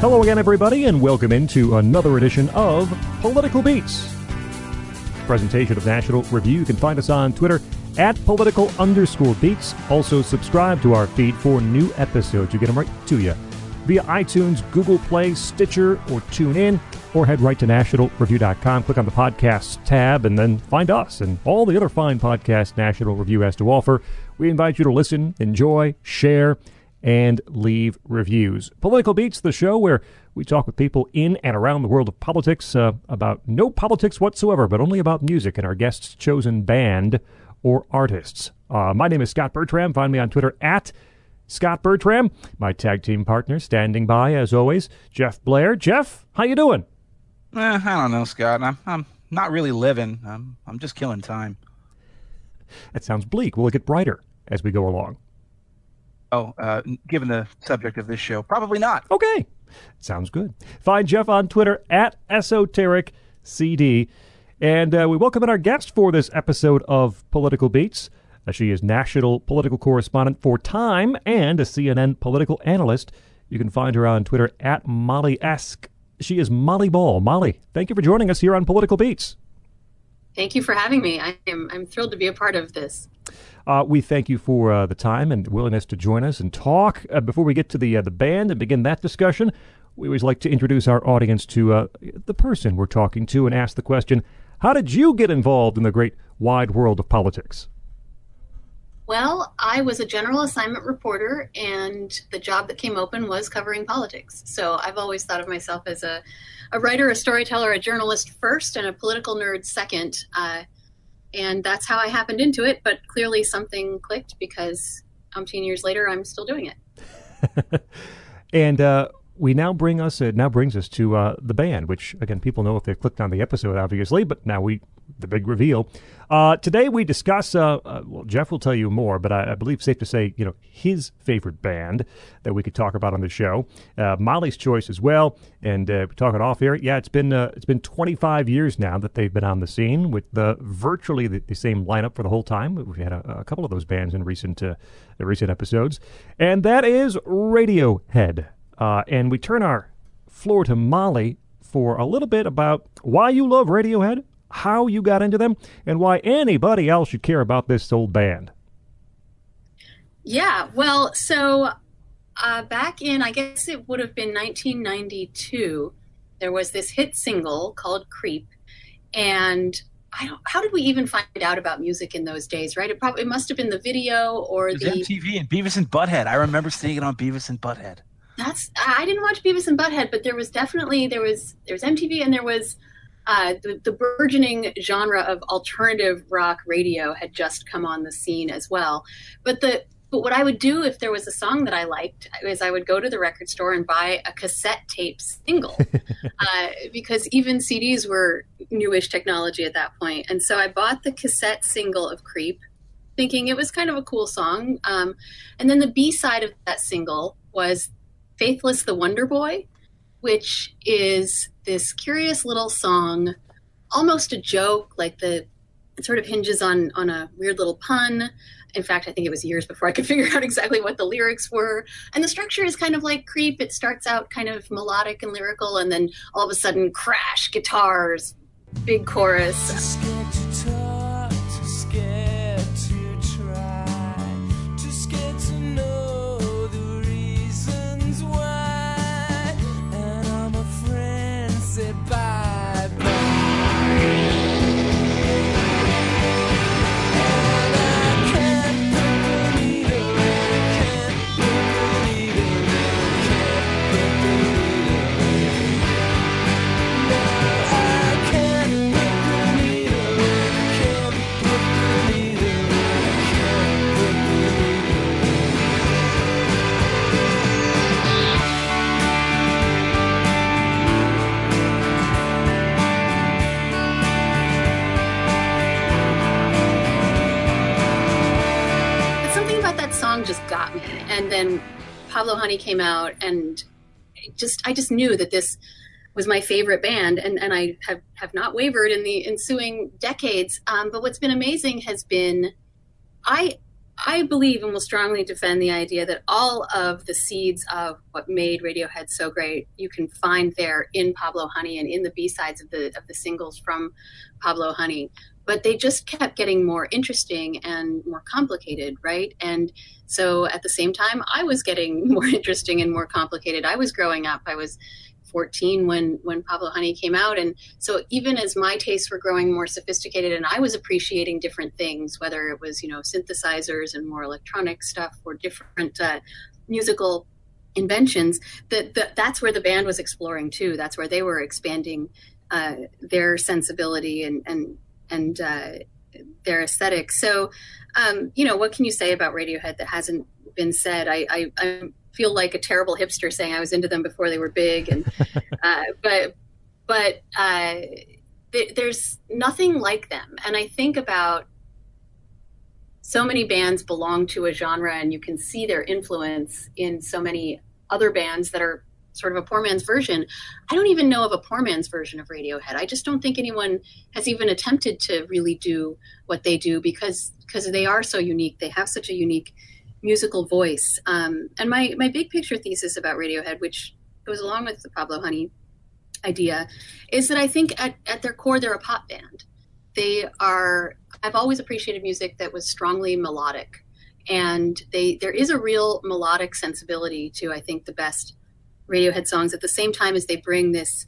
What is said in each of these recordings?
Hello again, everybody, and welcome into another edition of Political Beats. Presentation of National Review. You can find us on Twitter at political underscore beats. Also, subscribe to our feed for new episodes. You get them right to you via iTunes, Google Play, Stitcher, or TuneIn, or head right to nationalreview.com. Click on the podcasts tab and then find us and all the other fine podcasts National Review has to offer. We invite you to listen, enjoy, share, and leave reviews. Political Beats, the show where we talk with people in and around the world of politics uh, about no politics whatsoever, but only about music and our guests' chosen band or artists. Uh, my name is Scot Bertram. Find me on Twitter at Scot Bertram. My tag team partner standing by as always, Jeff Blehar. Jeff, how you doing? Eh, I don't know, Scot. I'm I'm not really living. I'm I'm just killing time. That sounds bleak. Will it get brighter as we go along? Oh, uh, given the subject of this show, probably not. Okay, sounds good. Find Jeff on Twitter at esoteric CD. And uh, we welcome in our guest for this episode of Political Beats. Uh, she is national political correspondent for Time and a CNN political analyst. You can find her on Twitter at Molly Esk. She is Molly Ball. Molly, thank you for joining us here on Political Beats. Thank you for having me. I am I'm thrilled to be a part of this. Uh, we thank you for uh, the time and willingness to join us and talk. Uh, before we get to the uh, the band and begin that discussion, we always like to introduce our audience to uh, the person we're talking to and ask the question: How did you get involved in the great wide world of politics? Well, I was a general assignment reporter, and the job that came open was covering politics. So I've always thought of myself as a, a writer, a storyteller, a journalist first, and a political nerd second. And that's how I happened into it. But clearly, something clicked because umpteen years later, I'm still doing it. and uh, we now bring us it now brings us to uh, the band, which again people know if they've clicked on the episode, obviously. But now we the big reveal. Uh, today we discuss. Uh, uh, well, Jeff will tell you more, but I, I, believe safe to say, you know, his favorite band that we could talk about on the show. Uh, Molly's choice as well, and uh, we talk it off here. Yeah, it's been uh, it's been 25 years now that they've been on the scene with the virtually the, the same lineup for the whole time. We've had a, a couple of those bands in recent recent episodes, and that is Radiohead. and we turn our floor to Molly for a little bit about why you love Radiohead, how you got into them, and why anybody else should care about this old band. Yeah, well, so uh, back in, I guess it would have been 1992, there was this hit single called Creep. And I don't, how did we even find out about music in those days, right? It probably it must have been the video or the MTV and Beavis and Butthead. I remember seeing it on Beavis and Butthead. That's I didn't watch Beavis and Butthead, but there was definitely there was there was MTV and there was uh, the, the, burgeoning genre of alternative rock radio had just come on the scene as well. But the but what I would do if there was a song that I liked is I would go to the record store and buy a cassette tape single, uh, because even CDs were newish technology at that point. And so I bought the cassette single of Creep, thinking it was kind of a cool song. Um, and then the B side of that single was Faithless the Wonder Boy, which is this curious little song, almost a joke, like the it sort of hinges on on a weird little pun. In fact, I think it was years before I could figure out exactly what the lyrics were. And the structure is kind of like Creep. It starts out kind of melodic and lyrical, and then all of a sudden, crash, guitars, big chorus. And then Pablo Honey came out, and just I just knew that this was my favorite band, and and I have have not wavered in the ensuing decades. Um, but what's been amazing has been I I believe and will strongly defend the idea that all of the seeds of what made Radiohead so great you can find there in Pablo Honey and in the B sides of the of the singles from Pablo Honey. But they just kept getting more interesting and more complicated, right? And so at the same time, I was getting more interesting and more complicated. I was growing up. I was 14 when when Pablo Honey came out, and so even as my tastes were growing more sophisticated, and I was appreciating different things, whether it was you know synthesizers and more electronic stuff or different uh, musical inventions, that, that that's where the band was exploring too. That's where they were expanding uh, their sensibility and and and uh, their aesthetic. So, um, you know, what can you say about Radiohead that hasn't been said? I, I, I feel like a terrible hipster saying I was into them before they were big, and uh, but but uh, th- there's nothing like them. And I think about so many bands belong to a genre, and you can see their influence in so many other bands that are sort of a poor man's version. I don't even know of a poor man's version of Radiohead. I just don't think anyone has even attempted to really do what they do because because they are so unique. They have such a unique musical voice. Um, and my, my big picture thesis about Radiohead, which goes along with the Pablo Honey idea, is that I think at, at their core, they're a pop band. They are, I've always appreciated music that was strongly melodic. And they, there is a real melodic sensibility to, I think, the best Radiohead songs at the same time as they bring this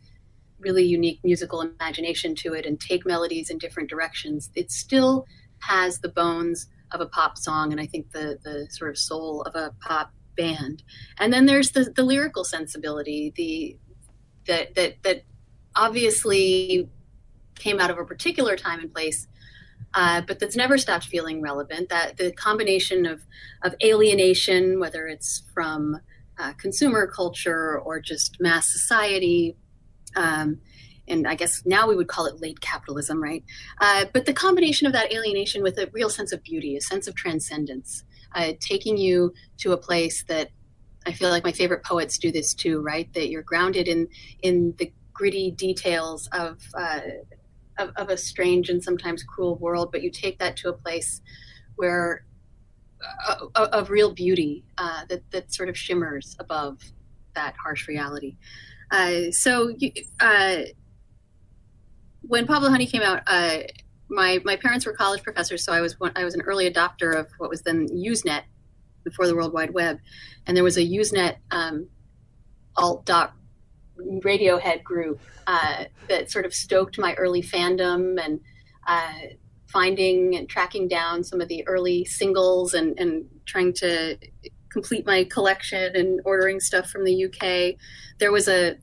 really unique musical imagination to it and take melodies in different directions. It still has the bones of a pop song and I think the the sort of soul of a pop band. And then there's the the lyrical sensibility, the that that that obviously came out of a particular time and place. Uh, but that's never stopped feeling relevant. That the combination of of alienation, whether it's from uh, consumer culture or just mass society, um, and I guess now we would call it late capitalism, right? Uh, but the combination of that alienation with a real sense of beauty, a sense of transcendence, uh, taking you to a place that I feel like my favorite poets do this too, right? That you're grounded in in the gritty details of, uh, of, of a strange and sometimes cruel world, but you take that to a place where of real beauty uh, that that sort of shimmers above that harsh reality. Uh, so you, uh, when Pablo Honey came out, uh, my my parents were college professors, so I was I was an early adopter of what was then Usenet before the World Wide Web, and there was a Usenet um, alt dot Radiohead group uh, that sort of stoked my early fandom and uh, finding and tracking down some of the early singles and, and trying to complete my collection and ordering stuff from the UK. There was a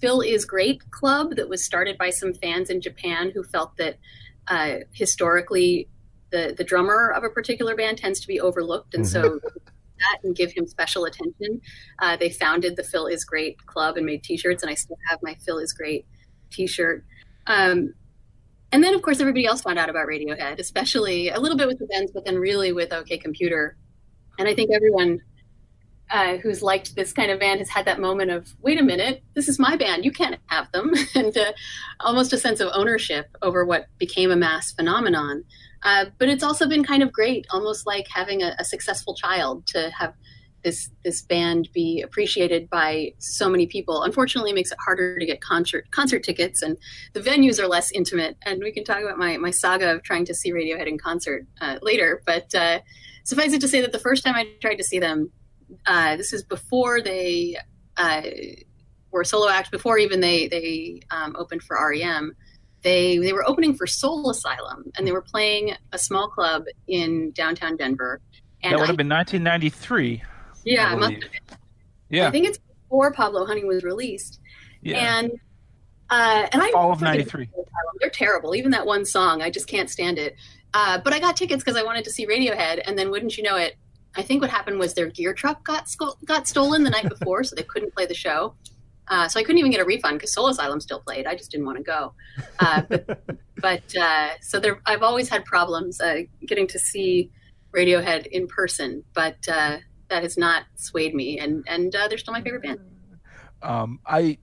Phil is Great club that was started by some fans in Japan who felt that uh, historically the, the drummer of a particular band tends to be overlooked. And mm-hmm. so that and give him special attention. Uh, they founded the Phil is Great club and made t-shirts and I still have my Phil is Great t-shirt. Um, and then of course everybody else found out about Radiohead, especially a little bit with the bands, but then really with OK Computer. And I think everyone uh, who's liked this kind of band has had that moment of, wait a minute, this is my band, you can't have them, and uh, almost a sense of ownership over what became a mass phenomenon. Uh, but it's also been kind of great, almost like having a, a, successful child to have this this band be appreciated by so many people. Unfortunately, it makes it harder to get concert concert tickets, and the venues are less intimate. And we can talk about my my saga of trying to see Radiohead in concert uh, later. But uh, suffice it to say that the first time I tried to see them, uh, this is before they uh, were solo act, before even they they um, opened for REM. They they were opening for Soul Asylum, and they were playing a small club in downtown Denver. And that would have been 1993. Yeah, been. Yeah, I think it's before Pablo Honey was released. Yeah. And uh, and I all of '93. They're terrible. Even that one song, I just can't stand it. Uh, but I got tickets because I wanted to see Radiohead, and then wouldn't you know it, I think what happened was their gear truck got got stolen the night before, so they couldn't play the show. Uh, so I couldn't even get a refund because Soul Asylum still played. I just didn't want to go. Uh, but but uh, so there, I've always had problems uh, getting to see Radiohead in person, but uh, that has not swayed me, and and uh, they're still my favorite band. Um, I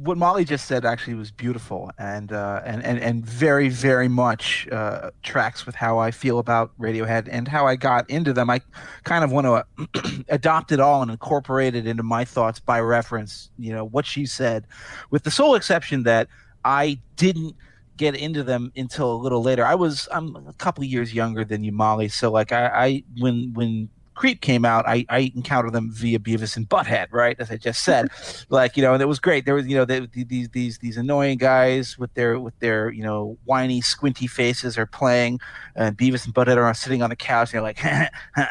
what Molly just said actually was beautiful and uh, and, and and very very much uh, tracks with how I feel about Radiohead and how I got into them. I kind of want to adopt it all and incorporate it into my thoughts by reference. You know what she said, with the sole exception that I didn't get into them until a little later. I was I'm a couple years younger than you, Molly. So like I, I when when Creep came out, I, I encountered them via Beavis and Butthead, right? As I just said, like you know, and it was great. There was you know they, these these these annoying guys with their with their you know whiny squinty faces are playing, and Beavis and Butthead are sitting on the couch. and They're like,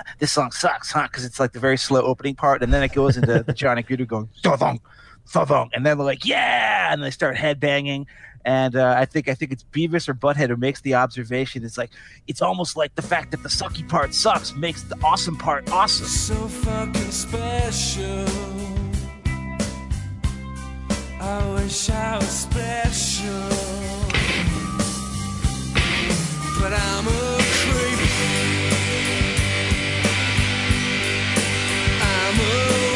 this song sucks, huh? Because it's like the very slow opening part, and then it goes into the Johnny Gooder going thong, thong, and then they're like, yeah, and they start headbanging and uh, I think I think it's Beavis or Butthead who makes the observation. It's like it's almost like the fact that the sucky part sucks makes the awesome part awesome. So fucking special. I wish I was special, but I'm a creep. I'm a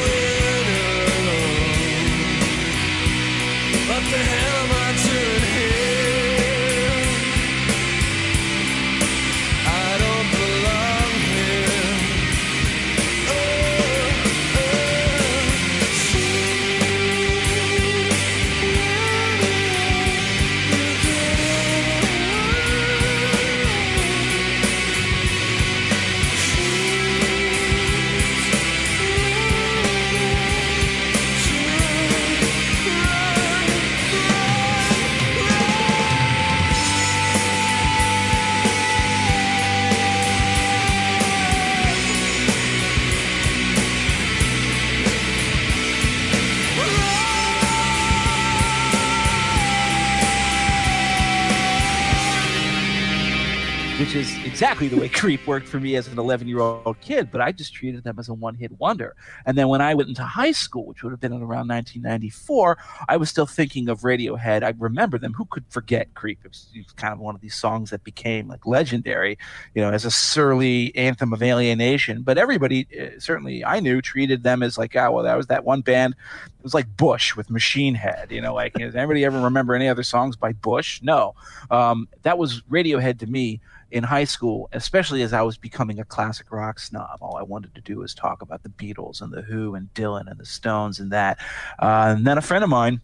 exactly the way Creep worked for me as an 11 year old kid, but I just treated them as a one hit wonder. And then when I went into high school, which would have been around 1994, I was still thinking of Radiohead. I remember them. Who could forget Creep? It was, it was kind of one of these songs that became like legendary, you know, as a surly anthem of alienation. But everybody, uh, certainly I knew, treated them as like, oh, well, that was that one band. It was like Bush with Machine Head, you know, like, does anybody ever remember any other songs by Bush? No. Um, that was Radiohead to me in high school, especially as I was becoming a classic rock snob, all I wanted to do was talk about the Beatles and the Who and Dylan and the Stones and that. Uh, and then a friend of mine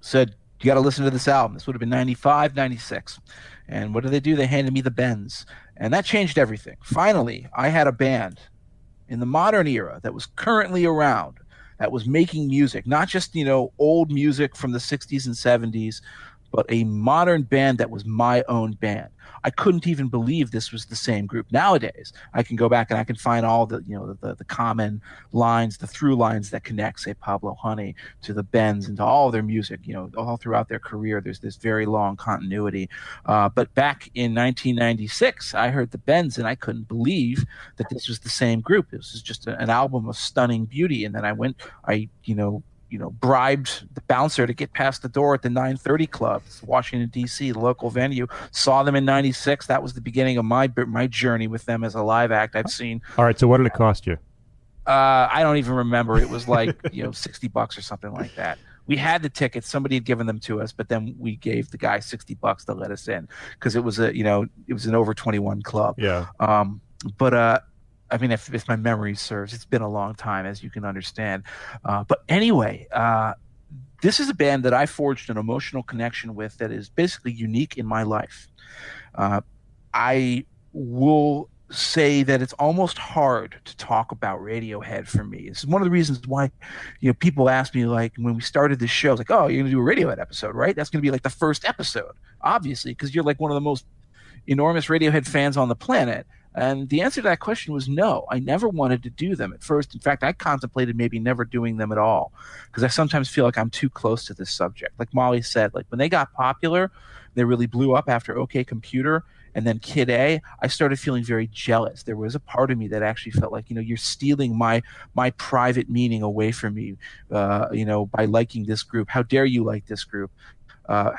said, "You got to listen to this album." This would have been 95, 96. And what did they do? They handed me the Bends, and that changed everything. Finally, I had a band in the modern era that was currently around that was making music, not just you know old music from the 60s and 70s, but a modern band that was my own band. I couldn't even believe this was the same group. Nowadays, I can go back and I can find all the you know the, the common lines, the through lines that connect, say Pablo Honey to the Bends and to all their music. You know, all throughout their career, there's this very long continuity. Uh, but back in 1996, I heard the Bends and I couldn't believe that this was the same group. This was just a, an album of stunning beauty. And then I went, I you know you know, bribed the bouncer to get past the door at the 930 Club, Washington D.C., the local venue. Saw them in '96. That was the beginning of my my journey with them as a live act. I've seen. All right. So what did it cost you? Uh, I don't even remember. It was like you know, 60 bucks or something like that. We had the tickets. Somebody had given them to us, but then we gave the guy 60 bucks to let us in because it was a you know it was an over 21 club. Yeah. Um, but uh, I mean, if, if my memory serves, it's been a long time, as you can understand. Uh, but anyway, uh, this is a band that I forged an emotional connection with that is basically unique in my life. Uh, I will say that it's almost hard to talk about Radiohead for me. It's one of the reasons why, you know, people ask me like when we started this show, like, "Oh, you're gonna do a Radiohead episode, right?" That's gonna be like the first episode, obviously, because you're like one of the most enormous Radiohead fans on the planet. And the answer to that question was no. I never wanted to do them at first. In fact, I contemplated maybe never doing them at all because I sometimes feel like I'm too close to this subject. Like Molly said, like when they got popular, they really blew up after OK Computer and then Kid A, I started feeling very jealous. There was a part of me that actually felt like, you know, you're stealing my my private meaning away from me, uh, you know, by liking this group. How dare you like this group? Uh,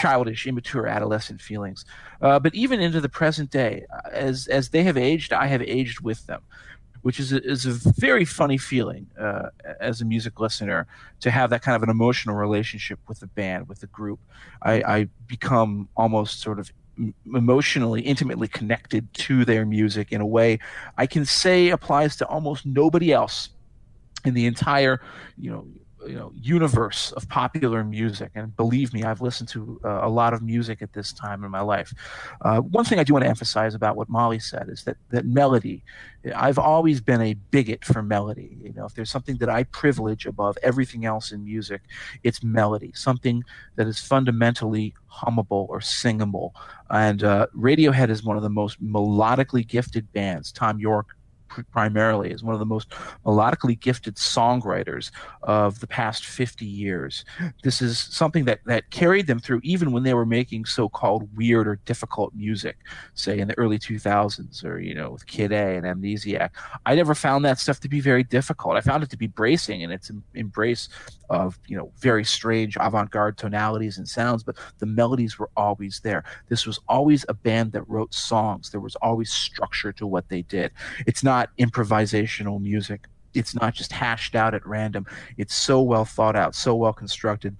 childish, immature, adolescent feelings. Uh, but even into the present day, uh, as as they have aged, I have aged with them. which is a, is a very funny feeling uh, as a music listener to have that kind of an emotional relationship with the band, with the group. I, I become almost sort of emotionally, intimately connected to their music in a way I can say applies to almost nobody else in the entire, you know, you know universe of popular music. And believe me i've listened to uh, a lot of music at this time in my life. Uh, one thing i do want to emphasize about what molly said is that that melody i've always been a bigot for melody. You know if there's something that i privilege above everything else in music it's melody something that is fundamentally hummable or singable. And uh, radiohead is one of the most melodically gifted bands. Thom Yorke primarily is one of the most melodically gifted songwriters of the past 50 years. This is something that, that carried them through even when they were making so-called weird or difficult music, say in the early 2000s or, you know, with Kid A and Amnesiac. I never found that stuff to be very difficult. I found it to be bracing in its embrace of, you know, very strange avant-garde tonalities and sounds, but the melodies were always there. This was always a band that wrote songs. There was always structure to what they did. It's not not improvisational music. It's not just hashed out at random. It's so well thought out, so well constructed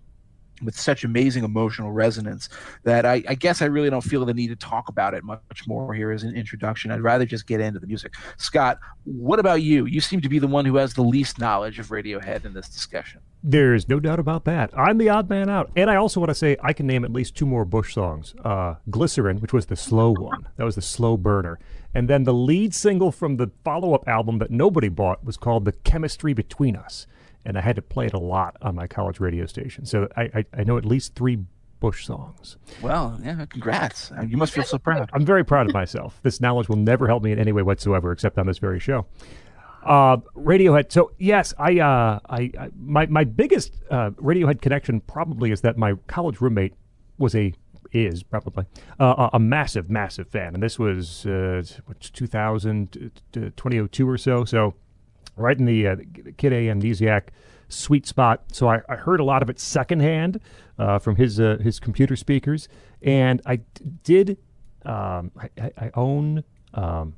with such amazing emotional resonance that I, I, guess I really don't feel the need to talk about it much more here as an introduction. I'd rather just get into the music. Scot, what about you? You seem to be the one who has the least knowledge of Radiohead in this discussion. There's no doubt about that. I'm the odd man out. And I also want to say I can name at least two more Bush songs. Uh, Glycerin, which was the slow one, that was the slow burner. And then the lead single from the follow up album that nobody bought was called The Chemistry Between Us. And I had to play it a lot on my college radio station. So I, I, I know at least three Bush songs. Well, yeah, congrats. You must feel so proud. I'm very proud of myself. This knowledge will never help me in any way whatsoever except on this very show. Uh, Radiohead. So yes, I, uh, I, I, my my biggest uh, Radiohead connection probably is that my college roommate was a is probably uh, a massive, massive fan, and this was uh, 2000, 2002 or so. So right in the uh, Kid A Amnesiac sweet spot. So I, I, heard a lot of it secondhand uh, from his uh, his computer speakers, and I did. Um, I, I, own um,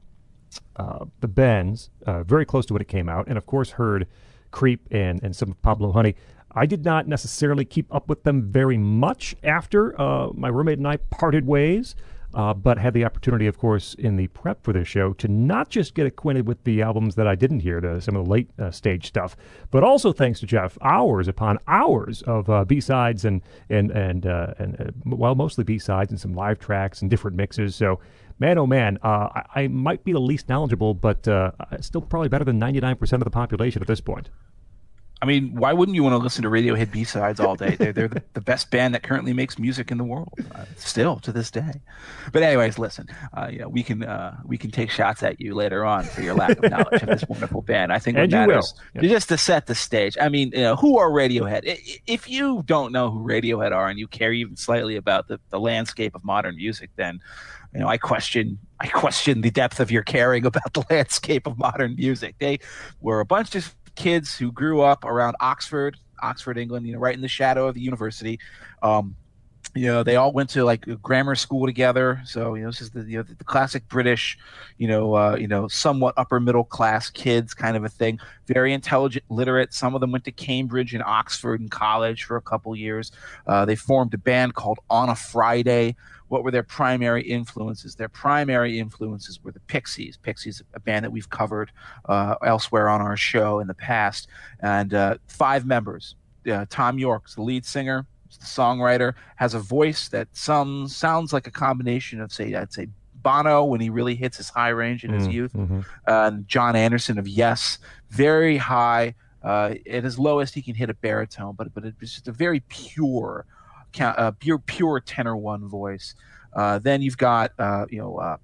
uh, the Bends uh, very close to when it came out, and of course heard Creep and and some Pablo Honey. I did not necessarily keep up with them very much after uh, my roommate and I parted ways, uh, but had the opportunity, of course, in the prep for this show to not just get acquainted with the albums that I didn't hear, the, some of the late uh, stage stuff, but also thanks to Jeff, hours upon hours of uh, B sides and and and uh, and uh, well, mostly B sides and some live tracks and different mixes. So man, oh man, uh, I, I, might be the least knowledgeable, but uh, still probably better than 99% of the population at this point. I mean, why wouldn't you want to listen to Radiohead B sides all day? They're they're the, the, best band that currently makes music in the world, uh, still to this day. But anyways, listen, uh, you know, we can uh, we can take shots at you later on for your lack of knowledge of this wonderful band. I think and what matters yep. just to set the stage. I mean, you know, who are Radiohead? If you don't know who Radiohead are and you care even slightly about the, the landscape of modern music, then you know, I question I question the depth of your caring about the landscape of modern music. They were a bunch of kids who grew up around Oxford, Oxford, England, you know, right in the shadow of the university. Um, you know, they all went to like grammar school together. So, you know, this is the, you know, the classic British, you know, uh, you know, somewhat upper middle class kids kind of a thing. Very intelligent, literate. Some of them went to Cambridge and Oxford and college for a couple years. Uh, they formed a band called On a Friday, what were their primary influences? Their primary influences were the Pixies. Pixies, a band that we've covered uh, elsewhere on our show in the past, and uh, five members. Uh, Thom Yorke's the lead singer, the songwriter, has a voice that some sounds like a combination of, say, I'd say Bono when he really hits his high range in his mm, youth, mm-hmm. and Jon Anderson of Yes, very high. Uh, at his lowest, he can hit a baritone, but but it's just a very pure uh, pure pure tenor one voice. Uh, then you've got uh, you know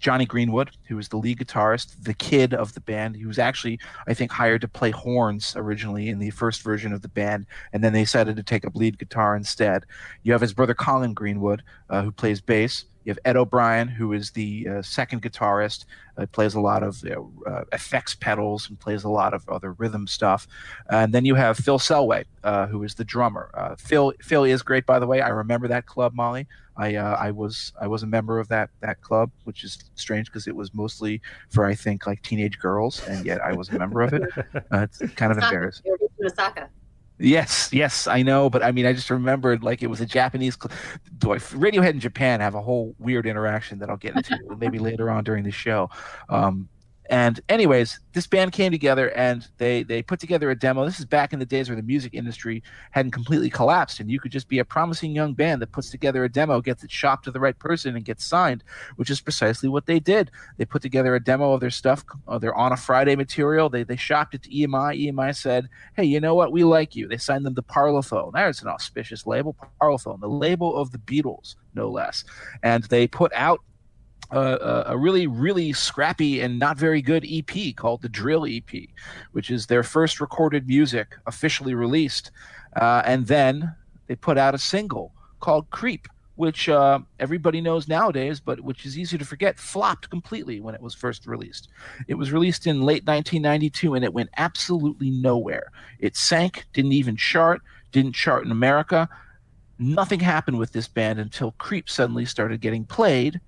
Jonny Greenwood, who was the lead guitarist, the kid of the band. He was actually, I think, hired to play horns originally in the first version of the band, and then they decided to take up lead guitar instead. You have his brother Colin Greenwood, uh, who plays bass. You have Ed O'Brien, who is the uh, second guitarist. Uh, plays a lot of uh, effects pedals and plays a lot of other rhythm stuff. And then you have Phil Selway, uh, who is the drummer. Uh, Phil Phil is great, by the way. I remember that club, Molly. I uh, I was I was a member of that that club, which is strange because it was mostly for I think like teenage girls, and yet I was a member of it. it's kind of embarrassing. Osaka. Yes, yes, I know, but I mean, I just remembered like it was a Japanese. Cl- boy, Radiohead in Japan have a whole weird interaction that I'll get into maybe later on during the show. Um, and anyways, this band came together and they they put together a demo. This is back in the days where the music industry hadn't completely collapsed, and you could just be a promising young band that puts together a demo, gets it shopped to the right person, and gets signed, which is precisely what they did. They put together a demo of their stuff, uh, their on a Friday material. They they shopped it to EMI. EMI said, "Hey, you know what? We like you." They signed them to Parlophone. There's an auspicious label, Parlophone, the label of the Beatles, no less. And they put out a really, really scrappy and not very good EP called the Drill EP, which is their first recorded music officially released. Uh, and then they put out a single called Creep, which uh, everybody knows nowadays, but which is easy to forget, flopped completely when it was first released. It was released in late 1992 and it went absolutely nowhere. It sank, didn't even chart, didn't chart in America. Nothing happened with this band until Creep suddenly started getting played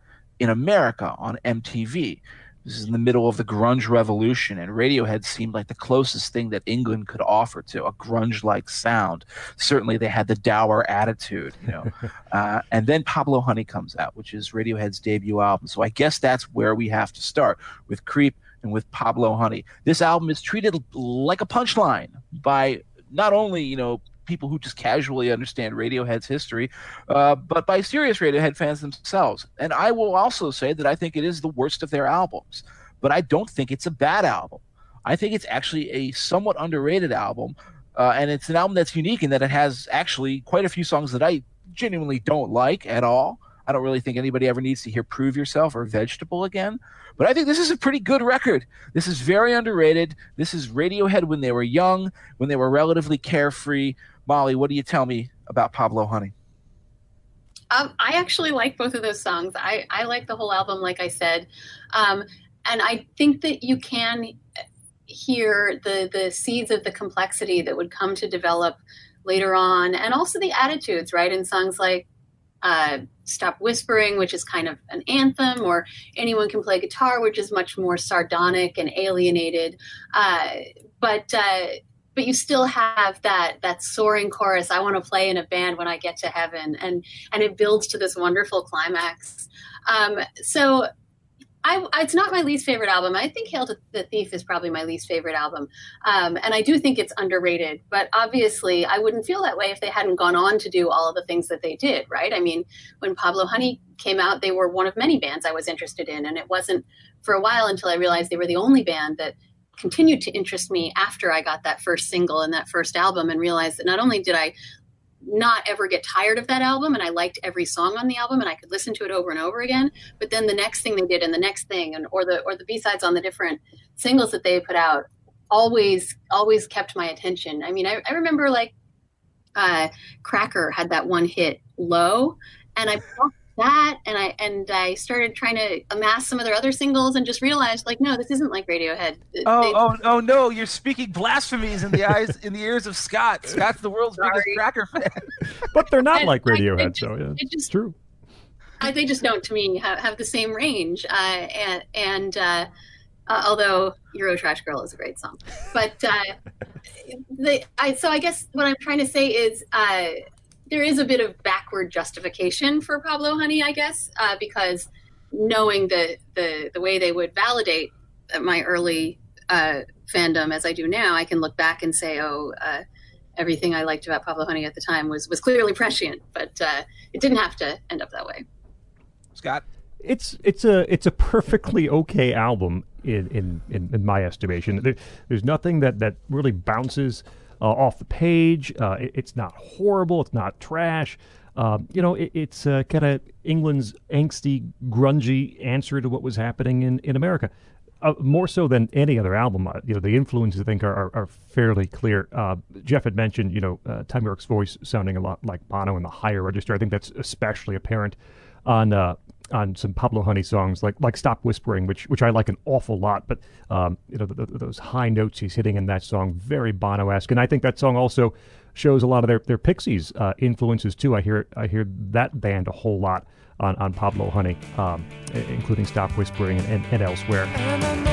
in America on MTV. This is in the middle of the grunge revolution, and Radiohead seemed like the closest thing that England could offer to a grunge-like sound. Certainly, they had the dour attitude, you know. uh, and then Pablo Honey comes out, which is Radiohead's debut album. So I guess that's where we have to start with Creep and with Pablo Honey. This album is treated like a punchline by not only you know people who just casually understand Radiohead's history, uh, but by serious Radiohead fans themselves. And I will also say that I think it is the worst of their albums, but I don't think it's a bad album. I think it's actually a somewhat underrated album, uh, and it's an album that's unique in that it has actually quite a few songs that I genuinely don't like at all. I don't really think anybody ever needs to hear Prove Yourself or Vegetable again. But I think this is a pretty good record. This is very underrated. This is Radiohead when they were young, when they were relatively carefree. Molly, what do you tell me about Pablo Honey? Um, I actually like both of those songs. I, I like the whole album, like I said. Um, and I think that you can hear the, the seeds of the complexity that would come to develop later on, and also the attitudes, right? In songs like uh, Stop Whispering, which is kind of an anthem, or Anyone Can Play Guitar, which is much more sardonic and alienated. Uh, but uh, but you still have that that soaring chorus i want to play in a band when i get to heaven and and it builds to this wonderful climax um, so I, it's not my least favorite album. I think Hail to the Thief is probably my least favorite album. Um, and I do think it's underrated. But obviously, I wouldn't feel that way if they hadn't gone on to do all of the things that they did, right? I mean, when Pablo Honey came out, they were one of many bands I was interested in. And it wasn't for a while until I realized they were the only band that continued to interest me after I got that first single and that first album and realized that not only did I not ever get tired of that album and I liked every song on the album and I could listen to it over and over again, but then the next thing they did and the next thing and or the or the B-sides on the different singles that they put out always always kept my attention. I mean, I, I remember like uh, Cracker had that one hit low and I that and I and I started trying to amass some of their other singles and just realized like no this isn't like Radiohead. Oh they, oh oh no you're speaking blasphemies in the eyes in the ears of Scot. Scot's the world's sorry. biggest cracker fan. but they're not and like Radiohead so yeah. It just, it's true. I, they just don't to me have, have the same range uh, and and uh, uh, although Eurotrash Girl is a great song. But uh, the, I, so I guess what I'm trying to say is uh, there is a bit of backward justification for Pablo Honey, I guess, uh, because knowing the, the the way they would validate my early uh, fandom as I do now, I can look back and say, oh, uh, everything I liked about Pablo Honey at the time was was clearly prescient, but uh, it didn't have to end up that way. Scot, it's it's a it's a perfectly okay album in in, in, in my estimation. There, there's nothing that that really bounces uh, off the page. Uh, it, it's not horrible. It's not trash. Um, you know, it, it's uh, kind of England's angsty, grungy answer to what was happening in, in America. Uh, more so than any other album, uh, you know, the influences I think are, are, are fairly clear. Uh, Jeff had mentioned, you know, uh, Thom Yorke's voice sounding a lot like Bono in the higher register. I think that's especially apparent on on some Pablo Honey songs, like like "Stop Whispering," which which I like an awful lot. But um, you know, the, the, those high notes he's hitting in that song, very Bono-esque, and I think that song also shows a lot of their their Pixies uh, influences too. I hear I hear that band a whole lot on, on Pablo Honey, um, including "Stop Whispering" and, and, and elsewhere.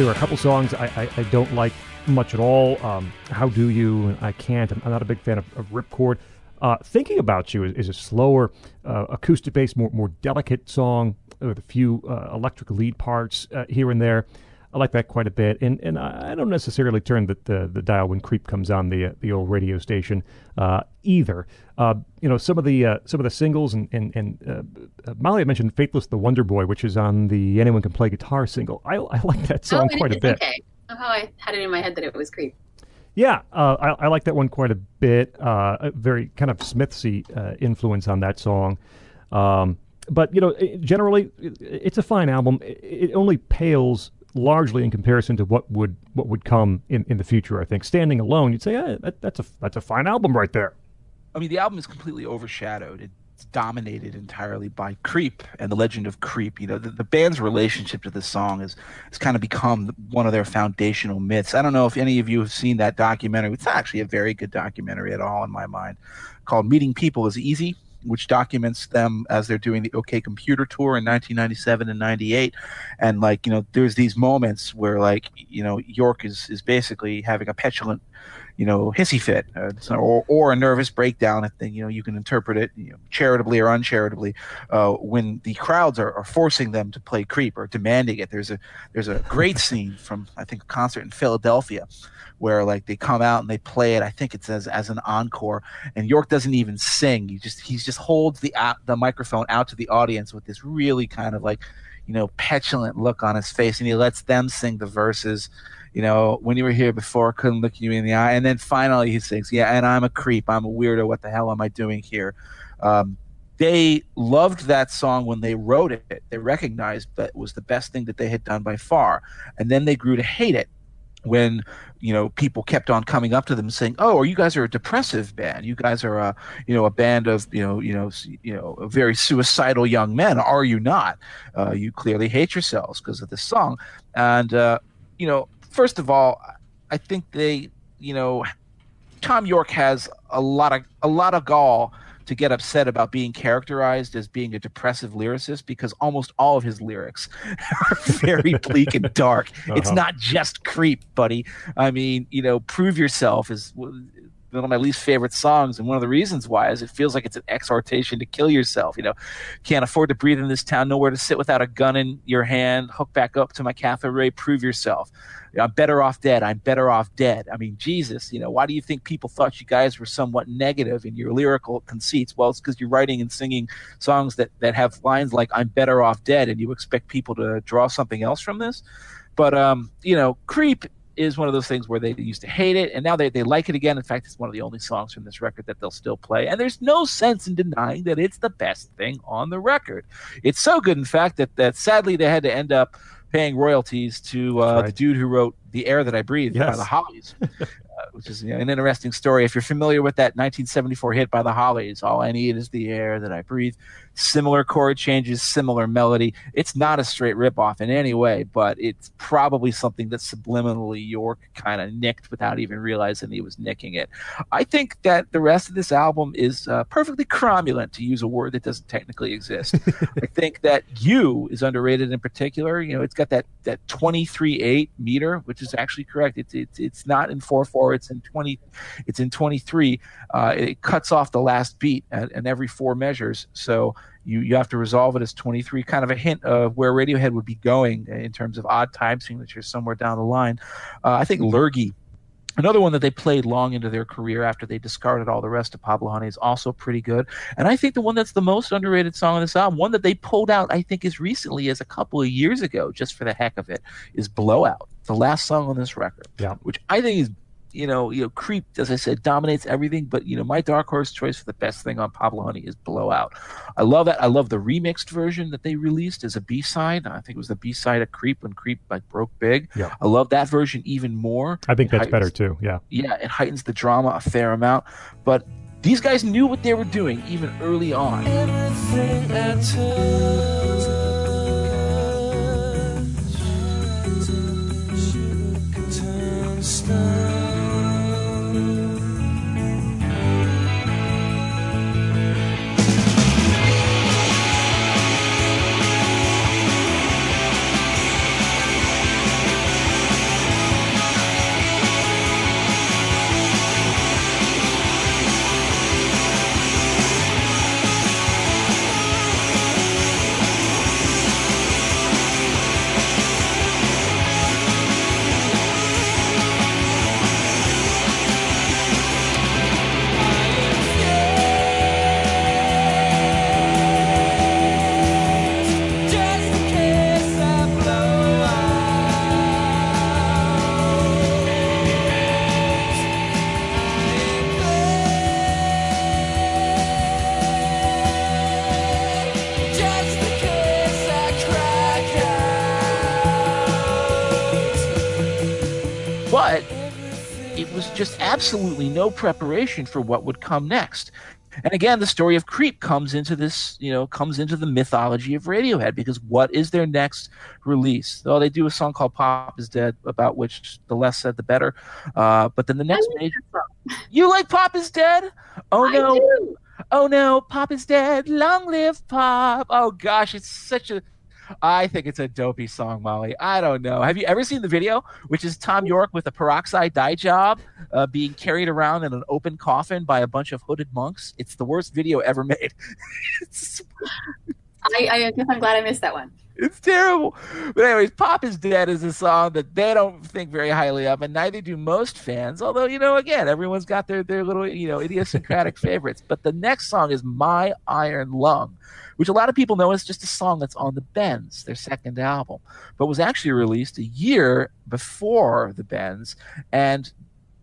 There are a couple songs I, I, I, don't like much at all. Um, How Do You? And I Can't. I'm, not a big fan of, of Ripcord. Uh, Thinking About You is, is a slower, uh, acoustic based, more, more delicate song with a few uh, electric lead parts uh, here and there. I like that quite a bit, and and I don't necessarily turn the the, the dial when Creep comes on the uh, the old radio station uh, either. Uh, you know some of the uh, some of the singles and and, and uh, Molly had mentioned "Faithless the Wonder Boy," which is on the "Anyone Can Play Guitar" single. I I like that song oh, quite a bit. Okay, somehow I had it in my head that it was Creep. Yeah, uh, I, I, like that one quite a bit. a very kind of Smithsy influence on that song. Um, but you know, generally, it's a fine album. It only pales largely in comparison to what would what would come in, in the future. I think standing alone, you'd say eh, that, that's a that's a fine album right there. I mean, the album is completely overshadowed. It's dominated entirely by Creep and the Legend of Creep. You know, the, the band's relationship to this song has has kind of become one of their foundational myths. I don't know if any of you have seen that documentary. It's actually a very good documentary at all in my mind, called "Meeting People is Easy." Which documents them as they're doing the OK Computer tour in 1997 and 98. And like you know, there's these moments where like you know Yorke is is basically having a petulant you know, hissy fit uh, or, or a nervous breakdown, if you know you can interpret it you know, charitably or uncharitably, uh, when the crowds are, are, forcing them to play creep or demanding it. There's a there's a great scene from I think a concert in Philadelphia where like they come out and they play it. I think it's as as an encore, and Yorke doesn't even sing. He just he just holds the uh, the microphone out to the audience with this really kind of like you know petulant look on his face, and he lets them sing the verses. You know, when you were here before, couldn't look you in the eye, and then finally he sings, "Yeah, and I'm a creep. I'm a weirdo. What the hell am I doing here?" Um, they loved that song when they wrote it. They recognized that it was the best thing that they had done by far, and then they grew to hate it when you know people kept on coming up to them saying oh you guys are a depressive band. You guys are a you know a band of you know you know you know very suicidal young men. Are you not? Uh, you clearly hate yourselves because of this song. And uh, you know first of all i think they you know Thom Yorke has a lot of a lot of gall to get upset about being characterized as being a depressive lyricist because almost all of his lyrics are very bleak and dark. Uh-huh. It's not just creep, buddy. I mean, you know, prove yourself is one of my least favorite songs, and one of the reasons why is it feels like it's an exhortation to kill yourself. You know, can't afford to breathe in this town, nowhere to sit without a gun in your hand. Hook back up to my cafe ray, prove yourself. I'm better off dead. I'm better off dead. I mean, Jesus, you know, why do you think people thought you guys were somewhat negative in your lyrical conceits? Well, it's because you're writing and singing songs that, that have lines like I'm better off dead, and you expect people to draw something else from this. But, um, you know, Creep is one of those things where they used to hate it and now they, they like it again. In fact, it's one of the only songs from this record that they'll still play. And there's no sense in denying that it's the best thing on the record. It's so good, in fact, that, that sadly they had to end up paying royalties to uh, right. the dude who wrote "The Air That I Breathe" yes. by the Hollies. uh, which is you know, an interesting story. If you're familiar with that 1974 hit by the Hollies, "All I Need Is the Air That I Breathe," similar chord changes, similar melody. It's not a straight ripoff in any way, but it's probably something that subliminally Yorke kind of nicked without even realizing he was nicking it. I think that the rest of this album is uh, perfectly cromulent, to use a word that doesn't technically exist. I think that "You" is underrated in particular. You know, it's got that that 23.8 meter, which is actually correct. It's it's it's not in 4/4. It's in 20. It's in 23. Uh, it cuts off the last beat at, and every four measures. So you you have to resolve it as 23 kind of a hint of where radiohead would be going in terms of odd time signatures somewhere down the line uh, i think Lurgee Another one that they played long into their career after they discarded all the rest of Pablo Honey is also pretty good. And I think the one that's the most underrated song on this album, one that they pulled out, I think, as recently as a couple of years ago, just for the heck of it, is Blowout, the last song on this record. Yeah. Which I think is you know, you know, Creep, as I said, dominates everything. But you know, my dark horse choice for the best thing on Pablo Honey is Blowout. I love that. I love the remixed version that they released as a B side. I think it was the B side of Creep when Creep like broke big. Yeah. I love that version even more. I think It that's better too. Yeah. Yeah, it heightens the drama a fair amount. But these guys knew what they were doing even early on. Everything absolutely no preparation for what would come next. And again, the story of Creep comes into this, you know, comes into the mythology of Radiohead because what is their next release? Oh, they do a song called "Pop Is Dead," about which the less said, the better. Uh, but then the next major, you like "Pop Is Dead"? Oh I no! do. Oh no, Pop is dead. Long live Pop. Oh gosh, it's such a. I think it's a dopey song, Molly. I don't know. Have you ever seen the video, which is Thom Yorke with a peroxide dye job uh, being carried around in an open coffin by a bunch of hooded monks? It's the worst video ever made. I, I guess I'm glad I missed that one. It's terrible. But anyways, Pop is Dead is a song that they don't think very highly of, and neither do most fans. Although, you know, again, everyone's got their, their little, you know, idiosyncratic favorites. But the next song is My Iron Lung, which a lot of people know is just a song that's on the Bends, their second album, but was actually released a year before the Bends. And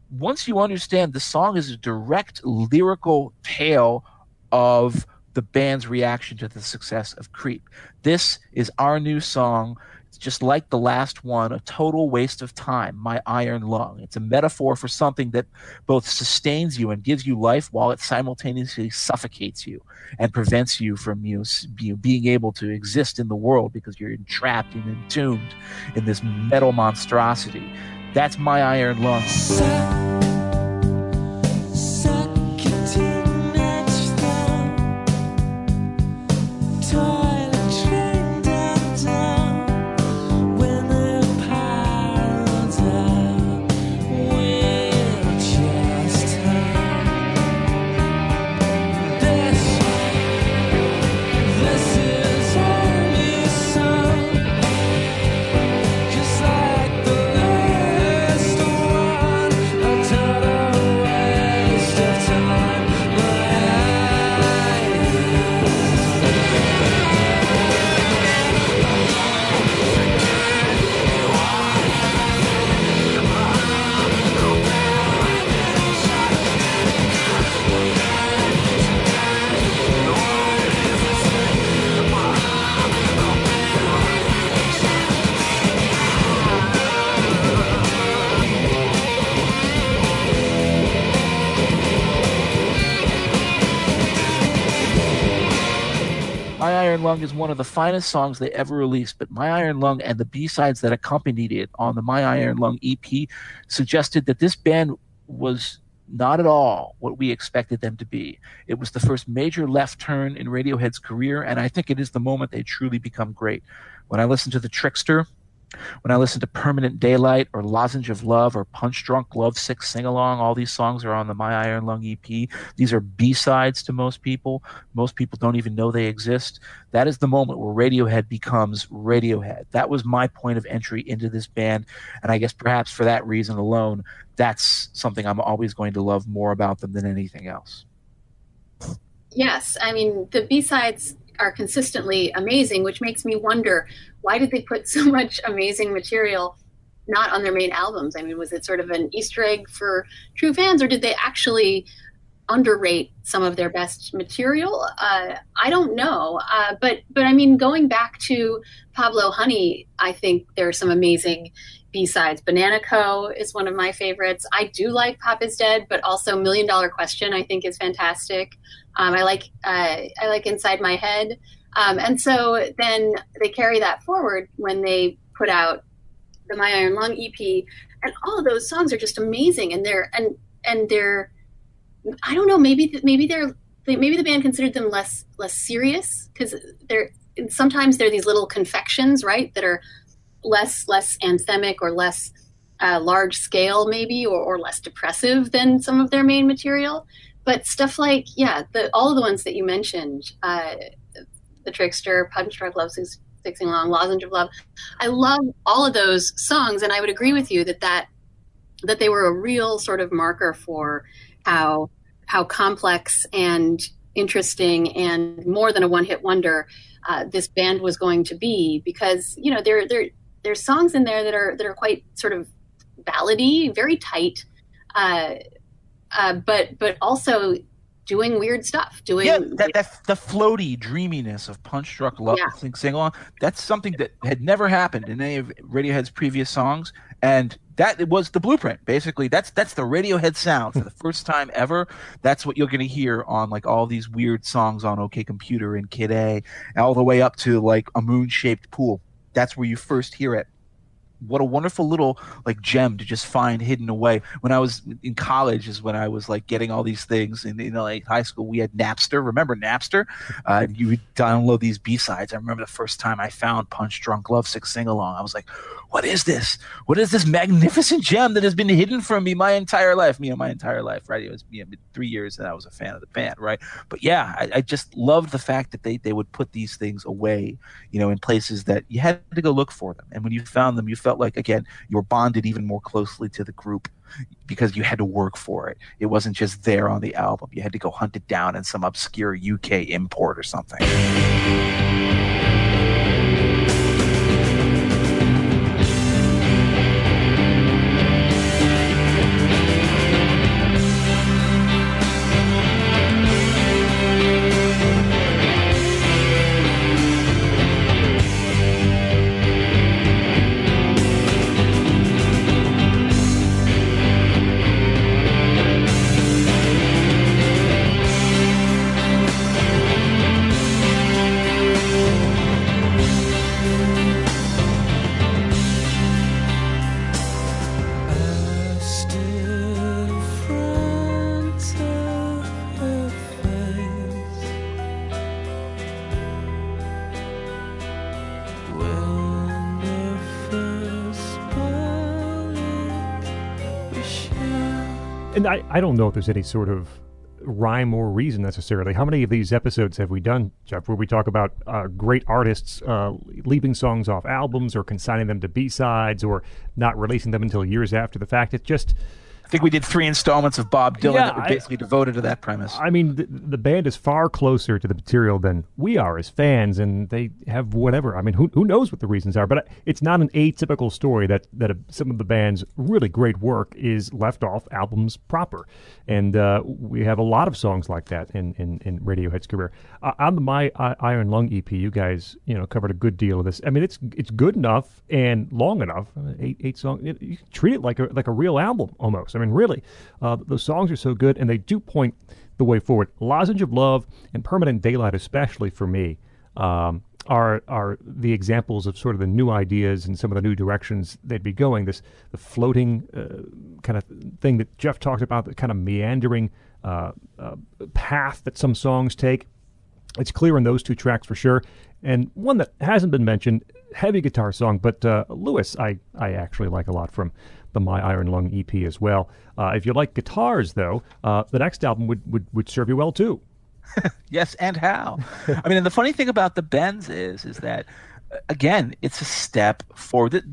once you understand the song is a direct lyrical tale of the band's reaction to the success of Creep. This is our new song. It's just like the last one, a total waste of time, My Iron Lung. It's a metaphor for something that both sustains you and gives you life while it simultaneously suffocates you and prevents you from you, you being able to exist in the world because you're entrapped and entombed in this metal monstrosity. That's My Iron Lung. Lung is one of the finest songs they ever released, but My Iron Lung and the B sides that accompanied it on the My Iron Lung EP suggested that this band was not at all what we expected them to be. It was the first major left turn in Radiohead's career, and I think it is the moment they truly become great. When I listen to The Trickster, when I listen to Permanent Daylight or Lozenge of Love or Punch Drunk Love Sick Sing Along, all these songs are on the My Iron Lung EP. These are B sides to most people. Most people don't even know they exist. That is the moment where Radiohead becomes Radiohead. That was my point of entry into this band. And I guess perhaps for that reason alone, that's something I'm always going to love more about them than anything else. Yes, I mean, the B sides are consistently amazing, which makes me wonder why did they put so much amazing material not on their main albums? I mean, was it sort of an Easter egg for true fans, or did they actually underrate some of their best material? Uh, I don't know, uh, but but I mean, going back to Pablo Honey, I think there are some amazing B sides. Banana Co is one of my favorites. I do like Pop is Dead, but also Million Dollar Question I think is fantastic. Um, I like uh, I like Inside My Head, um, and so then they carry that forward when they put out the My Iron Lung EP, and all of those songs are just amazing, and they're and and they're I don't know maybe maybe they're maybe the band considered them less less serious because they're sometimes they're these little confections right that are less less anthemic or less uh, large scale maybe or, or less depressive than some of their main material but stuff like yeah, the all of the ones that you mentioned, uh, the Trickster, Punch Drunk Love Sing Along, Lozenge of Love, I love all of those songs, and I would agree with you that that that they were a real sort of marker for how how complex and interesting and more than a one hit wonder uh, this band was going to be because you know there there there's songs in there that are that are quite sort of ballady, very tight. Uh, uh, but but also doing weird stuff. Doing yeah, that, that the floaty dreaminess of Punch Drunk Love yeah. Sing Sing Along. That's something that had never happened in any of Radiohead's previous songs, and that was the blueprint. Basically, that's that's the Radiohead sound for the first time ever. That's what you're going to hear on like all these weird songs on OK Computer and Kid A, all the way up to like a moon shaped pool. That's where you first hear it what a wonderful little like gem to just find hidden away. When I was in college is when I was like getting all these things in, in like high school. We had Napster. Remember Napster? Uh, you would download these B sides. I remember the first time I found Punch Drunk Love Sick Sing Along. I was like, what is this? What is this magnificent gem that has been hidden from me my entire life? Me, my entire life, right? It was me three years that I was a fan of the band, right? But yeah, I, I just loved the fact that they, they would put these things away, you know, in places that you had to go look for them. And when you found them, you felt like, again, you were bonded even more closely to the group because you had to work for it. It wasn't just there on the album. You had to go hunt it down in some obscure UK import or something. I, don't know if there's any sort of rhyme or reason necessarily. How many of these episodes have we done, Jeff, where we talk about uh, great artists uh, leaving songs off albums or consigning them to B sides or not releasing them until years after the fact? It's just I think we did three installments of Bob Dylan yeah, that were basically I, devoted to that premise. I mean, the, the, band is far closer to the material than we are as fans, and they have whatever. I mean, who, who knows what the reasons are? But it's not an atypical story that that a, some of the band's really great work is left off albums proper, and uh, we have a lot of songs like that in in, in Radiohead's career. Uh, on the My Iron Lung EP, you guys you know covered a good deal of this. I mean, it's it's good enough and long enough. Eight eight songs. You treat it like a like a real album almost. I mean, really, uh, the songs are so good, and they do point the way forward. Lozenge of Love and Permanent Daylight, especially for me, um, are are the examples of sort of the new ideas and some of the new directions they'd be going. This the floating uh, kind of thing that Jeff talked about, the kind of meandering uh, uh, path that some songs take. It's clear in those two tracks for sure. And one that hasn't been mentioned, heavy guitar song, but uh, Lewis, I, I actually like a lot from the My Iron Lung EP as well. Uh, if you like guitars, though, uh, the next album would, would, would serve you well too. yes, and how? I mean, and the funny thing about the Bends is, is that again, it's a step forward. The,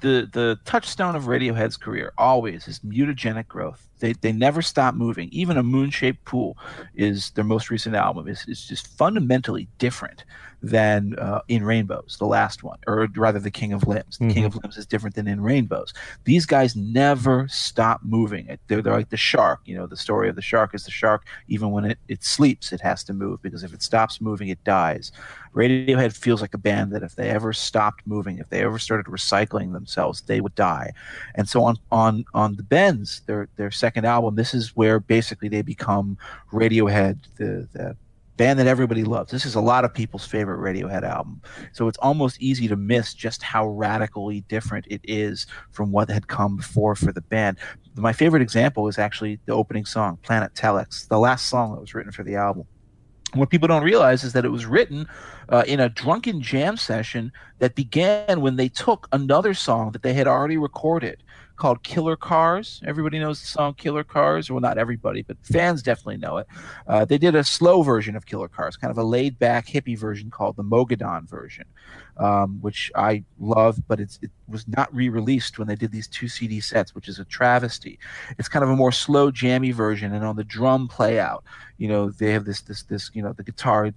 the the touchstone of Radiohead's career always is mutagenic growth. They they never stop moving. Even a moon shaped pool is their most recent album. is is just fundamentally different than uh, in Rainbows, the last one, or rather, the King of Limbs. The mm-hmm. King of Limbs is different than in Rainbows. These guys never stop moving. They're, they're like the shark. You know, the story of the shark is the shark. Even when it, it sleeps, it has to move because if it stops moving, it dies. Radiohead feels like a band that if they ever stopped moving, if they ever started recycling themselves, they would die. And so on on on the Bends, their their second album, this is where basically they become Radiohead, the the band that everybody loves. This is a lot of people's favorite Radiohead album. So it's almost easy to miss just how radically different it is from what had come before for the band. My favorite example is actually the opening song, Planet Telex, the last song that was written for the album. What people don't realize is that it was written uh, in a drunken jam session that began when they took another song that they had already recorded called Killer Cars. Everybody knows the song Killer Cars. Well, not everybody, but fans definitely know it. Uh, they did a slow version of Killer Cars, kind of a laid back hippie version called the Mogadon version, um, which I love, but it was not re released when they did these two CD sets, which is a travesty. It's kind of a more slow, jammy version, and on the drum play out, you know, they have this, this, this, you know, the guitar, and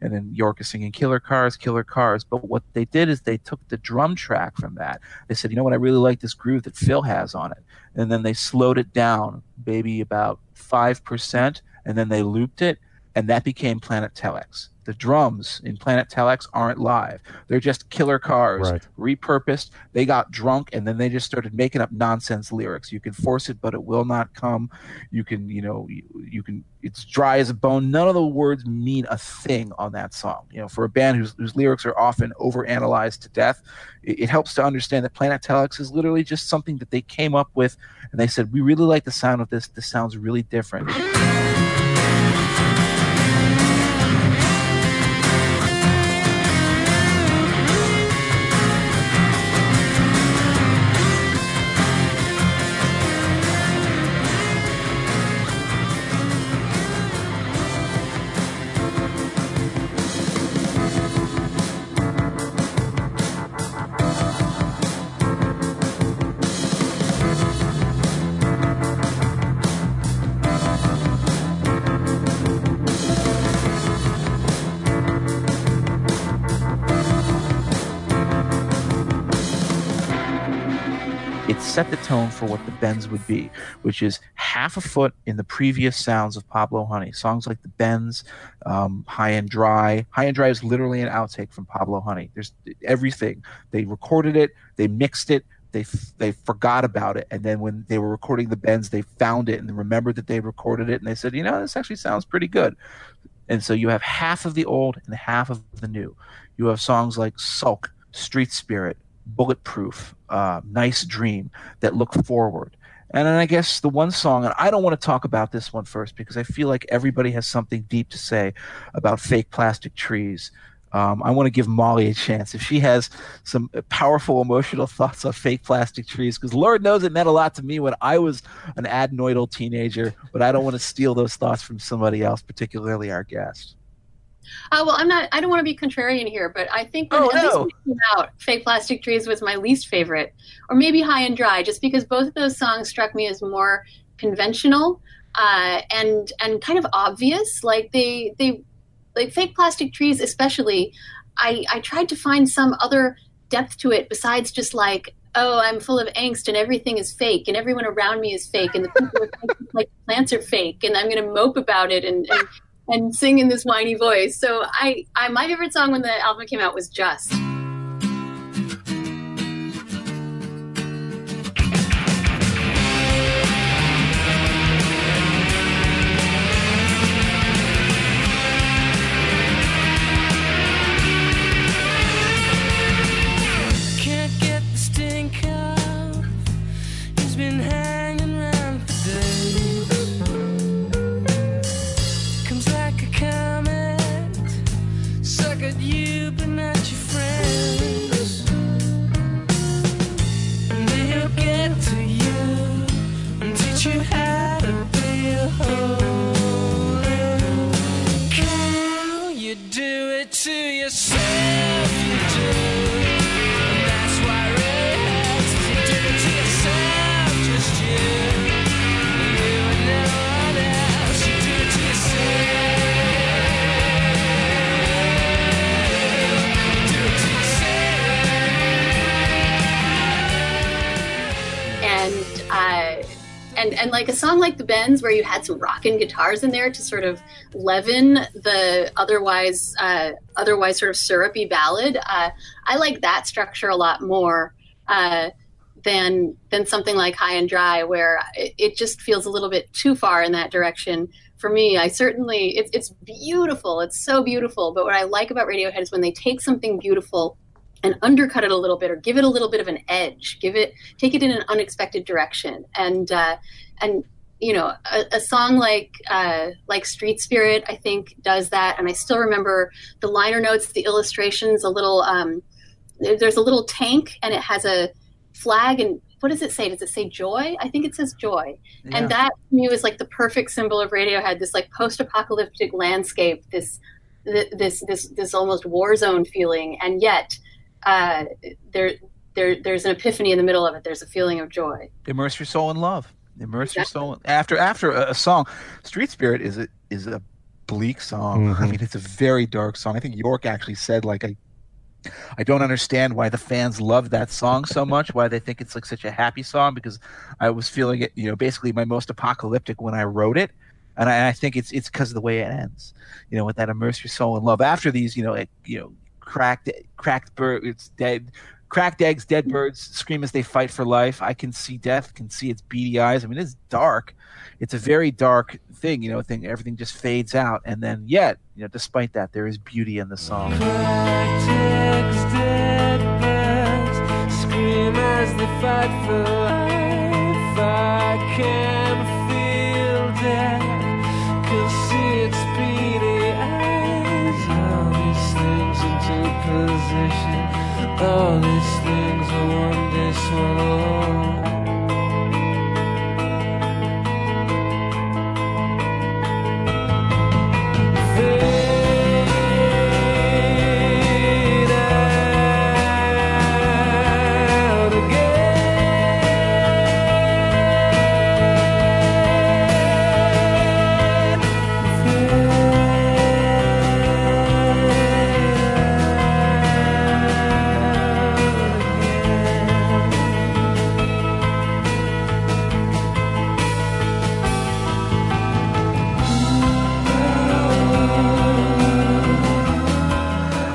then Yorke is singing Killer Cars, Killer Cars. But what they did is they took the drum track from that. They said, you know what, I really like this groove that Phil has on it. And then they slowed it down, maybe about 5%, and then they looped it, and that became Planet Telex the drums in Planet Telex aren't live. They're just killer cars, right. repurposed. They got drunk and then they just started making up nonsense lyrics. You can force it, but it will not come. You can, you know, you, you can. It's dry as a bone. None of the words mean a thing on that song. You know, for a band whose, whose lyrics are often overanalyzed to death, it, it helps to understand that Planet Telex is literally just something that they came up with, and they said, "We really like the sound of this. This sounds really different." Set the tone for what the bends would be, which is half a foot in the previous sounds of Pablo Honey. Songs like the bends, um, High and Dry. High and Dry is literally an outtake from Pablo Honey. There's everything. They recorded it, they mixed it, they they forgot about it, and then when they were recording the bends, they found it and remembered that they recorded it, and they said, you know, this actually sounds pretty good. And so you have half of the old and half of the new. You have songs like Sulk, Street Spirit, bulletproof, uh, nice dream that look forward. And then I guess the one song, and I don't want to talk about this one first because I feel like everybody has something deep to say about fake plastic trees. Um, I want to give Molly a chance if she has some powerful emotional thoughts on fake plastic trees, because Lord knows it meant a lot to me when I was an adenoidal teenager. But I don't want to steal those thoughts from somebody else, particularly our guest. Uh, well, I'm not. I don't want to be contrarian here, but I think when, oh, at no. least when out, "Fake Plastic Trees" was my least favorite, or maybe "High and Dry," just because both of those songs struck me as more conventional uh, and and kind of obvious. Like they they like "Fake Plastic Trees," especially. I I tried to find some other depth to it besides just like oh, I'm full of angst and everything is fake and everyone around me is fake and the people like plants are fake and I'm going to mope about it and, and and sing in this whiny voice. So I, I my favorite song when the album came out was Just. Where you had some rockin' guitars in there to sort of leaven the otherwise uh, otherwise sort of syrupy ballad. Uh, I like that structure a lot more uh, than than something like High and Dry, where it, it just feels a little bit too far in that direction. For me, I certainly it's it's beautiful. It's so beautiful. But what I like about Radiohead is when they take something beautiful and undercut it a little bit or give it a little bit of an edge give it take it in an unexpected direction and uh, and you know a, a song like uh, like street spirit i think does that. And i still remember the liner notes the illustrations a little um, there's a little tank and it has a flag and what does it say? Does it say joy? I think it says joy. Yeah. and that to me was like the perfect symbol of radiohead this like post-apocalyptic landscape this this this this almost war zone feeling. And yet uh, there there there's an epiphany in the middle of it. There's a feeling of joy. Immerse your soul in love. Immerse your soul after after a, a song. Street Spirit is a is a bleak song. I Mhm. mean, it's a very dark song. I think Yorke actually said like I I don't understand why the fans love that song so much. Why they think it's like such a happy song because I was feeling it. You know, basically my most apocalyptic when I wrote it. And I, I think it's it's because of the way it ends, you know, with that immerse your soul in love. After these, you know, it, you know, cracked cracked bird, it's dead, cracked eggs, dead birds scream as they fight for life. I can see death, can see its beady eyes. I mean, it's dark. It's a very dark thing, you know. Thing everything just fades out, and then yet, you know, despite that, there is beauty in the song. Tactics, dead birds scream as they fight for life. I can all these things are one day swallowed. Fade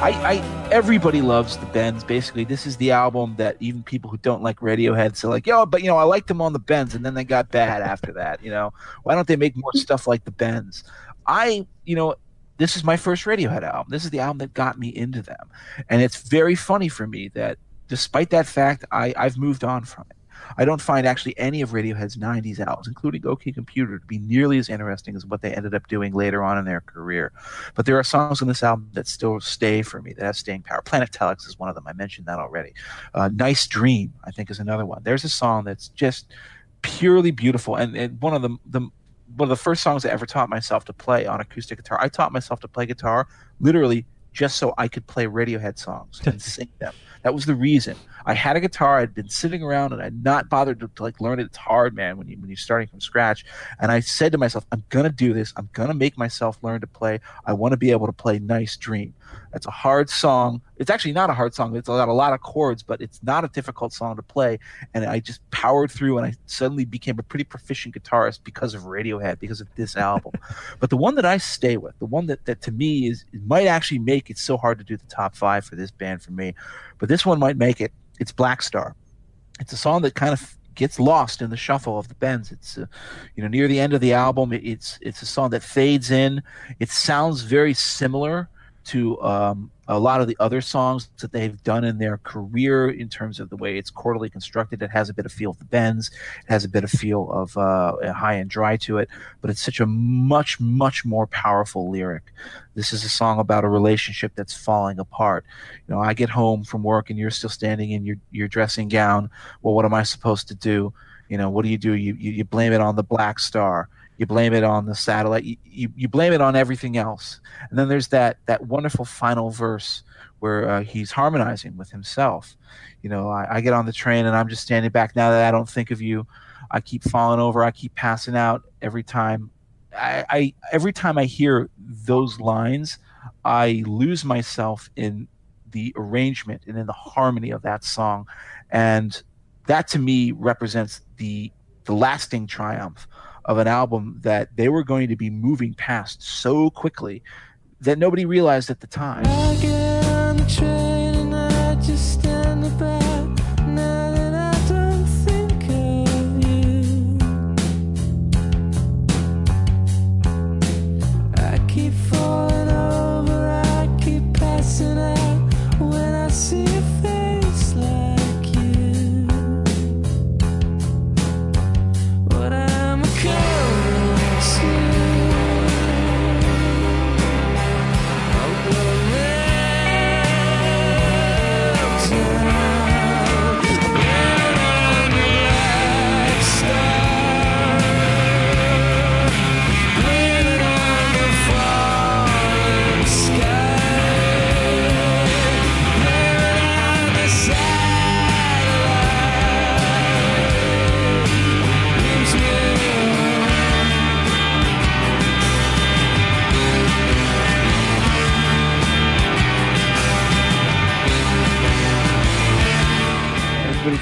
I, I everybody loves the Bends. Basically, this is the album that even people who don't like Radiohead say like, yo, but you know, I liked them on the Bends, and then they got bad after that. You know, why don't they make more mm-hmm. stuff like the Bends? I, you know, this is my first Radiohead album. This is the album that got me into them, and it's very funny for me that despite that fact, I I've moved on from it. I don't find actually any of Radiohead's 90s albums, including OK Computer, to be nearly as interesting as what they ended up doing later on in their career. But there are songs on this album that still stay for me, that have staying power. Planet Telex is one of them. I mentioned that already. Uh, nice Dream, I think, is another one. There's a song that's just purely beautiful. And, and one of the, the one of the first songs I ever taught myself to play on acoustic guitar. I taught myself to play guitar literally just so I could play Radiohead songs and sing them. That was the reason. I had a guitar. I'd been sitting around and I'd not bothered to, to like learn it. It's hard, man, when you when you're starting from scratch. And I said to myself, I'm gonna do this. I'm gonna make myself learn to play. I want to be able to play Nice Dream. That's a hard song. It's actually not a hard song. It's got a lot of chords, but it's not a difficult song to play. And I just powered through, and I suddenly became a pretty proficient guitarist because of Radiohead, because of this album. but the one that I stay with, the one that, that to me is it might actually make it so hard to do the top five for this band for me, but this one might make it. It's Black Star. It's a song that kind of gets lost in the shuffle of the bends. It's uh, you know near the end of the album. It, it's it's a song that fades in. It sounds very similar to um, a lot of the other songs that they've done in their career in terms of the way it's quarterly constructed. It has a bit of feel of the bends, it has a bit of feel of uh, high and dry to it, but it's such a much, much more powerful lyric. This is a song about a relationship that's falling apart. You know, I get home from work and you're still standing in your, your dressing gown. Well, what am I supposed to do? You know, what do you do? You, you, you blame it on the black star you blame it on the satellite you, you, you, blame it on everything else. And then there's that that wonderful final verse where uh, he's harmonizing with himself. You know I, I, get on the train and i'm just standing back. Now that i don't think of you i keep falling over. I keep passing out every time. I, I every time i hear those lines i lose myself in the arrangement and in the harmony of that song. And that to me represents the the lasting triumph of an album that they were going to be moving past so quickly that nobody realized at the time.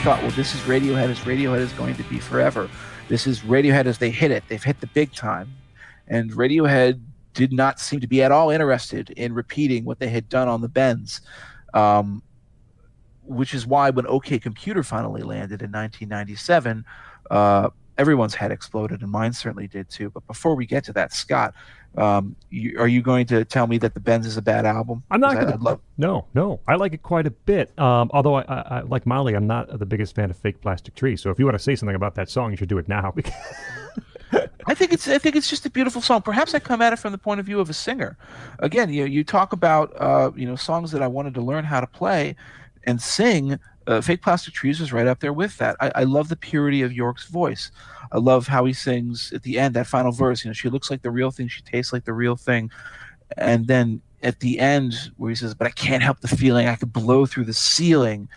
Thought, well, this is Radiohead as Radiohead is going to be forever. This is Radiohead as they hit it. They've hit the big time. And Radiohead did not seem to be at all interested in repeating what they had done on the bends. Um, which is why when OK Computer finally landed in 1997, uh, everyone's head exploded, and mine certainly did too. But before we get to that, Scot, um, you, are you going to tell me that the Bends is a bad album? I'm not going to. Love... No, no, I like it quite a bit. Um, although I, I, I, like Molly, I'm not the biggest fan of Fake Plastic Tree. So if you want to say something about that song, you should do it now. I think it's I think it's just a beautiful song. Perhaps I come at it from the point of view of a singer. Again, you you talk about uh, you know songs that I wanted to learn how to play and sing. Uh, Fake Plastic Trees was right up there with that. I, I love the purity of Yorke's voice. I love how he sings at the end, that final verse. You know, she looks like the real thing, she tastes like the real thing. And then at the end, where he says, But I can't help the feeling I could blow through the ceiling.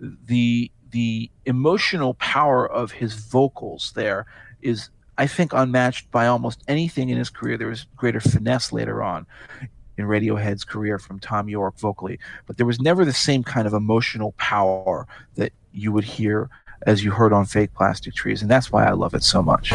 The the emotional power of his vocals there is I think unmatched by almost anything in his career. There was greater finesse later on in Radiohead's career from Thom Yorke vocally, but there was never the same kind of emotional power that you would hear as you heard on Fake Plastic Trees, and that's why I love it so much.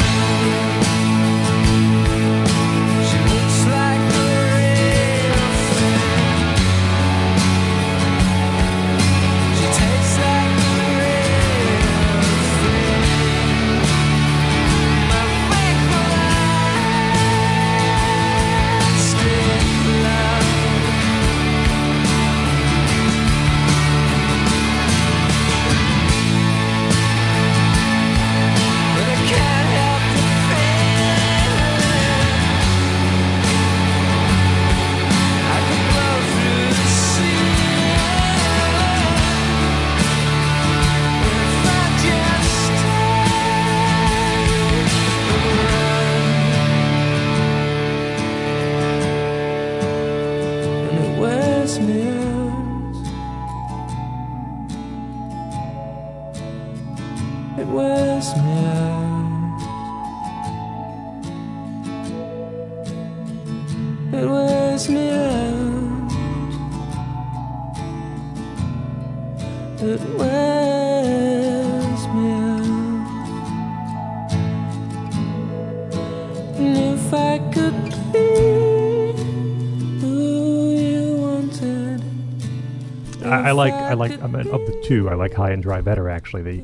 Two I like High and Dry better actually. The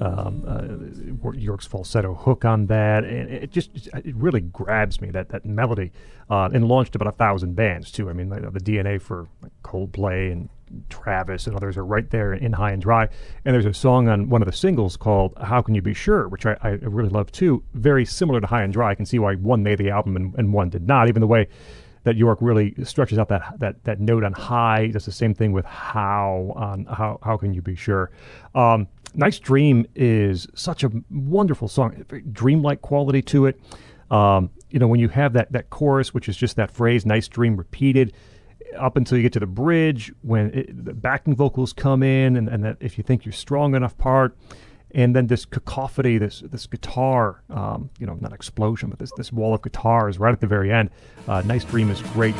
um, uh, Yorke's falsetto hook on that, and it just it really grabs me that that melody, uh, and launched about a thousand bands too. I mean, the, the DNA for Coldplay and Travis and others are right there in High and Dry. And there's a song on one of the singles called "How Can You Be Sure," which I, I really love too. Very similar to High and Dry. I can see why one made the album and, and one did not. Even the way that Yorke really stretches out that that that note on high. Does the same thing with how on how how can you be sure? Um, nice Dream is such a wonderful song, dreamlike quality to it. Um, you know when you have that that chorus, which is just that phrase "nice dream" repeated up until you get to the bridge when it, the backing vocals come in, and, and that if you think you're strong enough part and then this cacophony, this this guitar, um, you know, not explosion, but this this wall of guitars right at the very end. Uh, nice Dream is great.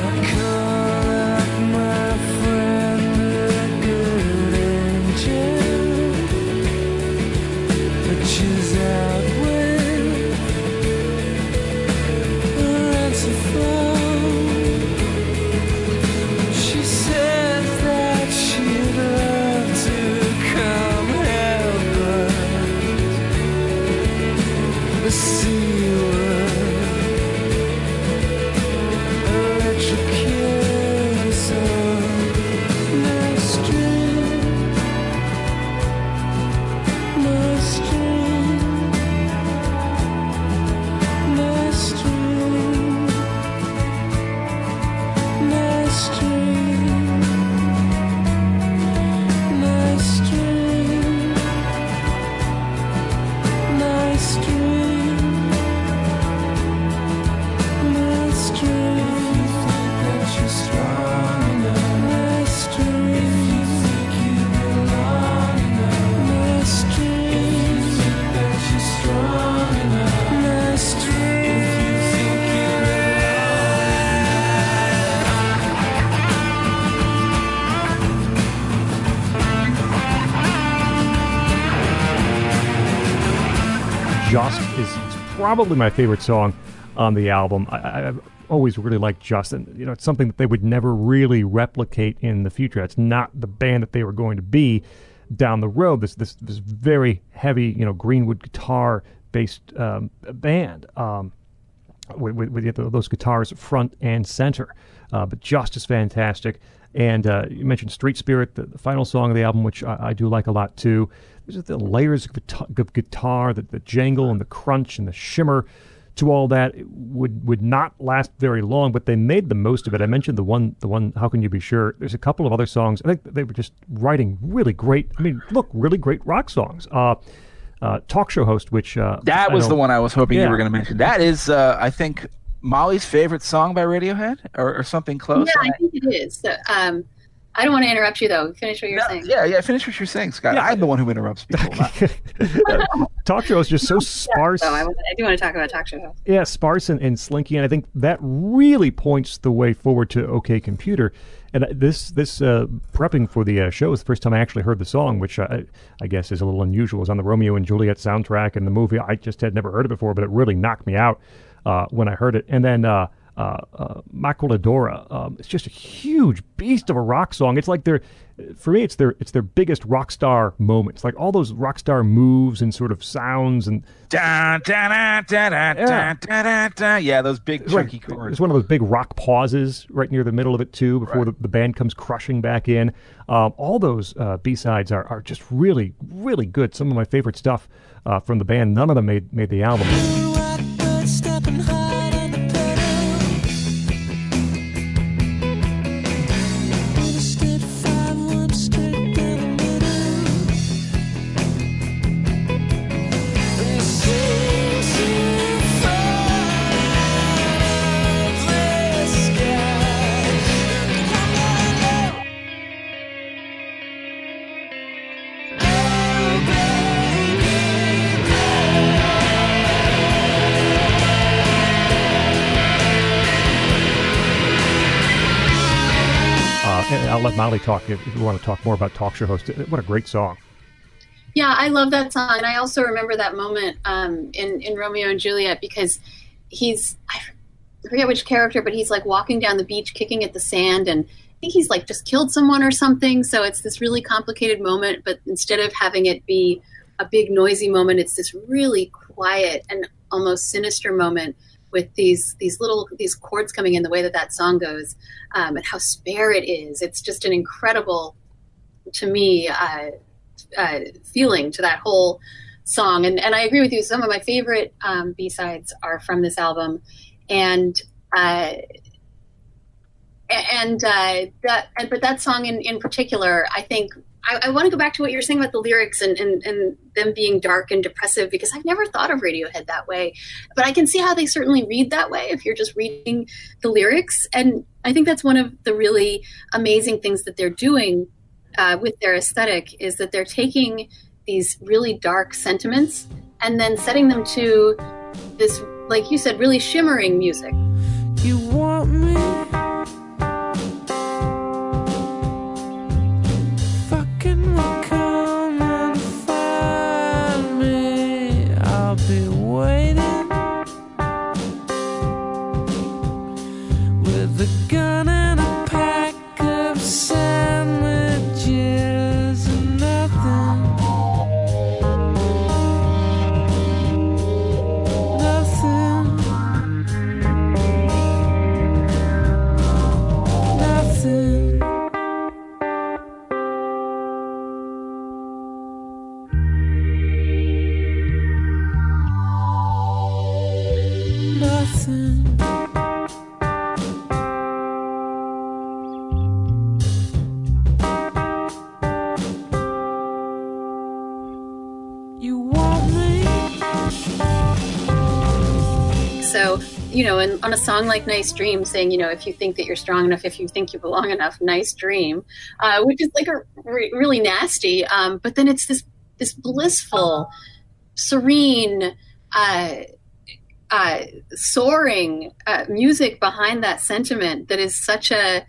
Probably my favorite song on the album. I, I've always really liked Justin. you know, it's something that they would never really replicate in the future. It's not the band that they were going to be down the road. This this this very heavy, you know, Greenwood guitar based um, band. Um, with, with, with those guitars front and center. Uh, but just as fantastic. And uh, you mentioned Street Spirit, the, the final song of the album, which I, I do like a lot too. There's just the layers of, guitar, of guitar the, the jangle and the crunch and the shimmer to all that it would would not last very long, but they made the most of it. I mentioned the one, the one. How can you be sure? There's a couple of other songs. I think they were just writing really great. I mean, look, really great rock songs. Uh, uh, talk show host, which uh, That was the one I was hoping Yeah. you were going to mention. That is, uh, I think, Molly's favorite song by Radiohead, or, or something close. Yeah, I think it is. So, um, I don't want to interrupt you though. Finish what you're No, saying. yeah, yeah. Finish what you're saying, Scot. I'm the one who interrupts people. talk show is just so sparse. So I, I do want to talk about talk show hosts. Yeah, sparse and, and slinky, and I think that really points the way forward to OK Computer. And uh, this this uh, prepping for the uh, show is the first time I actually heard the song, which I, I guess is a little unusual. It was on the Romeo and Juliet soundtrack and the movie. I just had never heard it before, but it really knocked me out uh, when I heard it. And then uh, uh, um, it's just a huge beast of a rock song. It's like their, for me, it's their it's their biggest rock star moment. It's like all those rock star moves and sort of sounds and Da, da, da, da, da, Yeah. da, da, da. Yeah, those big It's like- chunky chords. It's one of those big rock pauses right near the middle of it too, before the, the band comes crushing back in. Um, all those uh, B sides are, are just really, really good. Some of my favorite stuff uh, from the band. None of them made made the album. Talk if, you want to talk more about talk show host. What a great song! Yeah, I love that song, and I also remember that moment um, in in Romeo and Juliet because he's I forget which character, but he's like walking down the beach, kicking at the sand, and I think he's like just killed someone or something. So it's this really complicated moment, but instead of having it be a big noisy moment. It's this really quiet and almost sinister moment with these these little these chords coming in the way that that song goes um, and how spare it is. It's just an incredible, to me, uh, uh, feeling to that whole song. And and I agree with you. Some of my favorite um, B sides are from this album, and. Uh, and uh, that, and, but that song in, in particular, I think I, I want to go back to what you were saying about the lyrics and, and, and them being dark and depressive because I've never thought of Radiohead that way. But I can see how they certainly read that way if you're just reading the lyrics. And I think that's one of the really amazing things that they're doing uh, with their aesthetic is that they're taking these really dark sentiments and then setting them to this, like you said, really shimmering music. You know, and on a song like Nice Dream, saying, you know, if you think that you're strong enough, if you think you belong enough, nice dream, uh, which is like a re- really nasty. Um, but then it's this this blissful, serene, uh, uh, soaring uh, music behind that sentiment that is such a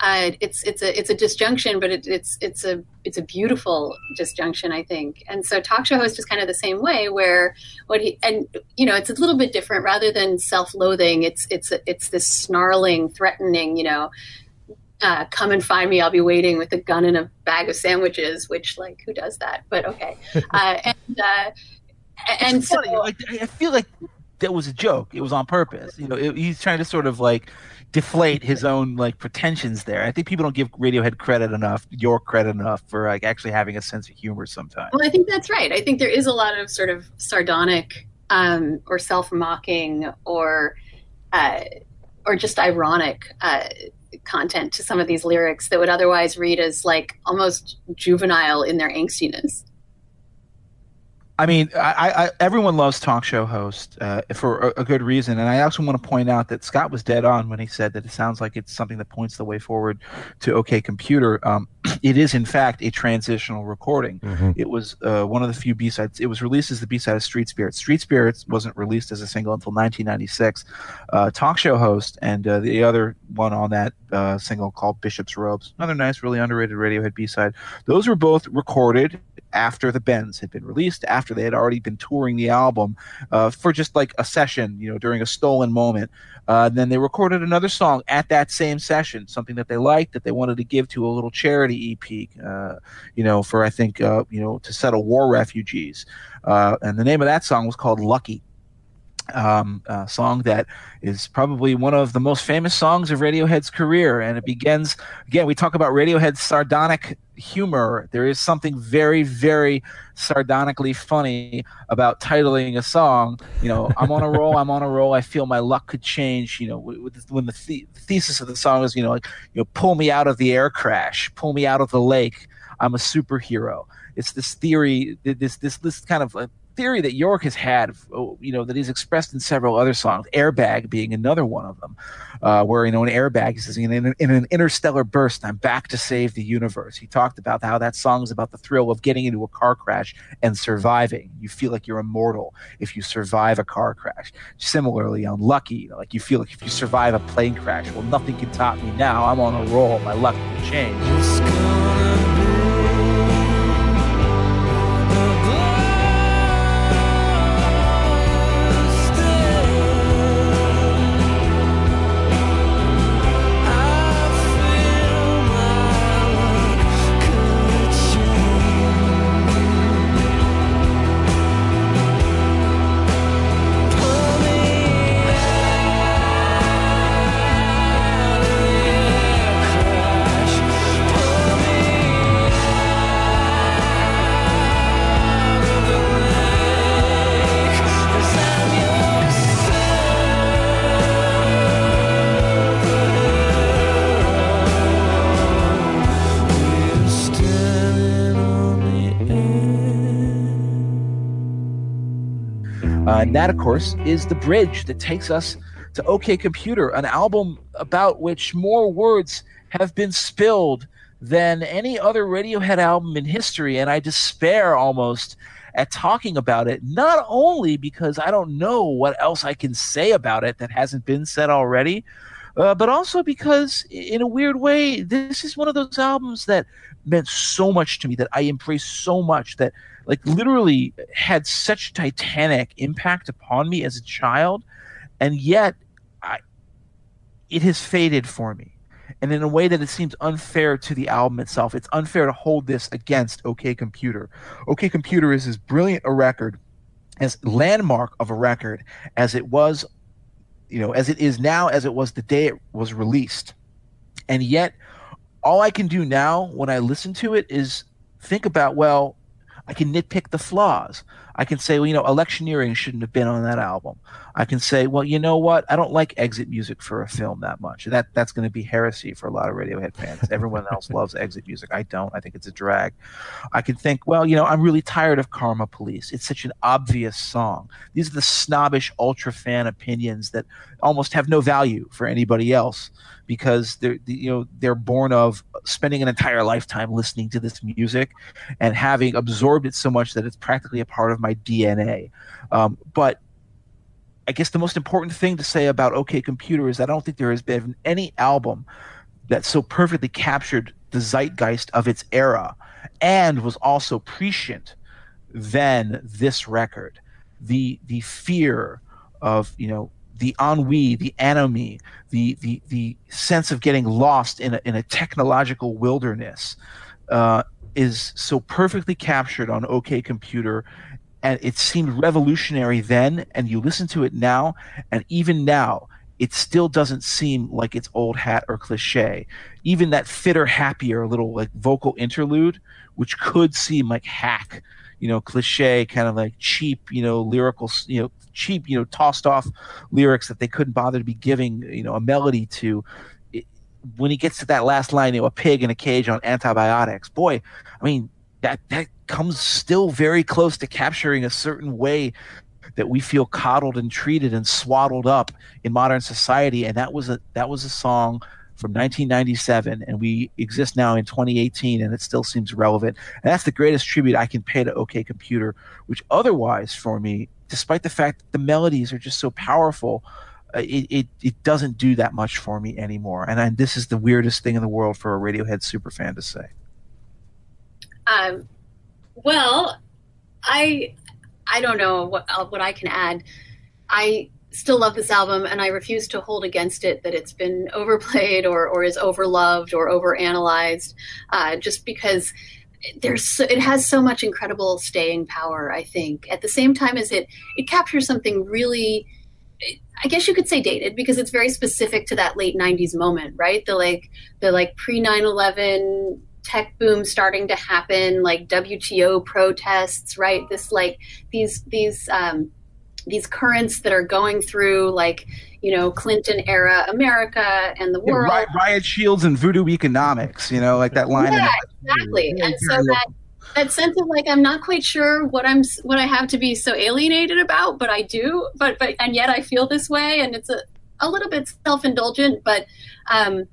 uh, it's it's a it's a disjunction, but it, it's it's a it's a beautiful disjunction, I think. And so, talk show host is kind of the same way, where what he and you know it's a little bit different. Rather than self-loathing, it's it's it's this snarling, threatening, you know, uh, come and find me. I'll be waiting with a gun and a bag of sandwiches. Which like who does that? But okay, uh, and uh, and It's so funny. I I feel like that was a joke. It was on purpose. You know, it, he's trying to sort of like deflate his own like pretensions there. I think people don't give Radiohead credit enough, Yorke credit enough for like actually having a sense of humor sometimes. Well, I think that's right. I think there is a lot of sort of sardonic um, or self-mocking or uh, or just ironic uh, content to some of these lyrics that would otherwise read as like almost juvenile in their angstiness. I mean, I, I, everyone loves talk show hosts uh, for a, a good reason, and I also want to point out that Scot was dead on when he said that it sounds like it's something that points the way forward to OK Computer. Um, it is, in fact, a transitional recording. It was uh, one of the few B sides. It was released as the B side of Street Spirits. Street Spirits wasn't released as a single until 1996. Uh, talk show host and uh, the other one on that uh, single called Bishop's Robes, another nice, really underrated Radiohead B side. Those were both recorded after the Bends had been released, after they had already been touring the album uh, for just like a session, you know, during a stolen moment. Uh, then they recorded another song at that same session, something that they liked that they wanted to give to a little charity EP, uh, you know, for I think uh, you know to settle war refugees. Uh, and the name of that song was called Lucky um, a song that is probably one of the most famous songs of Radiohead's career. And it begins, again, we talk about Radiohead's sardonic humor. There is something very, very sardonically funny about titling a song, you know, I'm on a roll, I'm on a roll, I feel my luck could change, you know, when the, the thesis of the song is, you know, like, you know, pull me out of the air crash, pull me out of the lake, I'm a superhero. It's this theory, this, this, this kind of uh, theory that Yorke has had, oh, you know, that he's expressed in several other songs, Airbag being another one of them, uh, where, you know, an airbag, says, in an, in an interstellar burst, I'm back to save the universe. He talked about how that song is about the thrill of getting into a car crash and surviving. You feel like you're immortal if you survive a car crash. Similarly, on Lucky, you know, like you feel like if you survive a plane crash, well, nothing can top me now. I'm on a roll. My luck will change. And that, of course, is the bridge that takes us to OK Computer, an album about which more words have been spilled than any other Radiohead album in history. And I despair almost at talking about it, not only because I don't know what else I can say about it that hasn't been said already, uh, but also because, in a weird way, this is one of those albums that meant so much to me, that I embraced so much, that like literally had such titanic impact upon me as a child, and yet I, it has faded for me and in a way that it seems unfair to the album itself. It's unfair to hold this against OK Computer. OK Computer is as brilliant a record, as landmark of a record as it was, you know, as it is now, as it was the day it was released. And yet, all I can do now when I listen to it is think about, well, I can nitpick the flaws. I can say, well, you know, electioneering shouldn't have been on that album. I can say, well, you know what? I don't like exit music for a film that much. That that's going to be heresy for a lot of Radiohead fans. Everyone else loves exit music. I don't. I think it's a drag. I can think, well, you know, I'm really tired of Karma Police. It's such an obvious song. These are the snobbish ultra fan opinions that almost have no value for anybody else because they're you know they're born of spending an entire lifetime listening to this music and having absorbed it so much that it's practically a part of my DNA. Um, but I guess the most important thing to say about OK Computer is I don't think there has been any album that so perfectly captured the zeitgeist of its era and was also prescient than this record. The the fear of you know the ennui, the anomie, the the the sense of getting lost in a, in a technological wilderness uh, is so perfectly captured on OK Computer, and it seemed revolutionary then. And you listen to it now, and even now, it still doesn't seem like it's old hat or cliche. Even that fitter, happier little like vocal interlude, which could seem like hack, you know, cliche, kind of like cheap, you know, lyrical, you know, cheap, you know, tossed off lyrics that they couldn't bother to be giving, you know, a melody to. It, when he gets to that last line, you know, a pig in a cage on antibiotics, boy, I mean, that that comes still very close to capturing a certain way that we feel coddled and treated and swaddled up in modern society. And that was a that was a song from 1997 and we exist now in 2018 and it still seems relevant. And that's the greatest tribute i can pay to ok computer which otherwise for me despite the fact that the melodies are just so powerful uh, it, it, it doesn't do that much for me anymore. And I, this is the weirdest thing in the world for a radiohead super fan to say Um, well, I I don't know what uh, what I can add. I still love this album, and I refuse to hold against it that it's been overplayed or or is overloved or overanalyzed, uh, just because there's so, it has so much incredible staying power. I think at the same time as it it captures something really. I guess you could say dated because it's very specific to that late '90s moment, right? The like the like pre 9/11 tech boom starting to happen, like WTO protests, right? This like these these um, these currents that are going through like you know Clinton era America and the world. riot, riot shields and voodoo economics you know like that line in Yeah, exactly. Yeah, And so that that sense of like I'm not quite sure what I'm what I have to be so alienated about, but I do. But but and yet I feel this way, and it's a a little bit self indulgent, but um,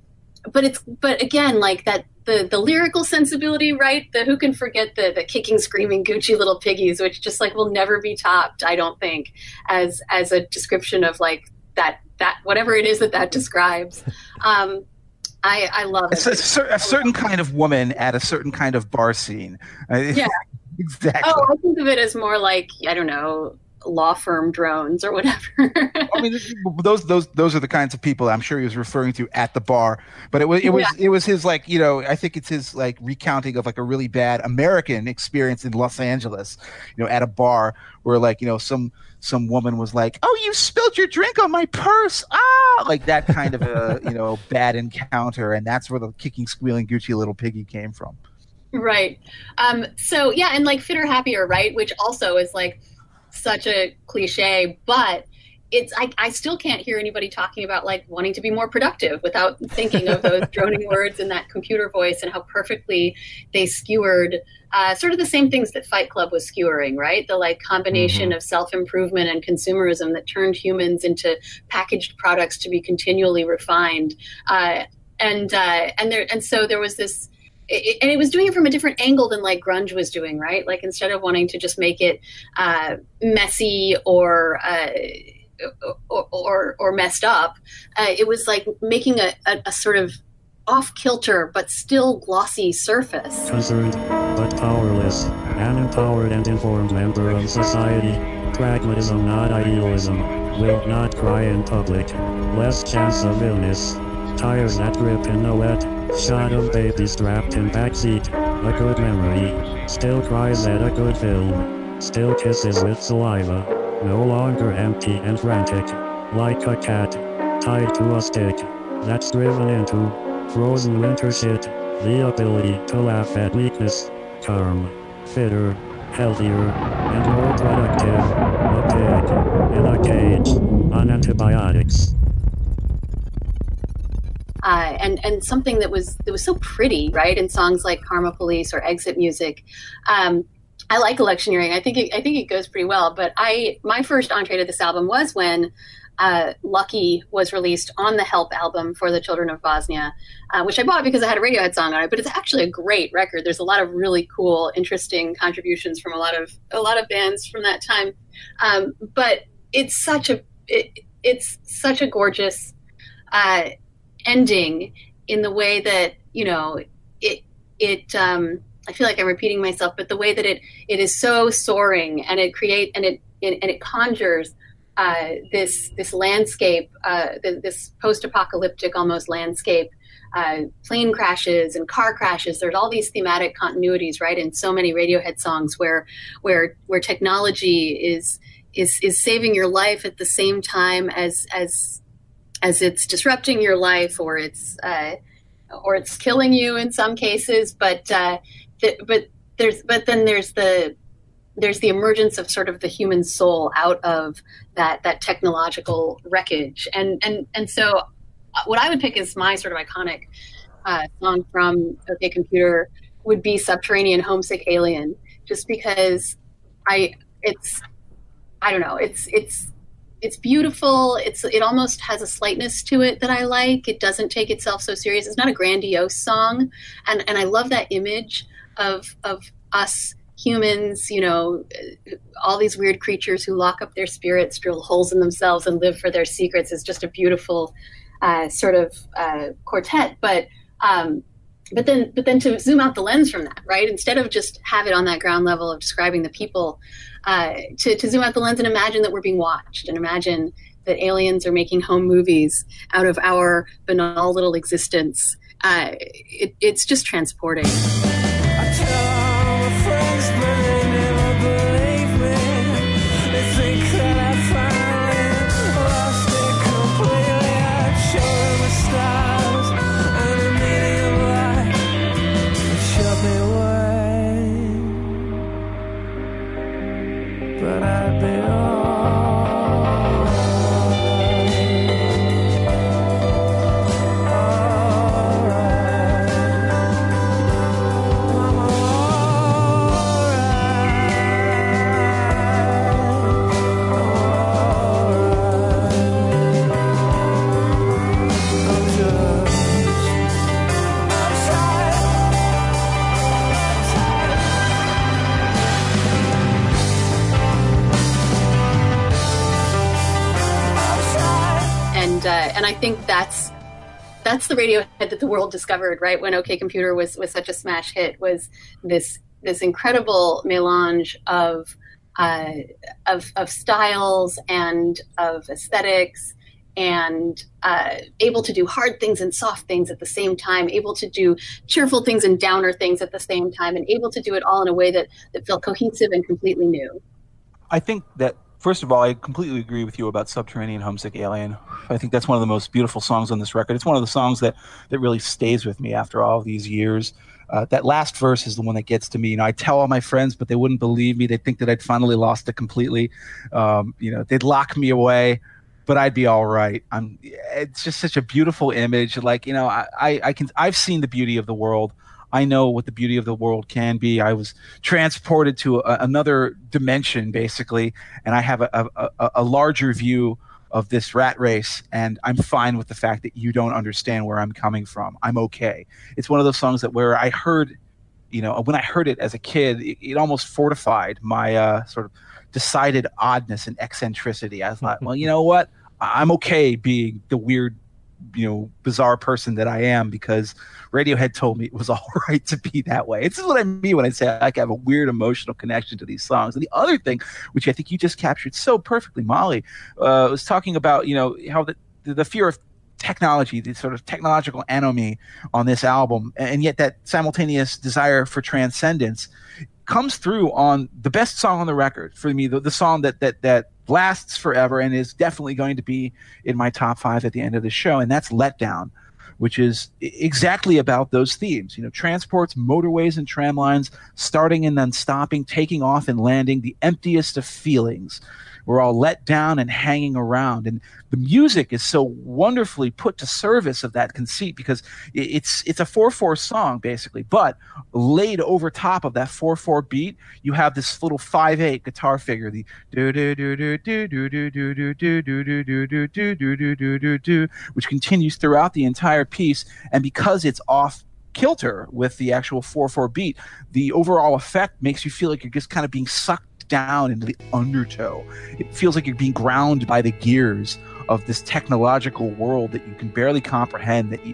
but it's but again like that the the lyrical sensibility, right? The who can forget the the kicking, screaming Gucci little piggies, which just like will never be topped. I don't think as as a description of like that that whatever it is that that describes. Um, I I love It's it. a, cer- a certain kind of woman at a certain kind of bar scene. Yeah. exactly. Oh, I think of it as more like I don't know, law firm drones or whatever. I mean, those those those are the kinds of people I'm sure he was referring to at the bar. But it was it was it was his like you know I think it's his like recounting of like a really bad American experience in Los Angeles, you know, at a bar where like you know some some woman was like, "Oh, you spilled your drink on my purse!" Ah, like that kind of a you know bad encounter, and that's where the kicking, squealing Gucci little piggy came from. right. Um, so yeah, and like fitter happier, right? Which also is like such a cliche, but it's I, I still can't hear anybody talking about like wanting to be more productive without thinking of those droning words and that computer voice and how perfectly they skewered uh, sort of the same things that Fight Club was skewering, right? The like combination of self improvement and consumerism that turned humans into packaged products to be continually refined. Uh, and uh, and there and so there was this it, and it was doing it from a different angle than like grunge was doing right like instead of wanting to just make it uh, messy or, uh, or or or messed up uh, it was like making a, a, a sort of off kilter but still glossy surface concerned but powerless, an empowered and informed member of society. Pragmatism, not idealism, will not cry in public. Less chance of illness. Tires that grip in the wet. Shot of baby strapped in backseat. A good memory. Still cries at a good film. Still kisses with saliva. No longer empty and frantic. Like a cat. Tied to a stick. That's driven into frozen winter shit. The ability to laugh at weakness. Calm. Fitter. Healthier. And more productive. A pig. In a cage. On antibiotics. Uh, and and something that was that was so pretty, right? In songs like Karma Police or Exit Music. Um, I like electioneering. I think it, I think it goes pretty well. But I my first entree to this album was when uh, Lucky was released on the Help album for the Children of Bosnia, uh, which I bought because I had a Radiohead song on it. But it's actually a great record. There's a lot of really cool, interesting contributions from a lot of a lot of bands from that time. Um, but it's such a it, it's such a gorgeous uh, ending in the way that you know it it um i feel like i'm repeating myself but the way that it it is so soaring and it create and it, it and it conjures uh, this this landscape uh, th- this post-apocalyptic almost landscape uh, plane crashes and car crashes. There's all these thematic continuities right in so many radiohead songs where where where technology is is is saving your life at the same time as as as it's disrupting your life or it's uh, or it's killing you in some cases but uh, th- but there's but then there's the there's the emergence of sort of the human soul out of that that technological wreckage. And and and so uh, what I would pick as my sort of iconic uh, song from OK Computer would be Subterranean Homesick Alien just because I it's I don't know it's it's it's beautiful. It's it almost has a slightness to it that I like. It doesn't take itself so serious. It's not a grandiose song, and and I love that image of of us humans. You know, all these weird creatures who lock up their spirits, drill holes in themselves, and live for their secrets. is just a beautiful uh, sort of uh, quartet. But um, but then but then to zoom out the lens from that, right? Instead of just have it on that ground level of describing the people uh, to, to zoom out the lens and imagine that we're being watched and imagine that aliens are making home movies out of our banal little existence. Uh, it, it's just transporting. That's that's the Radiohead that the world discovered, right? When OK Computer was was such a smash hit, was this this incredible melange of uh, of of styles and of aesthetics and uh, able to do hard things and soft things at the same time, able to do cheerful things and downer things at the same time, and able to do it all in a way that, that felt cohesive and completely new. I think that first of all, I completely agree with you about Subterranean Homesick Alien. I think that's one of the most beautiful songs on this record. It's one of the songs that that really stays with me after all these years. Uh, that last verse is the one that gets to me. You know, I tell all my friends, but they wouldn't believe me. They'd think that I'd finally lost it completely. Um, you know, they'd lock me away. but I'd be all right. I'm. It's just such a beautiful image. Like you know, I, I, I can. I've seen the beauty of the world. I know what the beauty of the world can be. I was transported to a, another dimension, basically, and I have a, a, a larger view of this rat race, and I'm fine with the fact that you don't understand where I'm coming from. I'm okay. It's one of those songs that where I heard, you know, when I heard it as a kid, it, it almost fortified my uh, sort of decided oddness and eccentricity. I thought, well, you know what? I'm okay being the weird, you know, bizarre person that I am because Radiohead told me it was all right to be that way. This is what I mean when I say I have a weird emotional connection to these songs. And the other thing, which I think you just captured so perfectly, Molly, uh, was talking about, you know, how the, the fear of technology, the sort of technological enemy on this album, and yet that simultaneous desire for transcendence comes through on the best song on the record for me, the, the song that that that lasts forever and is definitely going to be in my top five at the end of the show, and that's "Let Down," which is exactly about those themes. You know, transports, motorways, and tram lines, starting and then stopping, taking off and landing, the emptiest of feelings. We're all let down and hanging around, and the music is so wonderfully put to service of that conceit because it's it's a four four song basically, but laid over top of that four four beat, you have this little five eight guitar figure, the do do do do do do do do do do do do do do do do do do do which continues throughout the entire piece, and because it's off kilter with the actual 4-4 beat the overall effect makes you feel like you're just kind of being sucked down into the undertow. It feels like you're being ground by the gears of this technological world that you can barely comprehend that you,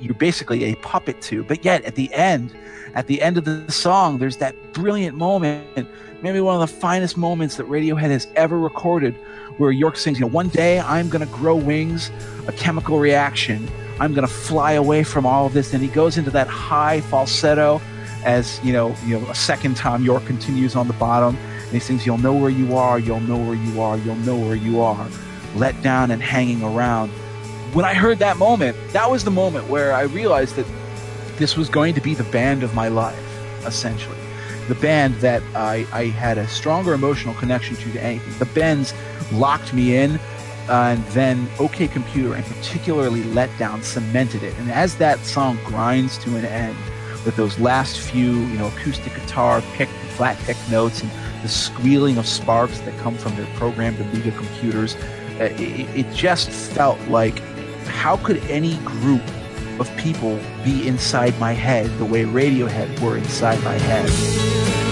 you, are basically a puppet to. But yet at the end at the end of the song there's that brilliant moment maybe one of the finest moments that radiohead has ever recorded where Yorke sings you know one day i'm going to grow wings a chemical reaction. I'm going to fly away from all of this. And he goes into that high falsetto as you know you know a second time Yorke continues on the bottom he sings, You'll know where you are, you'll know where you are, you'll know where you are, let down and hanging around. When I heard that moment, that was the moment where I realized that this was going to be the band of my life, essentially. The band that I, I had a stronger emotional connection to than anything. The Bends locked me in, uh, and then OK Computer, and particularly Let Down, cemented it. And as that song grinds to an end, with those last few, you know, acoustic guitar picked flat pick notes and the squealing of sparks that come from their programmed Amiga computers. Uh, it, it just felt like how could any group of people be inside my head the way Radiohead were inside my head?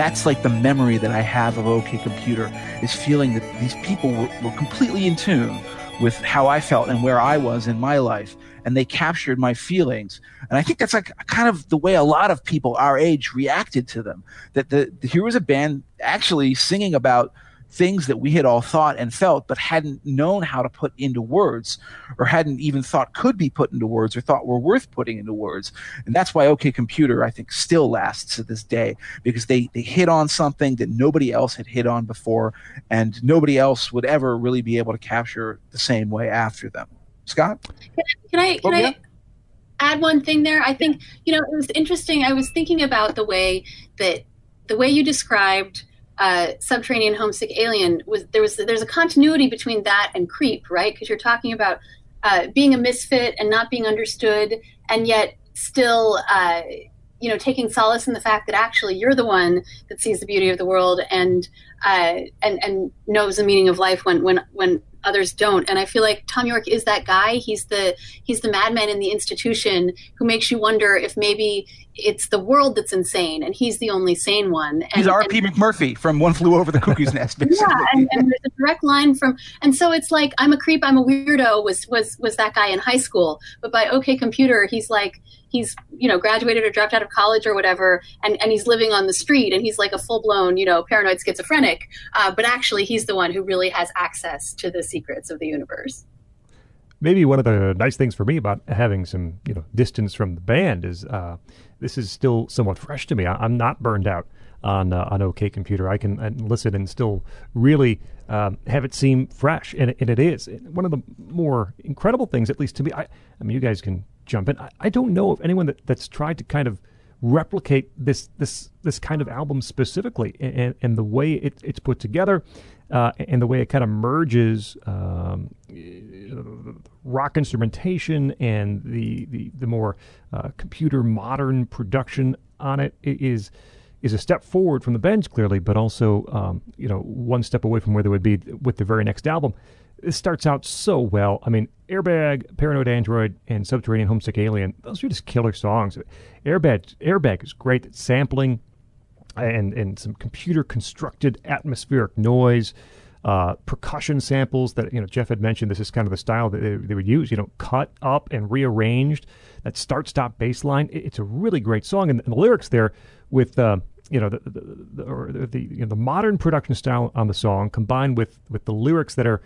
That's like the memory that I have of OK Computer is feeling that these people were, were completely in tune with how I felt and where I was in my life. And they captured my feelings. And I think that's like kind of the way a lot of people our age reacted to them. That the, here was a band actually singing about things that we had all thought and felt, but hadn't known how to put into words, or hadn't even thought could be put into words, or thought were worth putting into words. And that's why OK Computer, I think, still lasts to this day because they they hit on something that nobody else had hit on before, and nobody else would ever really be able to capture the same way after them. Scot, can I can I? Oh, yeah. Add one thing there. I think you know it was interesting. I was thinking about the way that the way you described uh, subterranean homesick alien was there was there's a continuity between that and creep right? Because you're talking about uh, being a misfit and not being understood and yet still uh, you know taking solace in the fact that actually you're the one that sees the beauty of the world and uh, and and knows the meaning of life when when when others don't. And i feel like Thom Yorke is that guy. He's the he's the madman in the institution who makes you wonder if maybe it's the world that's insane and he's the only sane one and, He's R.P. and- McMurphy from One Flew Over the Cuckoo's Nest. Basically. yeah, and, and there's a direct line from, and so it's like I'm a creep, I'm a weirdo was was was that guy in high school, but by OK Computer, he's like he's you know graduated or dropped out of college or whatever, and and he's living on the street, and he's like a full blown you know paranoid schizophrenic, uh, but actually he's the one who really has access to the secrets of the universe. Maybe one of the nice things for me about having some you know distance from the band is uh, this is still somewhat fresh to me. I, I'm not burned out on uh, on OK Computer. I can, can listen and still really um, have it seem fresh, and, and it is one of the more incredible things, at least to me. I, I mean, you guys can jump in. I, I don't know of anyone that, that's tried to kind of replicate this this this kind of album specifically, and, and the way it, it's put together, uh, and the way it kind of merges um, rock instrumentation and the the, the more uh, computer modern production on it is is a step forward from the Bends clearly, but also um, you know one step away from where they would be with the very next album. This starts out so well. I mean, Airbag, Paranoid Android, and Subterranean Homesick Alien. Those are just killer songs. Airbag, Airbag is great at sampling and and some computer constructed atmospheric noise, uh, percussion samples that you know Jeff had mentioned. This is kind of the style that they, they would use. You know, cut up and rearranged. That start stop bass line. It- it's a really great song, and, and the lyrics there with. Uh, you know the the, the, the, you know, the modern production style on the song combined with with the lyrics that are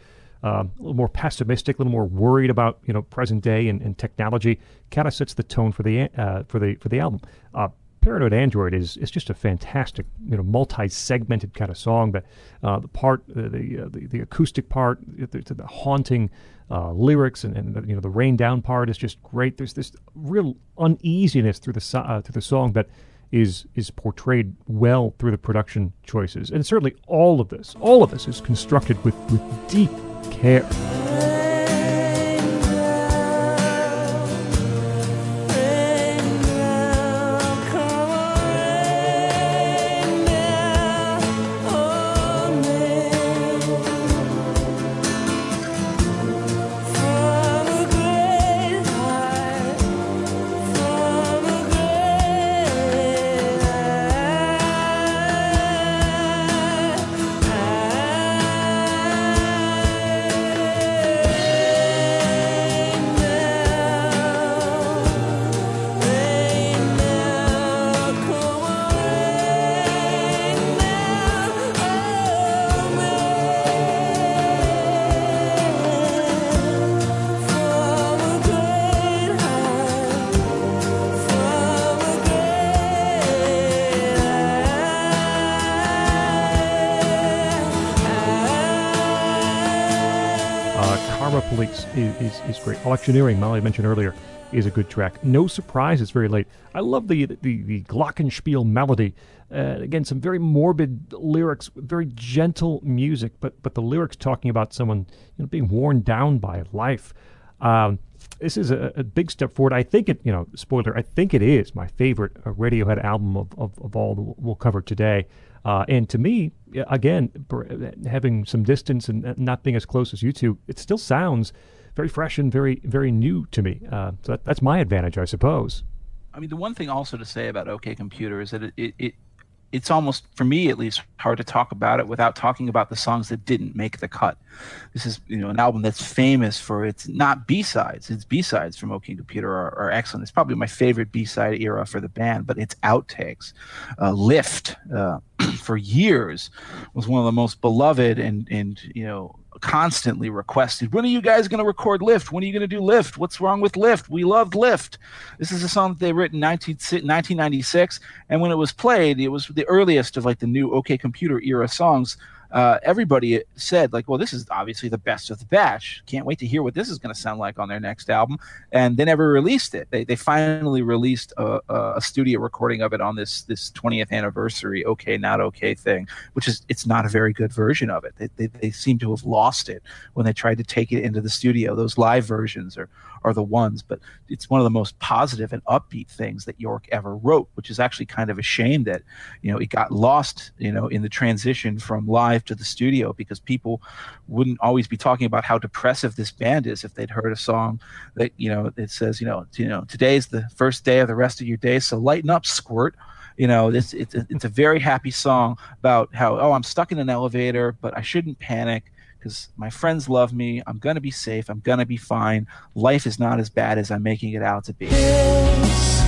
uh, a little more pessimistic, a little more worried about you know present day and, and technology, kind of sets the tone for the uh, for the for the album. Uh, Paranoid Android is is just a fantastic you know multi-segmented kind of song. But uh, the part uh, the, uh, the the acoustic part, the, the haunting uh, lyrics, and, and you know the rain down part is just great. There's this real uneasiness through the through the song that is is portrayed well through the production choices, and certainly all of this, all of this is constructed with with deep care. Electioneering, Molly mentioned earlier, is a good track. No surprise, it's very late. I love the the, the glockenspiel melody. Uh, again, some very morbid lyrics, very gentle music, but but the lyrics talking about someone you know, being worn down by life. Um, this is a, a big step forward. I think it, you know, spoiler, I think it is my favorite uh, Radiohead album of, of, of all that we'll- cover today. Uh, and to me, again, having some distance and not being as close as you two, it still sounds very fresh and very, very new to me. Uh, so that, that's my advantage, I suppose. I mean, the one thing also to say about OK Computer is that it, it, it it's almost for me at least hard to talk about it without talking about the songs that didn't make the cut. This is you know an album that's famous for its not B sides. Its B sides from OK Computer are, are excellent. It's probably my favorite B side era for the band, but its outtakes, uh, Lift, uh, for years was one of the most beloved and and you know constantly requested. When are you guys going to record Lift? When are you going to do Lift? What's wrong with Lift? We loved Lift. This is a song that they written in 19, 1996, and when it was played, it was the earliest of like the new OK Computer era songs. Uh, everybody said like, well, this is obviously the best of the batch. Can't wait to hear what this is going to sound like on their next album. And they never released it. They, they finally released a, a studio recording of it on this this 20th anniversary OK Not OK thing, which is it's not a very good version of it. They, they, they seem to have lost it when they tried to take it into the studio. Those live versions are are the ones, but it's one of the most positive and upbeat things that Yorke ever wrote, which is actually kind of a shame that, you know, it got lost, you know, in the transition from live to the studio because people wouldn't always be talking about how depressive this band is if they'd heard a song that, you know, it says, you know, you know, today's the first day of the rest of your day, so lighten up, squirt. You know this it's it's a very happy song about how oh i'm stuck in an elevator but i shouldn't panic because my friends love me. I'm going to be safe. I'm going to be fine. Life is not as bad as i'm making it out to be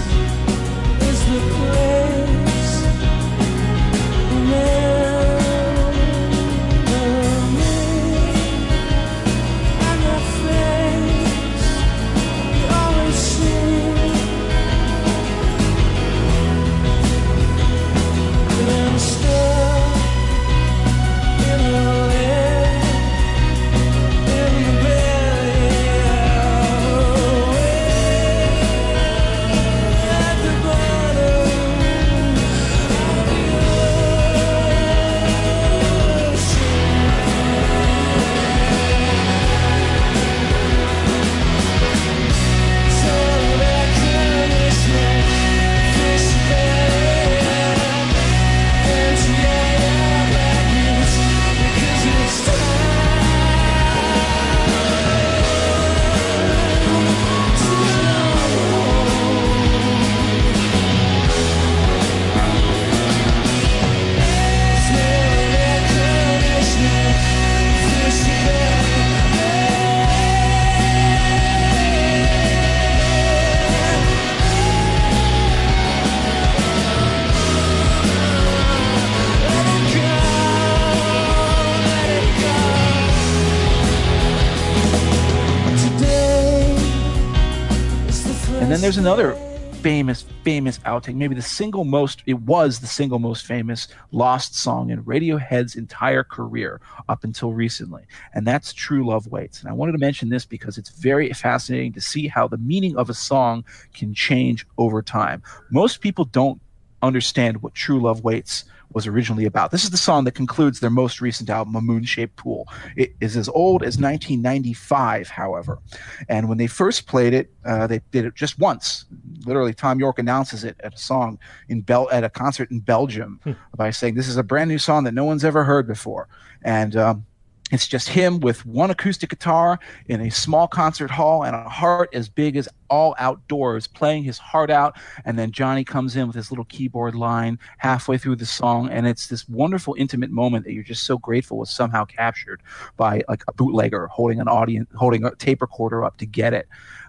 And then there's another famous, famous outtake, maybe the single most, it was the single most famous lost song in Radiohead's entire career up until recently. And that's True Love Waits. And I wanted to mention this because it's very fascinating to see how the meaning of a song can change over time. Most people don't understand what True Love Waits was originally about. This is the song that concludes their most recent album, A Moon Shaped Pool. It is as old as 1995, however. And when they first played it, uh, they did it just once. Literally, Thom Yorke announces it at a song in Bel- at a concert in Belgium by saying, "This is a brand new song that no one's ever heard before." And um, it's just him with one acoustic guitar in a small concert hall and a heart as big as all outdoors, playing his heart out. And then Jonny comes in with his little keyboard line halfway through the song, and it's this wonderful, intimate moment that you're just so grateful was somehow captured by like a bootlegger holding an audience, holding a tape recorder up to get it.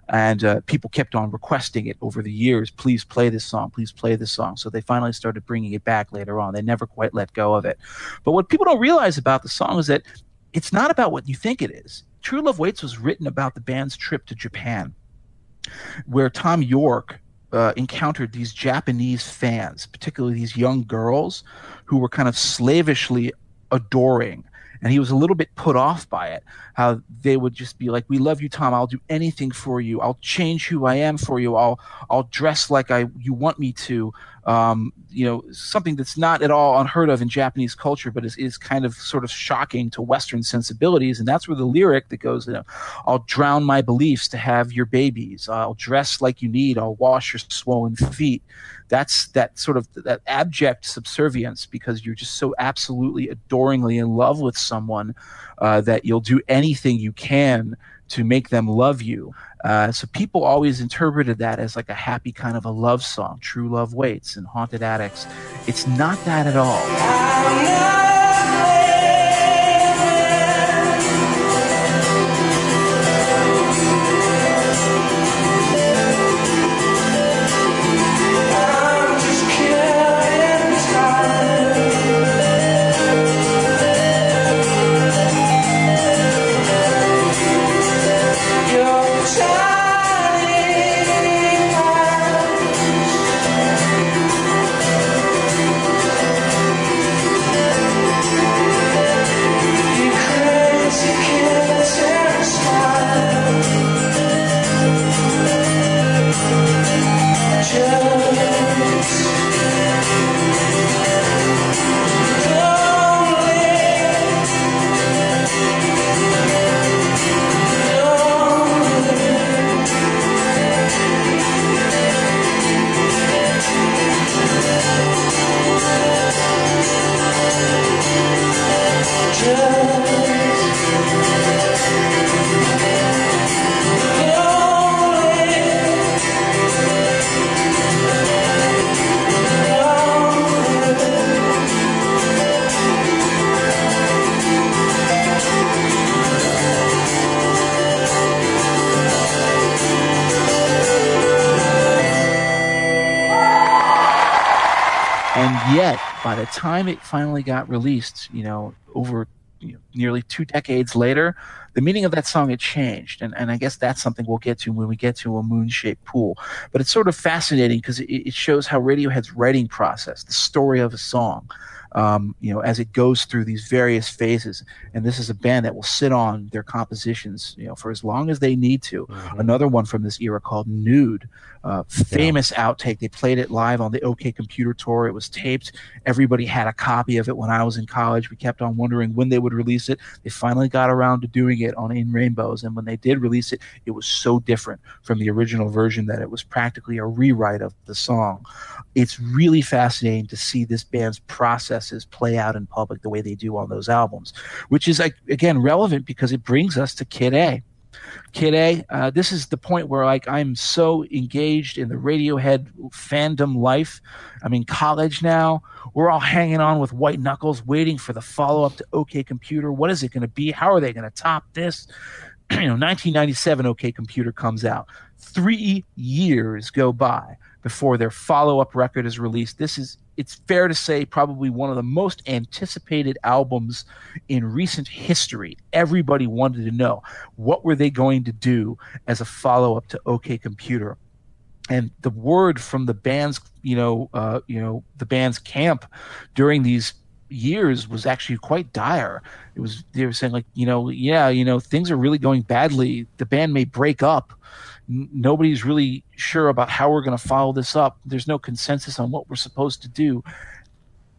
And uh, people kept on requesting it over the years. Please play this song. Please play this song. So they finally started bringing it back later on. They never quite let go of it. But what people don't realize about the song is that it's not about what you think it is. True Love Waits was written about the band's trip to Japan, where Thom Yorke uh, encountered these Japanese fans, particularly these young girls who were kind of slavishly adoring. And he was a little bit put off by it, how they would just be like, "We love you, Thom. I'll do anything for you. I'll change who I am for you. I'll I'll dress like I you want me to." Um, you know, something that's not at all unheard of in Japanese culture, but is, is kind of sort of shocking to Western sensibilities. And that's where the lyric that goes, you know, I'll drown my beliefs to have your babies. I'll dress like you need. I'll wash your swollen feet. That's that sort of that abject subservience because you're just so absolutely adoringly in love with someone uh, that you'll do anything you can to make them love you. Uh, so people always interpreted that as like a happy kind of a love song, True Love Waits and Haunted Attics. It's not that at all. Yet, by the time it finally got released, you know, over you know, nearly two decades later, the meaning of that song had changed. And, and I guess that's something we'll get to when we get to a moon shaped pool. But it's sort of fascinating because it, it shows how Radiohead's writing process, the story of a song, um, you know, as it goes through these various phases. And this is a band that will sit on their compositions, you know, for as long as they need to. Another one from this era called Nude, uh, famous outtake. They played it live on the OK Computer tour. It was taped. Everybody had a copy of it when I was in college. We kept on wondering when they would release it. They finally got around to doing it on In Rainbows, and when they did release it, it was so different from the original version that it was practically a rewrite of the song. It's really fascinating to see this band's processes play out in public the way they do on those albums, which is like again relevant because it brings us to Kid A. Kid A, uh, this is the point where like I'm so engaged in the Radiohead fandom life. I'm in college now. We're all hanging on with white knuckles, waiting for the follow up to OK Computer. What is it going to be? How are they going to top this? you know, 1997 OK Computer comes out. Three years go by before their follow up record is released. This is, it's fair to say, probably one of the most anticipated albums in recent history. Everybody wanted to know what were they going to do as a follow up to OK Computer? And the word from the band's you know uh, you know the band's camp during these years was actually quite dire. It was they were saying like you know yeah you know things are really going badly. The band may break up nobody's really sure about how we're going to follow this up there's no consensus on what we're supposed to do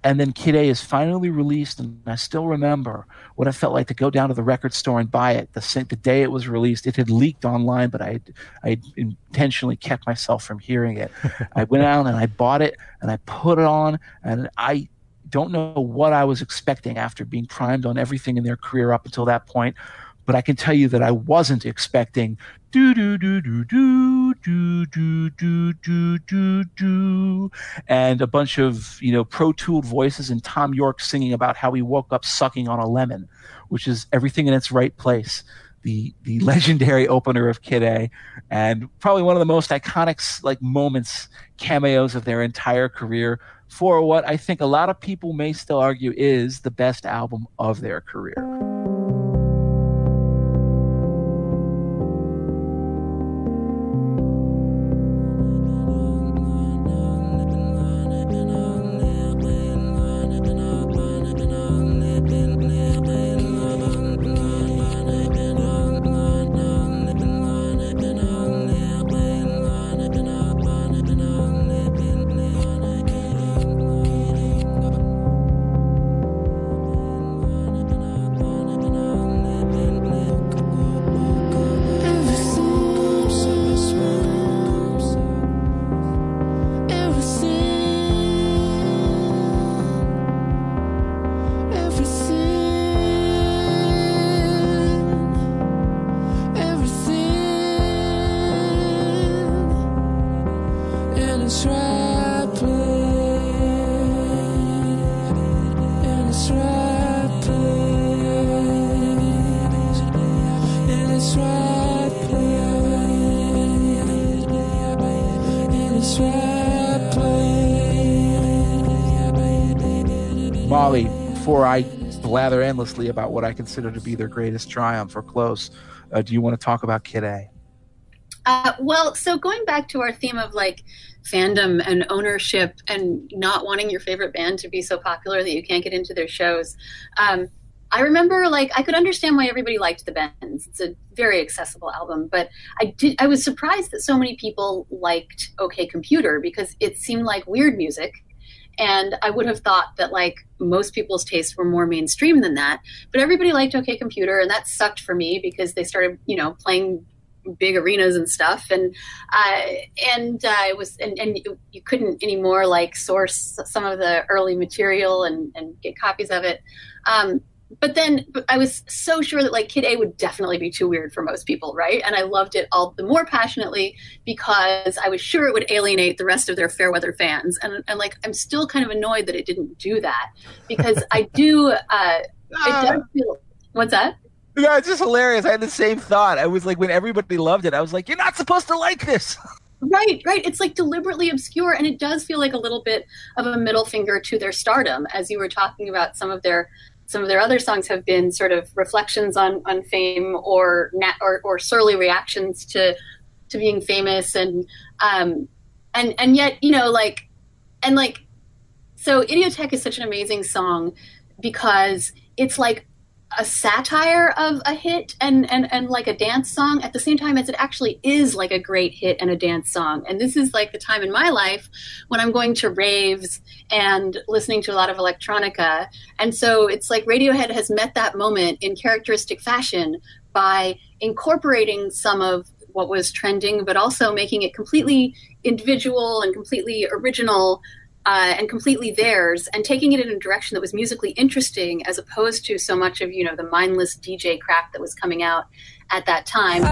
and then Kid A is finally released, and I still remember what it felt like to go down to the record store and buy it. The, the day it was released, it had leaked online, but I had, I had intentionally kept myself from hearing it. I went out and I bought it, and I put it on, and I don't know what I was expecting after being primed on everything in their career up until that point. But I can tell you that I wasn't expecting do do do do do do do do do do do and a bunch of you know pro tooled voices and Thom Yorke singing about how he woke up sucking on a lemon, which is everything in its right place. The the legendary opener of Kid A, and probably one of the most iconic like moments cameos of their entire career for what I think a lot of people may still argue is the best album of their career. Endlessly about what I consider to be their greatest triumph or close, uh, do you want to talk about Kid A? Uh, well, so going back to our theme of like fandom and ownership and not wanting your favorite band to be so popular that you can't get into their shows, um, I remember like I could understand why everybody liked the Bends. It's a very accessible album, but I did I was surprised that so many people liked OK Computer because it seemed like weird music. And I would have thought that like most people's tastes were more mainstream than that. But everybody liked OK Computer, and that sucked for me because they started, you know, playing big arenas and stuff and uh, and uh, it was and, and you, couldn't anymore like source some of the early material and, and get copies of it um, but then but I was so sure that like Kid A would definitely be too weird for most people, right? And I loved it all the more passionately because I was sure it would alienate the rest of their Fairweather fans. And, and like I'm still kind of annoyed that it didn't do that because I do. Uh, it does feel. What's that? No, it's just hilarious. I had the same thought. I was like, when everybody loved it, I was like, you're not supposed to like this. Right, right. It's like deliberately obscure, and it does feel like a little bit of a middle finger to their stardom, as you were talking about. Some of their some of their other songs have been sort of reflections on on fame or nat- or, or surly reactions to to being famous, and um, and and yet you know like and like so Idioteque is such an amazing song because it's like a satire of a hit and, and, and like a dance song at the same time as it actually is like a great hit and a dance song. And this is like the time in my life when I'm going to raves and listening to a lot of electronica. And so it's like Radiohead has met that moment in characteristic fashion by incorporating some of what was trending, but also making it completely individual and completely original uh, and completely theirs, and taking it in a direction that was musically interesting, as opposed to so much of you know the mindless DJ crap that was coming out at that time.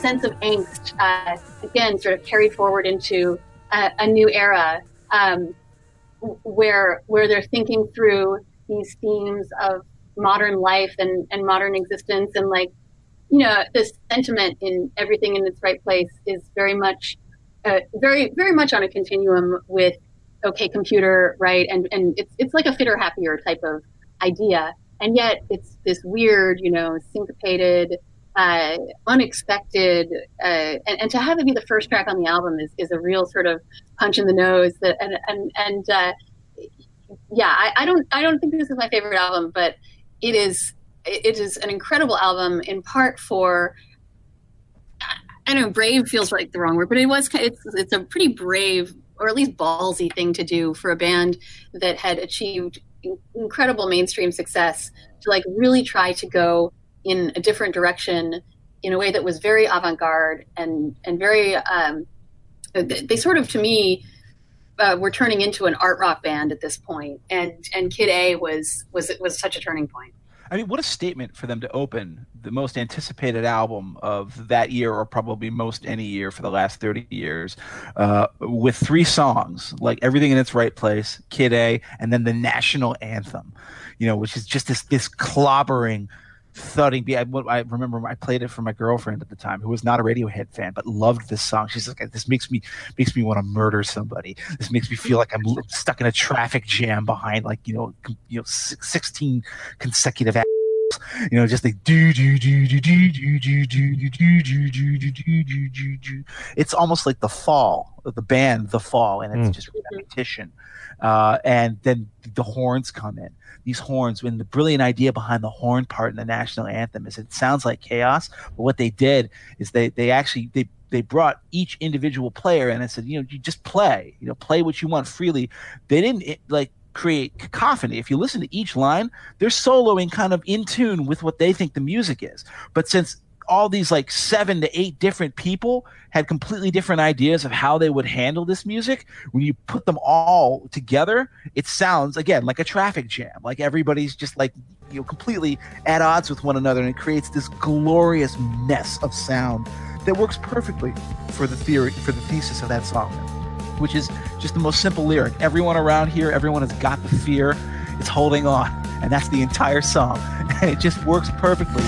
Sense of angst, uh, again, sort of carried forward into a, a new era um, where where they're thinking through these themes of modern life and, and modern existence. And like you know this sentiment in everything in its right place is very much uh, very very much on a continuum with okay computer right? And and it's it's like a fitter happier type of idea. And yet it's this weird you know syncopated uh, unexpected uh, and, and to have it be the first track on the album is, is a real sort of punch in the nose that and and, and uh, yeah I, I don't I don't think this is my favorite album but it is it is an incredible album in part for I know brave feels like the wrong word but it was it's it's a pretty brave or at least ballsy thing to do for a band that had achieved incredible mainstream success to like really try to go in a different direction in a way that was very avant-garde and and very um, they, sort of to me uh, were turning into an art rock band at this point and and Kid A was was was such a turning point. I mean, what a statement for them to open the most anticipated album of that year, or probably most any year for the last 30 years, uh, with three songs like Everything in Its Right Place, Kid A, and then the national anthem, you know, which is just this, this clobbering, thudding beat. I, I remember I played it for my girlfriend at the time who was not a Radiohead fan, but loved this song. She's like, this makes me, makes me want to murder somebody. This makes me feel like I'm stuck in a traffic jam behind like, you know, you know, 16 consecutive you know, just like do do do do do do do do do do do do do do do do do. It's almost like the fall, of the band, the fall, and it's Mm. just repetition. Uh, and then the horns come in. These horns, when the brilliant idea behind the horn part in the national anthem is it sounds like chaos, but what they did is they they actually they they brought each individual player and I said, you know, you just play, you know, play what you want freely. They didn't it, like create cacophony. If you listen to each line, they're soloing kind of in tune with what they think the music is. But since all these like seven to eight different people had completely different ideas of how they would handle this music, when you put them all together, it sounds again like a traffic jam. Like everybody's just like you know completely at odds with one another, and it creates this glorious mess of sound that works perfectly for the theory for the thesis of that song which is just the most simple lyric. Everyone around here, everyone has got the fear. It's holding on. And that's the entire song. And it just works perfectly.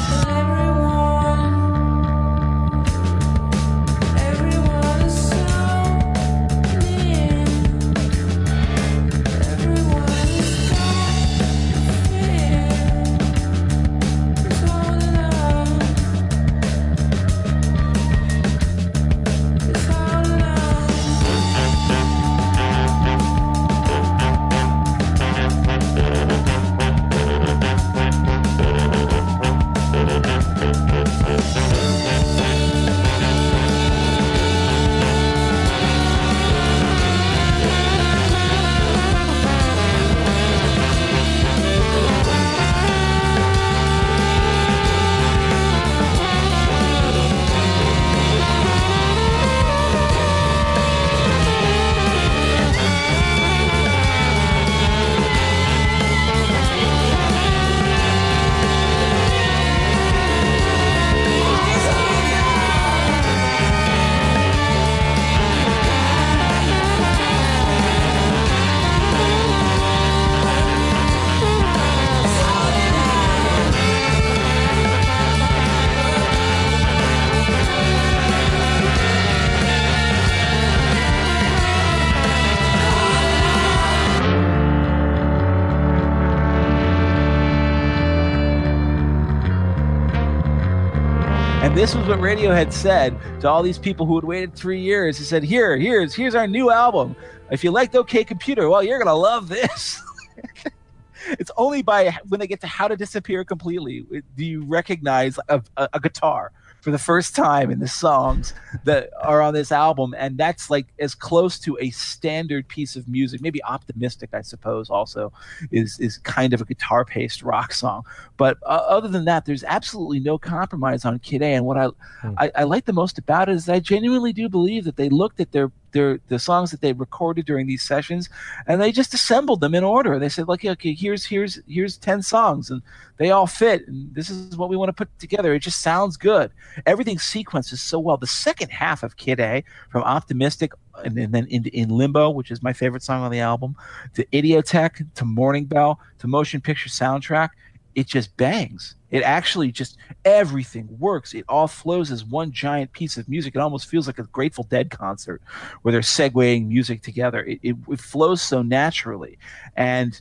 This was what Radiohead said to all these people who had waited three years. He said, "Here, here's here's our new album. If you liked OK Computer, well, you're gonna love this." it's only by when they get to How to Disappear Completely do you recognize a, a, a guitar for the first time in the songs that are on this album, and that's like as close to a standard piece of music. Maybe optimistic, I suppose, also is is kind of a guitar paced rock song. But uh, other than that, there's absolutely no compromise on Kid A. And what I, I I like the most about it is I genuinely do believe that they looked at their their the songs that they recorded during these sessions, and they just assembled them in order. They said, "Like, okay, here's here's here's ten songs, and they all fit, and this is what we want to put together. It just sounds good. Everything sequences so well. The second half of Kid A, from Optimistic, and, and then in, in Limbo, which is my favorite song on the album, to Idioteque, to Morning Bell, to Motion Picture Soundtrack, it just bangs. It actually just everything works. It all flows as one giant piece of music. It almost feels like a Grateful Dead concert where they're segueing music together. It, it, it flows so naturally, and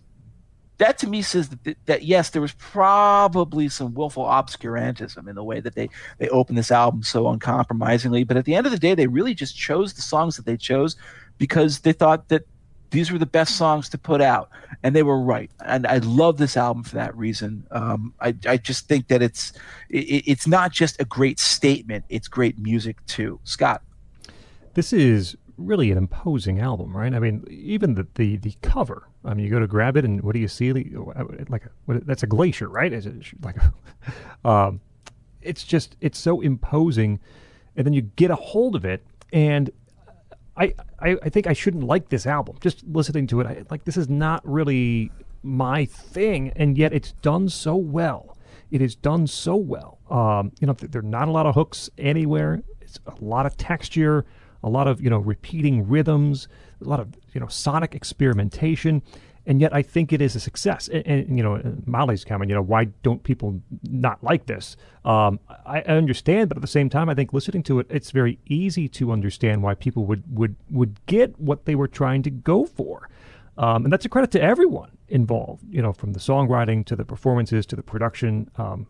that to me says that, that yes, there was probably some willful obscurantism in the way that they they opened this album so uncompromisingly. But at the end of the day, they really just chose the songs that they chose because they thought that these were the best songs to put out, and they were right. And I love this album for that reason. Um, I, I just think that it's it, it's not just a great statement; it's great music too. Scot, This is really an imposing album, right? I mean, even the the, the cover. I mean, you go to grab it, and what do you see? Like a, what, that's a glacier, right? Is it like? Um, it's just it's so imposing, and then you get a hold of it, and I, I I think I shouldn't like this album. Just listening to it, I, like this is not really my thing, and yet it's done so well. It is done so well. Um, you know, th- there are not a lot of hooks anywhere. It's a lot of texture, a lot of you know repeating rhythms, a lot of you know sonic experimentation, and yet I think it is a success. And, and you know, Molly's comment, you know, why don't people not like this? Um, I, I understand, but at the same time, I think listening to it, it's very easy to understand why people would would would get what they were trying to go for. Um, and that's a credit to everyone involved, you know, from the songwriting to the performances to the production. Um,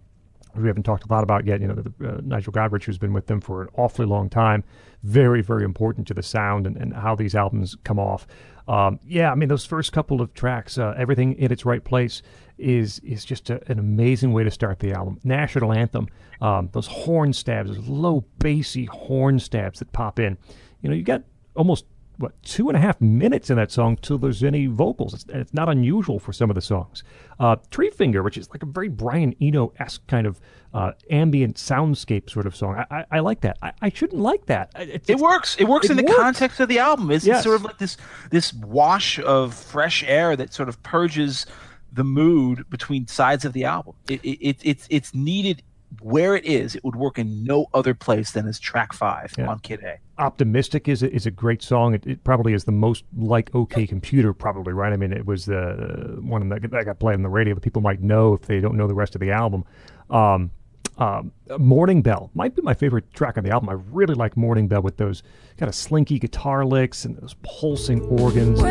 we haven't talked a lot about yet. You know, the, uh, Nigel Godrich, who's been with them for an awfully long time, very, very important to the sound and, and how these albums come off. Um, yeah, I mean, those first couple of tracks, uh, everything in its right place, is is just a, an amazing way to start the album. National anthem, um, those horn stabs, those low bassy horn stabs that pop in. You know, you got almost what two and a half minutes in that song till there's any vocals. It's, it's not unusual for some of the songs. Uh, Tree Finger, which is like a very Brian Eno esque kind of uh, ambient soundscape sort of song. I, I, I like that. I, I shouldn't like that. It's, it works. It works it in the works. context of the album. It's, Yes. it's sort of like this this wash of fresh air that sort of purges the mood between sides of the album. It, it, it it's it's needed where it is. It would work in no other place than as track five Yeah. on Kid A. Optimistic is a, is a great song. It, it probably is the most like OK Computer, probably right. I mean, it was the one that, that got played on the radio that people might know if they don't know the rest of the album. Um, um, Morning Bell might be my favorite track on the album. I really like Morning Bell with those kind of slinky guitar licks and those pulsing organs.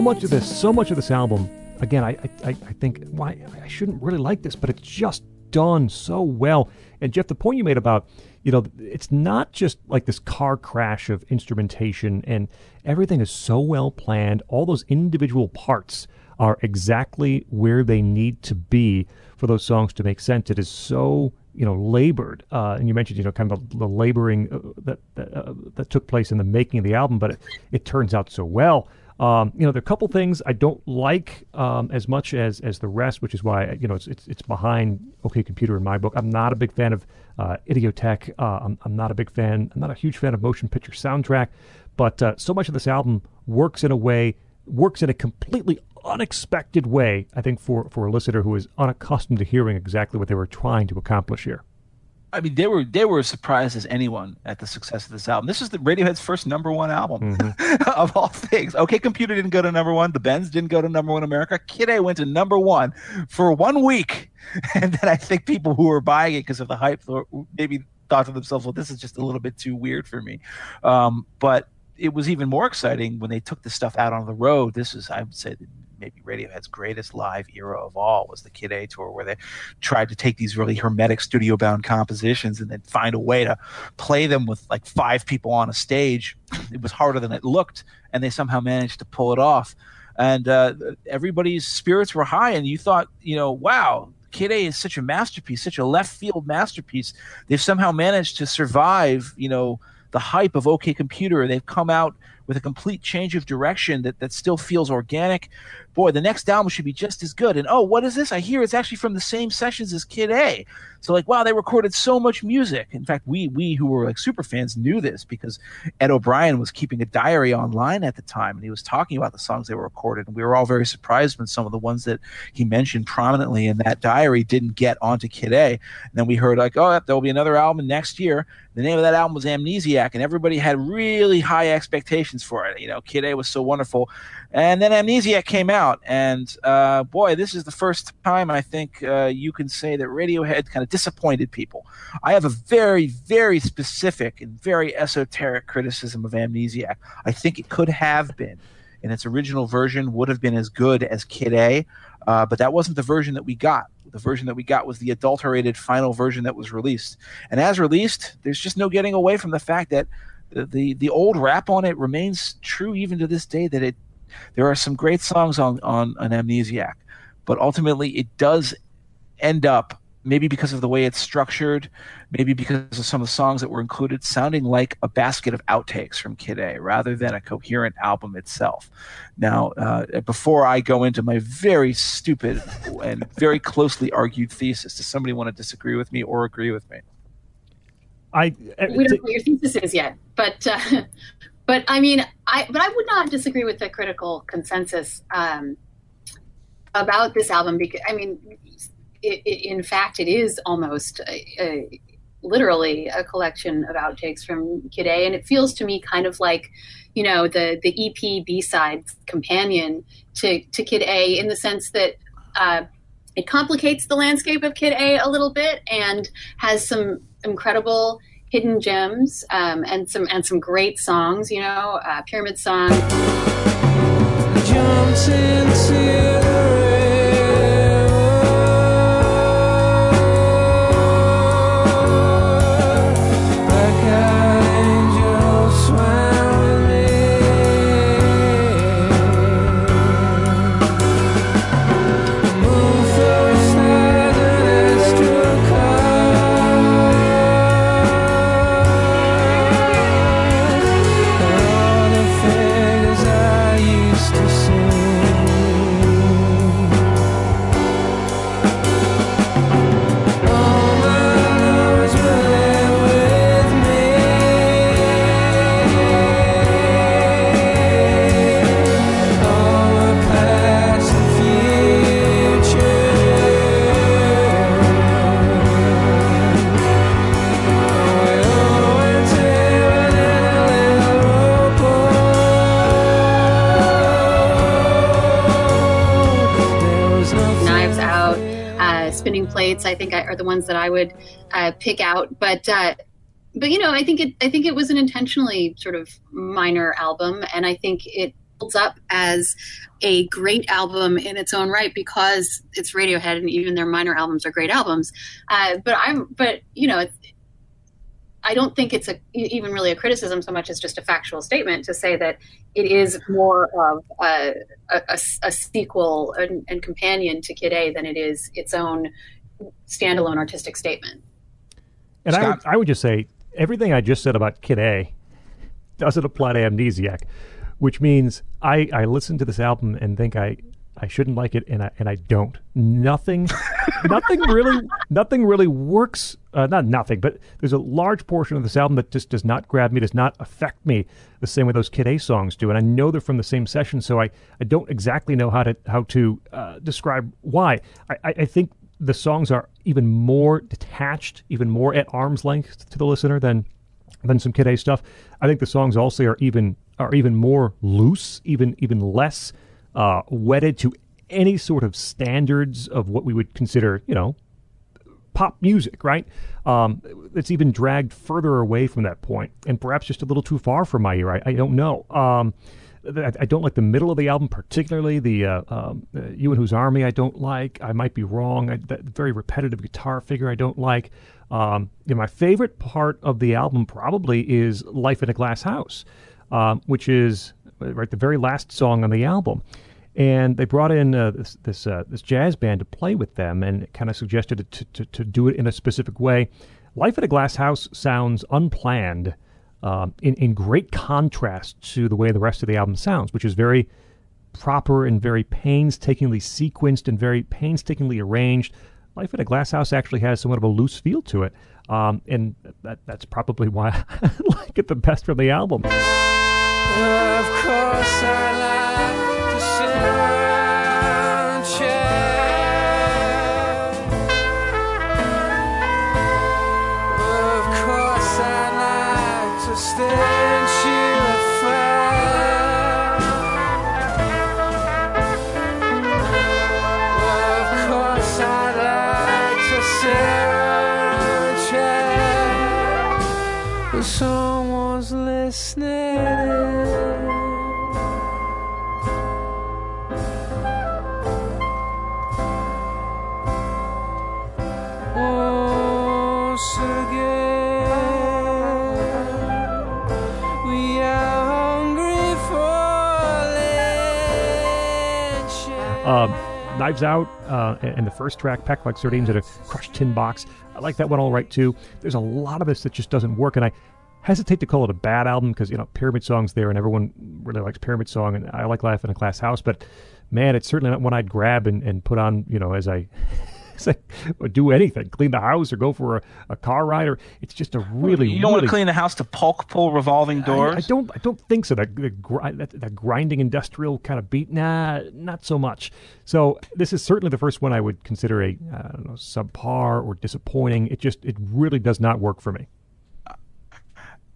So much of this, so much of this album. Again, I, I, I think why I shouldn't really like this, but it's just done so well. And Jeff, the point you made about, you know, it's not just like this car crash of instrumentation, and everything is so well planned. All those individual parts are exactly where they need to be for those songs to make sense. It is so you know labored, uh, and you mentioned you know kind of the, the laboring uh, that that, uh, that took place in the making of the album, but it, it turns out so well. Um, you know, there are a couple things I don't like um, as much as as the rest, which is why you know it's it's, it's behind OK Computer in my book. I'm not a big fan of uh, Idioteque. Uh, I'm, I'm not a big fan. I'm not a huge fan of motion picture soundtrack, but uh, so much of this album works in a way works in a completely unexpected way. I think for for a listener who is unaccustomed to hearing exactly what they were trying to accomplish here. I mean, they were they were as surprised as anyone at the success of this album. This is the Radiohead's first number one album of all things. OK Computer didn't go to number one. The Bends didn't go to number one America. Kid A went to number one for one week, and then I think people who were buying it because of the hype maybe thought to themselves, "Well, this is just a little bit too weird for me." Um, but it was even more exciting when they took the stuff out on the road. This is, I would say, maybe Radiohead's greatest live era of all was the Kid A tour, where they tried to take these really hermetic studio bound compositions and then find a way to play them with like five people on a stage. It was harder than it looked, and they somehow managed to pull it off. And uh, everybody's spirits were high, and you thought, you know, wow. Kid A is such a masterpiece, such a left field masterpiece. They've somehow managed to survive, you know, the hype of OK Computer. They've come out with a complete change of direction that, that still feels organic. Boy, the next album should be just as good. And oh, what is this? I hear it's actually from the same sessions as Kid A. So like, wow, they recorded so much music. In fact, we we who were like super fans knew this because Ed O'Brien was keeping a diary online at the time, and he was talking about the songs they were recorded. And we were all very surprised when some of the ones that he mentioned prominently in that diary didn't get onto Kid A. And then we heard like, oh, there'll be another album next year. The name of that album was Amnesiac, and everybody had really high expectations for it. You know, Kid A was so wonderful. And then Amnesiac came out, and uh, boy, this is the first time I think uh, you can say that Radiohead kind of disappointed people. I have a very, very specific and very esoteric criticism of Amnesiac. I think it could have been, in its original version, would have been as good as Kid A, uh, but that wasn't the version that we got. The version that we got was the adulterated final version that was released. And as released, there's just no getting away from the fact that the, the, the old rap on it remains true even to this day that it there are some great songs on, on an amnesiac, but ultimately it does end up maybe because of the way it's structured, maybe because of some of the songs that were included, sounding like a basket of outtakes from Kid A rather than a coherent album itself. Now, uh, before I go into my very stupid and very closely argued thesis, does somebody want to disagree with me or agree with me? I we don't know what your thesis is yet, but uh, but I mean, I but I would not disagree with the critical consensus um, about this album because I mean, it, it, in fact, it is almost a, a, literally a collection of outtakes from Kid A, and it feels to me kind of like you know the the EP B side companion to to Kid A in the sense that. Uh, it complicates the landscape of Kid A a little bit and has some incredible hidden gems um, and some and some great songs. You know, uh, Pyramid Song. Are the ones that I would uh, pick out. But uh, but you know, I think it I think it was an intentionally sort of minor album, and I think it holds up as a great album in its own right because it's Radiohead, and even their minor albums are great albums. Uh, but I'm but you know. I don't think it's a, even really a criticism so much as just a factual statement to say that it is more of a, a, a sequel and, and companion to Kid A than it is its own standalone artistic statement. And I would, I would just say everything I just said about Kid A doesn't apply to Amnesiac. which means I, I listen to this album and think I, I shouldn't like it, and I and I don't. Nothing, nothing really, nothing really works. Uh, not nothing, but there's a large portion of this album that just does not grab me, does not affect me the same way those Kid A songs do. And I know they're from the same session, so I, I don't exactly know how to how to uh, describe why. I, I, I think the songs are even more detached, even more at arm's length to the listener than than some Kid A stuff. I think the songs also are even are even more loose, even even less uh, wedded to any sort of standards of what we would consider, you know, pop music, right? Um, it's even dragged further away from that point, and perhaps just a little too far for my ear. I, I don't know. Um, I, don't like the middle of the album, particularly the uh, um, uh, "You and Whose Army." I don't like. I might be wrong. I, that very repetitive guitar figure. I don't like. Um, you know, my favorite part of the album probably is "Life in a Glass House," um, which is uh, right the very last song on the album. And they brought in uh, this this, uh, this jazz band to play with them, and kind of suggested to, to to do it in a specific way. "Life in a Glass House" sounds unplanned um, in, in great contrast to the way the rest of the album sounds, which is very proper and very painstakingly sequenced and very painstakingly arranged. Life in a Glass House actually has somewhat of a loose feel to it, um, and that, that's probably why I like it the best from the album. Of course I like to Knives Out uh, and the first track, Packed Like Sardines in a Crushed Tin Box. I like that one all right too. There's a lot of this that just doesn't work, and I hesitate to call it a bad album because you know Pyramid Song's there, and everyone really likes Pyramid Song, and I like Life in a Glass House, but man, it's certainly not one I'd grab and, and put on, you know, as I. as I would do anything, clean the house or go for a, a car ride, or it's just a really, you don't want to clean the house to Pulk/Pull Revolving Doors. I, I don't. I don't think so. That, that, that that grinding industrial kind of beat. Nah, not so much. So this is certainly the first one I would consider a I don't know subpar or disappointing. It just it really does not work for me.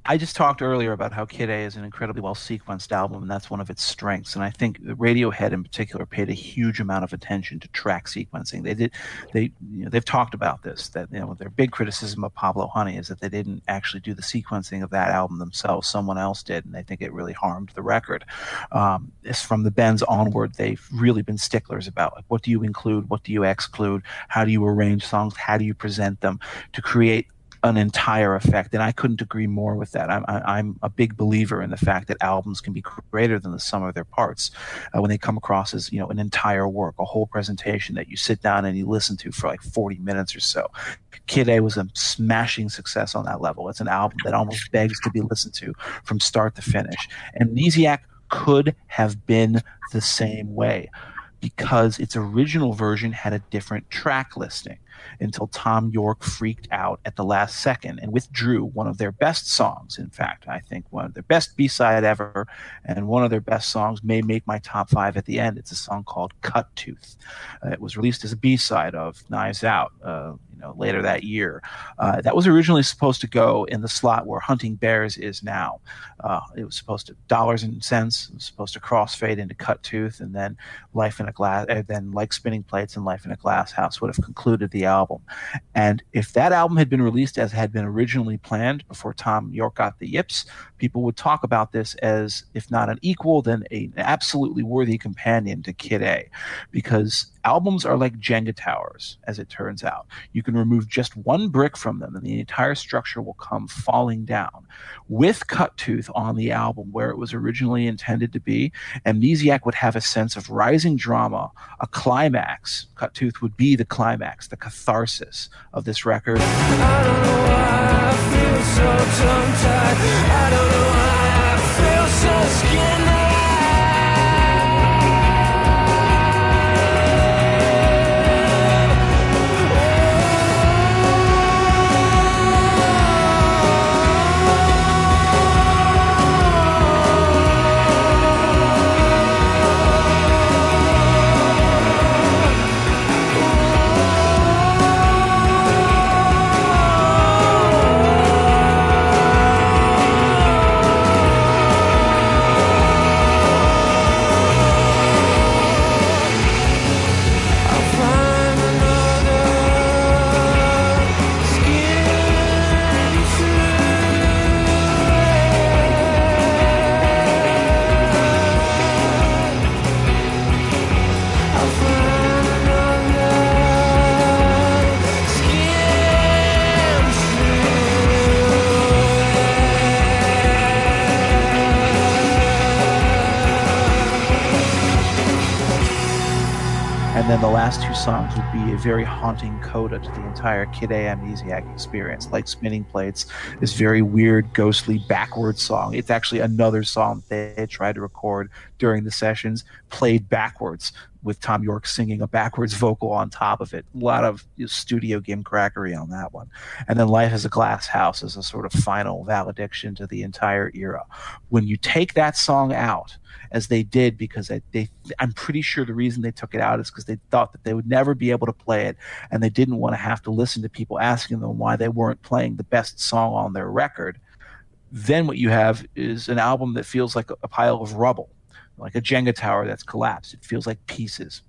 I just talked earlier about how Kid A is an incredibly well sequenced album, and that's one of its strengths. And I think Radiohead in particular paid a huge amount of attention to track sequencing. They did, they, you know, they've talked about this. That you know, their big criticism of Pablo Honey is that they didn't actually do the sequencing of that album themselves. Someone else did, and they think it really harmed the record. Um, from the Bends onward, they've really been sticklers about like what do you include, what do you exclude, how do you arrange songs, how do you present them to create an entire effect, and I couldn't agree more with that. I'm, I'm a big believer in the fact that albums can be greater than the sum of their parts uh, when they come across as you know an entire work, a whole presentation that you sit down and you listen to for like 40 minutes or so. Kid A was a smashing success on that level. It's an album that almost begs to be listened to from start to finish. Amnesiac could have been the same way because its original version had a different track listing until Thom Yorke freaked out at the last second and withdrew one of their best songs. In fact, I think one of their best B side ever, and one of their best songs may make my top five at the end. It's a song called Cuttooth. Uh, it was released as a B side of Knives Out. Uh, you know, later that year, uh, that was originally supposed to go in the slot where Hunting Bears is now. Uh, it was supposed to dollars and cents. It was supposed to crossfade into Cuttooth, and then Life in a Glass, uh, then like Spinning Plates and Life in a Glass House would have concluded the album. And if that album had been released as had been originally planned before Thom Yorke got the yips, people would talk about this as, if not an equal, then a, an absolutely worthy companion to Kid A. Because albums are like Jenga towers, as it turns out. You can remove just one brick from them, and the entire structure will come falling down. With Cuttooth on the album, where it was originally intended to be, Amnesiac would have a sense of rising drama, a climax. Cuttooth would be the climax, the catharsis of this record. I a very haunting coda to the entire Kid A Amnesiac experience. Like Spinning Plates, this very weird, ghostly, backward song. It's actually another song they tried to record during the sessions, played backwards with Thom Yorke singing a backwards vocal on top of it. A lot of studio gimcrackery on that one. And then Life as a Glass House is a sort of final valediction to the entire era. When you take that song out, as they did because they, they I'm pretty sure the reason they took it out is because they thought that they would never be able to play it and they didn't want to have to listen to people asking them why they weren't playing the best song on their record. Then what you have is an album that feels like a pile of rubble like a Jenga tower that's collapsed. It feels like pieces.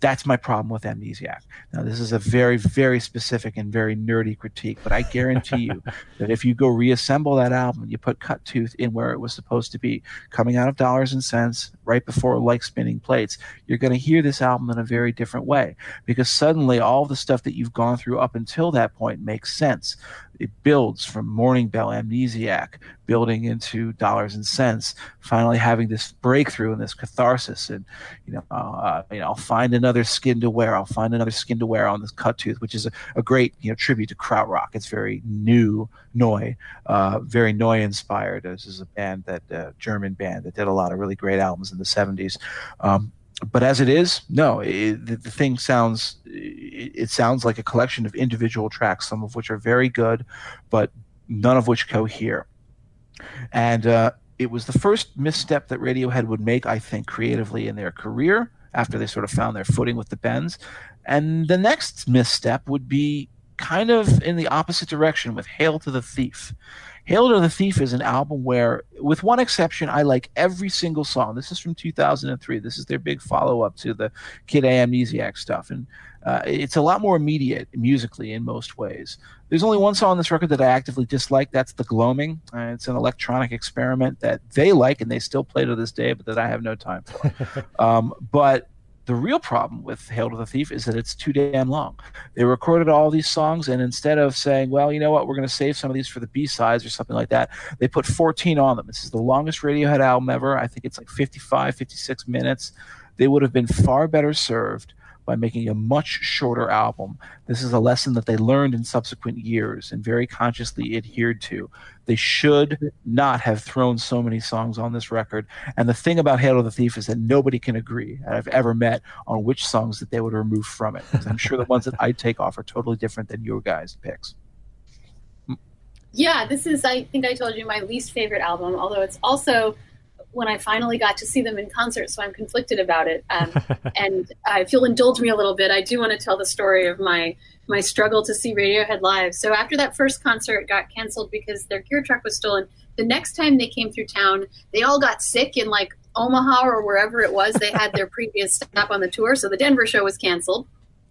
That's my problem with Amnesiac. Now, this is a very, very specific and very nerdy critique, but I guarantee you that if you go reassemble that album, you put Cuttooth in where it was supposed to be, coming out of Dollars and Cents, right before Like Spinning Plates, you're going to hear this album in a very different way because suddenly all the stuff that you've gone through up until that point makes sense it builds from Morning Bell Amnesiac, building into Dollars and Cents, finally having this breakthrough and this catharsis. And you know, uh, you know, I'll find another skin to wear. I'll find another skin to wear on this Cuttooth, which is a, a great you know tribute to krautrock. It's very new, Neu, uh, very Neu inspired. This is a band that uh, German band that did a lot of really great albums in the '70s. Um, but as it is, no, it, the, the, thing sounds it, sounds like a collection of individual tracks, some of which are very good, but none of which cohere. And uh, it was the first misstep that Radiohead would make, I think, creatively in their career after they sort of found their footing with the Bends. And the next misstep would be kind of in the opposite direction with Hail to the Thief. Hail to the Thief is an album where, with one exception, I like every single song. This is from 2003. This is their big follow up to the Kid A Amnesiac stuff. And uh, it's a lot more immediate musically in most ways. There's only one song on this record that I actively dislike. That's The Gloaming. Uh, it's an electronic experiment that they like and they still play to this day, but that I have no time for. um, but the real problem with Hail to the Thief is that it's too damn long. They recorded all these songs, and instead of saying, well, you know what, we're going to save some of these for the B sides or something like that, they put 14 on them. This is the longest Radiohead album ever. I think it's like 55, 56 minutes. They would have been far better served by making a much shorter album. This is a lesson that they learned in subsequent years and very consciously adhered to. They should not have thrown so many songs on this record. And the thing about Hail the Thief is that nobody can agree I've ever met on which songs that they would remove from it. I'm sure the ones that I take off are totally different than your guys' picks. Yeah, this is, I think I told you, my least favorite album, although it's also when I finally got to see them in concert, so I'm conflicted about it. Um, and if you'll indulge me a little bit, I do want to tell the story of my my struggle to see Radiohead live. So after that first concert got canceled because their gear truck was stolen, the next time they came through town, they all got sick in like Omaha or wherever it was. They had their previous stop on the tour, so the Denver show was canceled.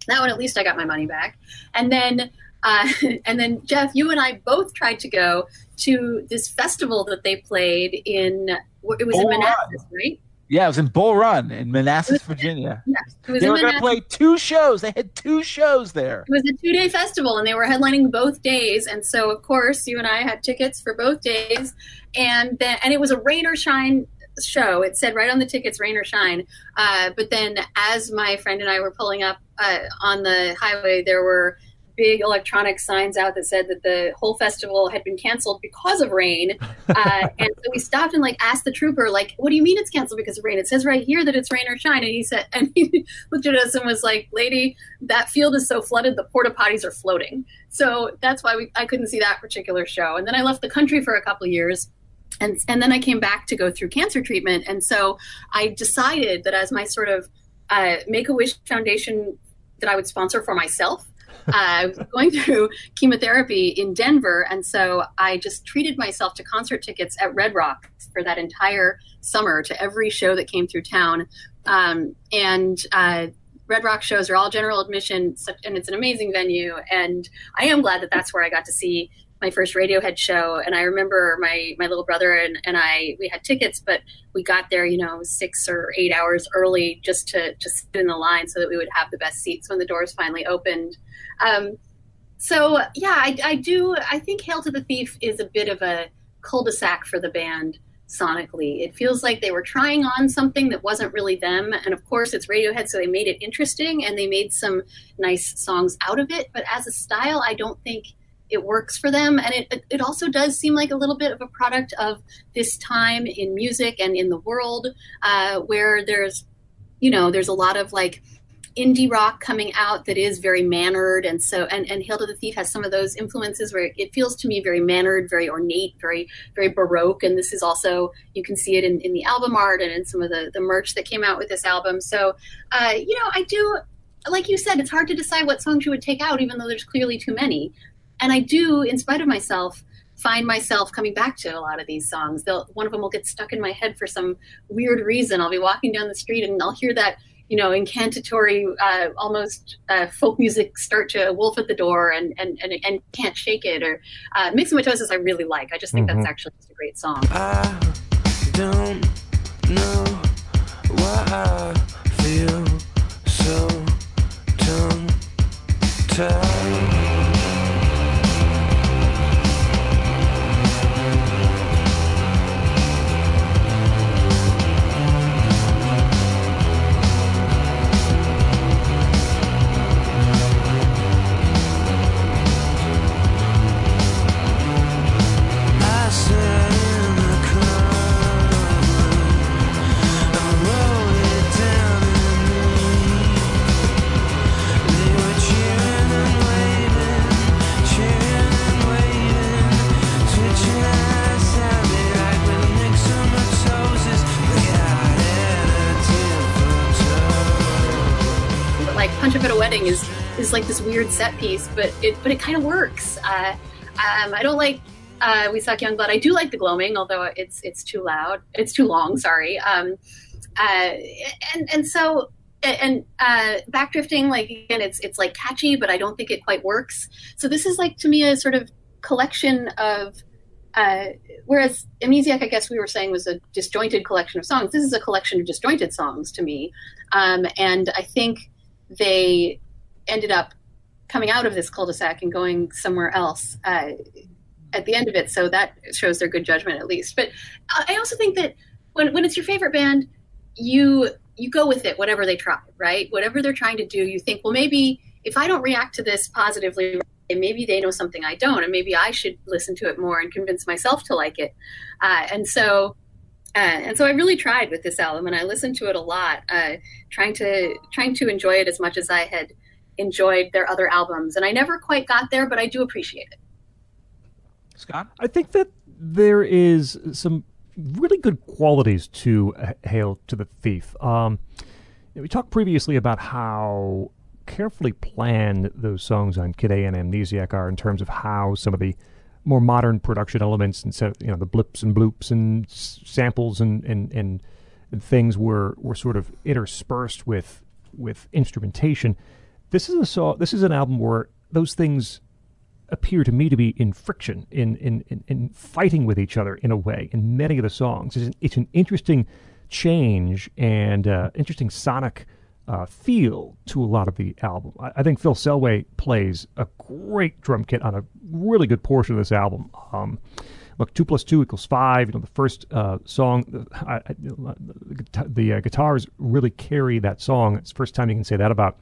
That one, at least, I got my money back. And then uh, and then Jeff, you and I both tried to go to this festival that they played in. It was Bull in Manassas, Run. right? Yeah, it was in Bull Run in Manassas, Virginia. Yeah, they were going to play two shows. They had two shows there. It was a two-day festival, and they were headlining both days. And so, of course, you and I had tickets for both days, and then and it was a rain or shine show. It said right on the tickets, rain or shine. Uh, but then, as my friend and I were pulling up uh, on the highway, there were big electronic signs out that said that the whole festival had been canceled because of rain. Uh, and so we stopped and like asked the trooper, like, "What do you mean it's canceled because of rain? It says right here that it's rain or shine." And he said, and he looked at us and was like, "Lady, that field is so flooded, the porta potties are floating." So that's why we, I couldn't see that particular show. And then I left the country for a couple of years. And, and then I came back to go through cancer treatment. And so I decided that as my sort of uh, Make a Wish Foundation that I would sponsor for myself, I was going through chemotherapy in Denver, and so I just treated myself to concert tickets at Red Rocks for that entire summer to every show that came through town. Um, and uh, Red Rock shows are all general admission, and it's an amazing venue. And I am glad that that's where I got to see my first Radiohead show, and I remember my my little brother and, and I we had tickets, but we got there, you know, six or eight hours early just to just sit in the line so that we would have the best seats when the doors finally opened. Um, so yeah, I, I do. I think Hail to the Thief is a bit of a cul-de-sac for the band. sonically. It feels like they were trying on something that wasn't really them. And of course, it's Radiohead, so they made it interesting and they made some nice songs out of it. But as a style, I don't think it works for them. And it, it also does seem like a little bit of a product of this time in music and in the world uh, where there's, you know, there's a lot of like indie rock coming out that is very mannered and so and, and hail to the thief has some of those influences where it feels to me very mannered very ornate very very baroque and this is also you can see it in, in the album art and in some of the the merch that came out with this album. So uh, you know i do like you said it's hard to decide what songs you would take out even though there's clearly too many. And i do in spite of myself find myself coming back to a lot of these songs. They'll, one of them will get stuck in my head for some weird reason. I'll be walking down the street and i'll hear that you know, incantatory, uh, almost uh, folk music start to wolf at the door and and and, and can't shake it or uh, Myxomatosis I really like. I just think Mm-hmm. that's actually just a great song. I don't know why I feel so tongue tied. Is like this weird set piece, but it but it kind of works. Uh, um, I don't like uh, We Suck Young Blood. I do like the gloaming, although it's it's too loud. It's too long. Sorry. Um, uh, and and so and uh, backdrifting like again it's it's like catchy but i don't think it quite works so this is like to me a sort of collection of uh, whereas amnesiac i guess we were saying was a disjointed collection of songs this is a collection of disjointed songs to me um, and i think they ended up coming out of this cul-de-sac and going somewhere else uh, at the end of it. So that shows their good judgment at least. But i also think that when, when it's your favorite band you you go with it whatever they try right? Whatever they're trying to do you think well maybe if i don't react to this positively maybe they know something i don't and maybe i should listen to it more and convince myself to like it. Uh, and so uh, and so I really tried with this album, and I listened to it a lot, uh, trying to trying to enjoy it as much as I had enjoyed their other albums. And I never quite got there, but I do appreciate it. Scot? I think that there is some really good qualities to Hail to the Thief. Um, we talked previously about how carefully planned those songs on Kid A and Amnesiac are in terms of how some of the more modern production elements and so, you know the blips and bloops and s- samples and, and, and, and things were, were sort of interspersed with with instrumentation. This is a so this is an album where those things appear to me to be in friction, in in, in, in fighting with each other in a way. In many of the songs, it's an, it's an interesting change and uh, interesting sonic uh, feel to a lot of the album. I, I think Phil Selway plays a great drum kit on a really good portion of this album. Um, look, two plus two equals five. You know, the first uh, song, I, I, the, the guitars really carry that song. It's the first time you can say that about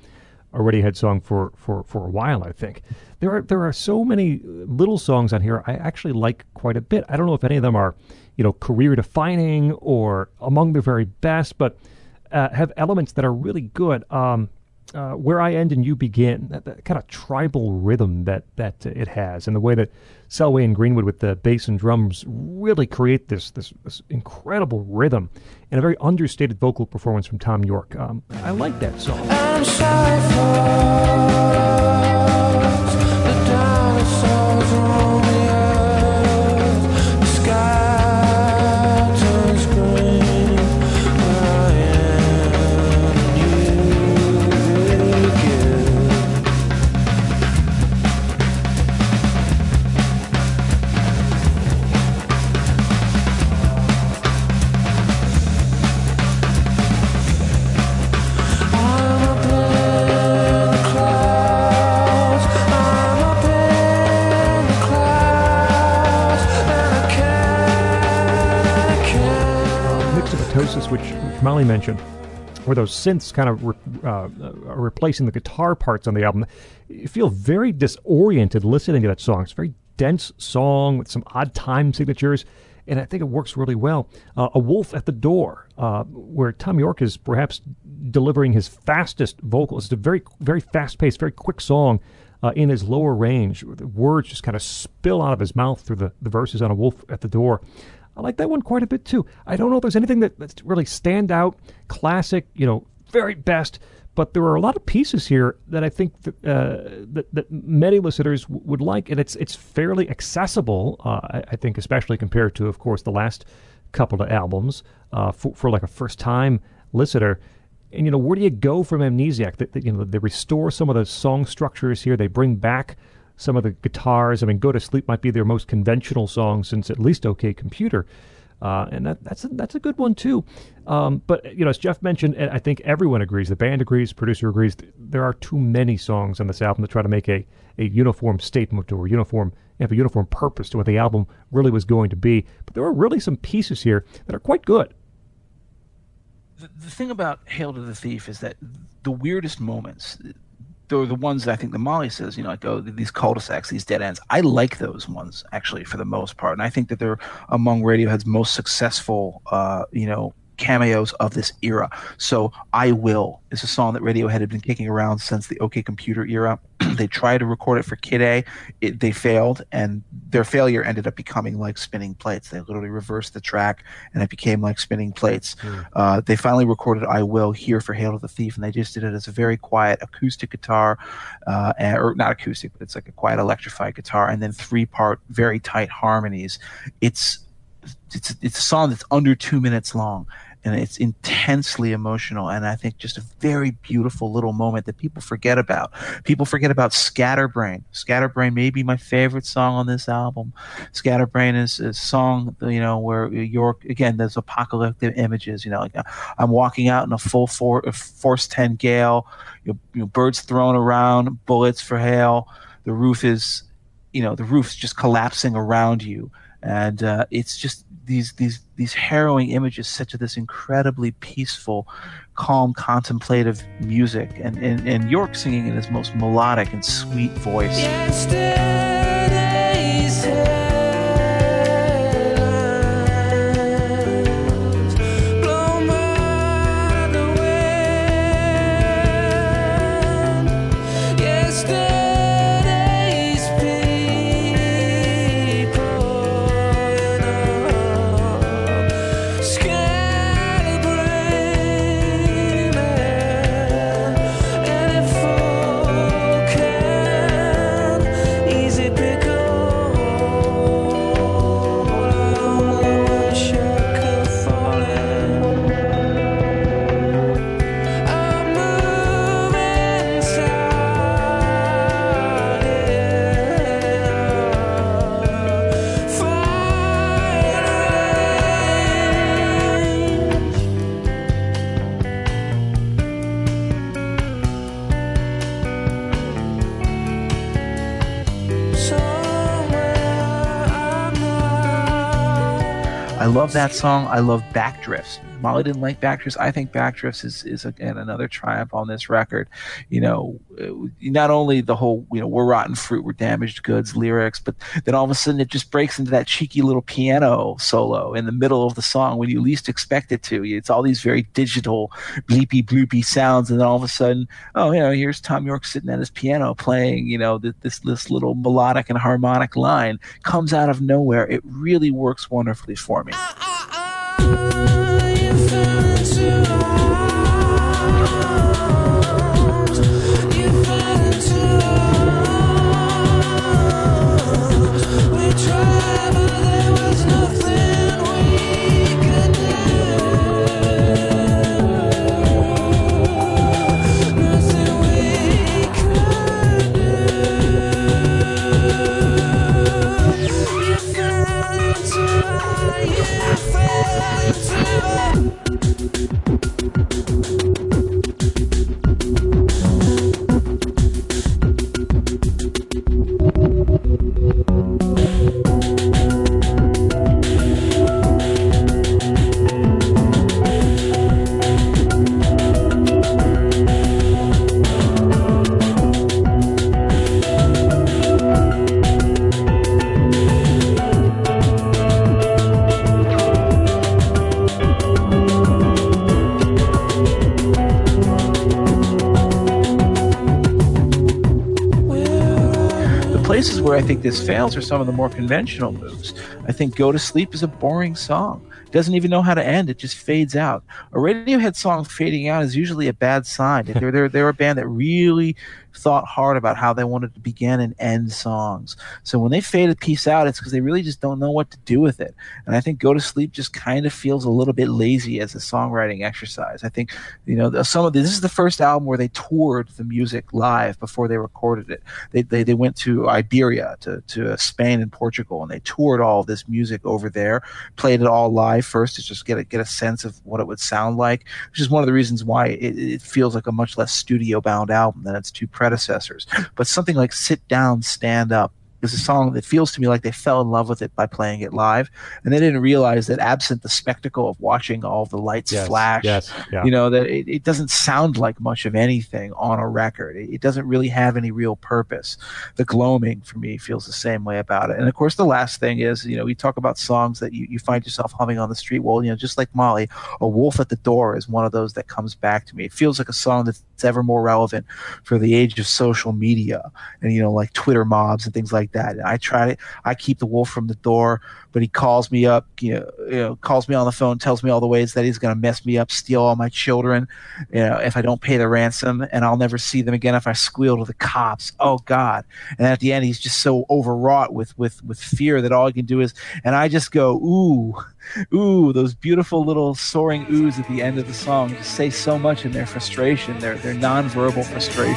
a Radiohead song for, for, for a while. I think there are there are so many little songs on here I actually like quite a bit. I don't know if any of them are, you know, career defining or among the very best, but uh, have elements that are really good. Um, uh, where I end and you begin, that, that kind of tribal rhythm that that uh, it has, and the way that Selway and Greenwood with the bass and drums really create this this, this incredible rhythm, and a very understated vocal performance from Thom Yorke. Um, I like that song. Molly mentioned, where those synths kind of re- uh, are replacing the guitar parts on the album, you feel very disoriented listening to that song. It's a very dense song with some odd time signatures, and I think it works really well. Uh, a Wolf at the Door, uh, where Thom Yorke is perhaps delivering his fastest vocals. It's a very, very fast paced, very quick song. Uh, in his lower range, the words just kind of spill out of his mouth through the, the verses on a wolf at the door. I like that one quite a bit too. I don't know if there's anything that, that's really stand out, classic, you know, very best. But there are a lot of pieces here that I think that, uh, that, that many listeners w- would like, and it's it's fairly accessible. Uh, I, I think, especially compared to, of course, the last couple of albums uh, for, for like a first time listener. And you know, where do you go from Amnesiac? That you know, they restore some of the song structures here. They bring back some of the guitars. I mean, "Go to Sleep" might be their most conventional song since at least "OK Computer," uh, and that, that's a, that's a good one too. Um, but you know, as Jeff mentioned, and I think everyone agrees, the band agrees, producer agrees. th- There are too many songs on this album to try to make a, a uniform statement or uniform have a uniform purpose to what the album really was going to be. But there are really some pieces here that are quite good. the, the thing about Hail to the Thief is that the weirdest moments, they're the ones that I think the Molly says, you know, like, oh, these cul-de-sacs, these dead ends. I like those ones, actually, for the most part. And I think that they're among Radiohead's most successful, uh, you know, cameos of this era. So I Will is a song that Radiohead had been kicking around since the OK Computer era. they tried to record it for Kid A. It, they failed, and their failure ended up becoming like spinning plates. They literally reversed the track, and it became like spinning plates. Uh, they finally recorded I Will here for Hail to the Thief, and they just did it as a very quiet acoustic guitar, uh, or not acoustic, but it's like a quiet electrified guitar, and then three part, very tight harmonies. It's it's it's a song that's under two minutes long and it's intensely emotional and i think just a very beautiful little moment that people forget about. People forget about scatterbrain. Scatterbrain may be my favorite song on this album. Scatterbrain is a song you know where Yorke again there's apocalyptic images you know like uh, i'm walking out in a full for, force 10 gale you know, birds thrown around bullets for hail the roof is you know the roof's just collapsing around you and uh, it's just these these these harrowing images set to this incredibly peaceful calm contemplative music and, and and Yorke singing in his most melodic and sweet voice. Yesterday's that song. I love Backdrifts. Molly didn't like Backdrifts. I think Backdrifts is, is again another triumph on this record. You know, uh, not only the whole, you know, we're rotten fruit, we're damaged goods lyrics, but then all of a sudden it just breaks into that cheeky little piano solo in the middle of the song when you least expect it to. It's all these very digital, bleepy, bloopy sounds. And then all of a sudden, oh, you know, here's Thom Yorke sitting at his piano playing, you know, th- this, this little melodic and harmonic line comes out of nowhere. It really works wonderfully for me. You fell into think this fails are some of the more conventional moves. I think Go to Sleep is a boring song. It doesn't even know how to end. It just fades out. A Radiohead song fading out is usually a bad sign. they're, they're, they're a band that really thought hard about how they wanted to begin and end songs. So when they fade a piece out, it's because they really just don't know what to do with it. And I think Go to Sleep just kind of feels a little bit lazy as a songwriting exercise. I think, you know, some of the, this is the first album where they toured the music live before they recorded it. They, they, they went to Iberia, to, to uh, Spain and Portugal, and they toured all this music over there, played it all live first to just get a, get a sense of what it would sound like, which is one of the reasons why it, it feels like a much less studio bound album than its two. But something like Sit Down, Stand Up is a song that feels to me like they fell in love with it by playing it live, and they didn't realize that absent the spectacle of watching all the lights Yes, flash, yes, yeah. you know that it, it doesn't sound like much of anything on a record. It, it doesn't really have any real purpose. The gloaming for me feels the same way about it. And of course, the last thing is, you know, we talk about songs that you, you find yourself humming on the street. Well, you know, just like Molly, "A Wolf at the Door" is one of those that comes back to me. It feels like a song that's ever more relevant for the age of social media and you know, like Twitter mobs and things like that. And I try to, I keep the wolf from the door, but he calls me up, you know, you know calls me on the phone, tells me all the ways that he's going to mess me up, steal all my children, you know, if I don't pay the ransom, and I'll never see them again if I squeal to the cops. Oh God! And at the end, he's just so overwrought with with with fear that all he can do is, and I just go, ooh, ooh, those beautiful little soaring oohs at the end of the song just say so much in their frustration, their their nonverbal frustration.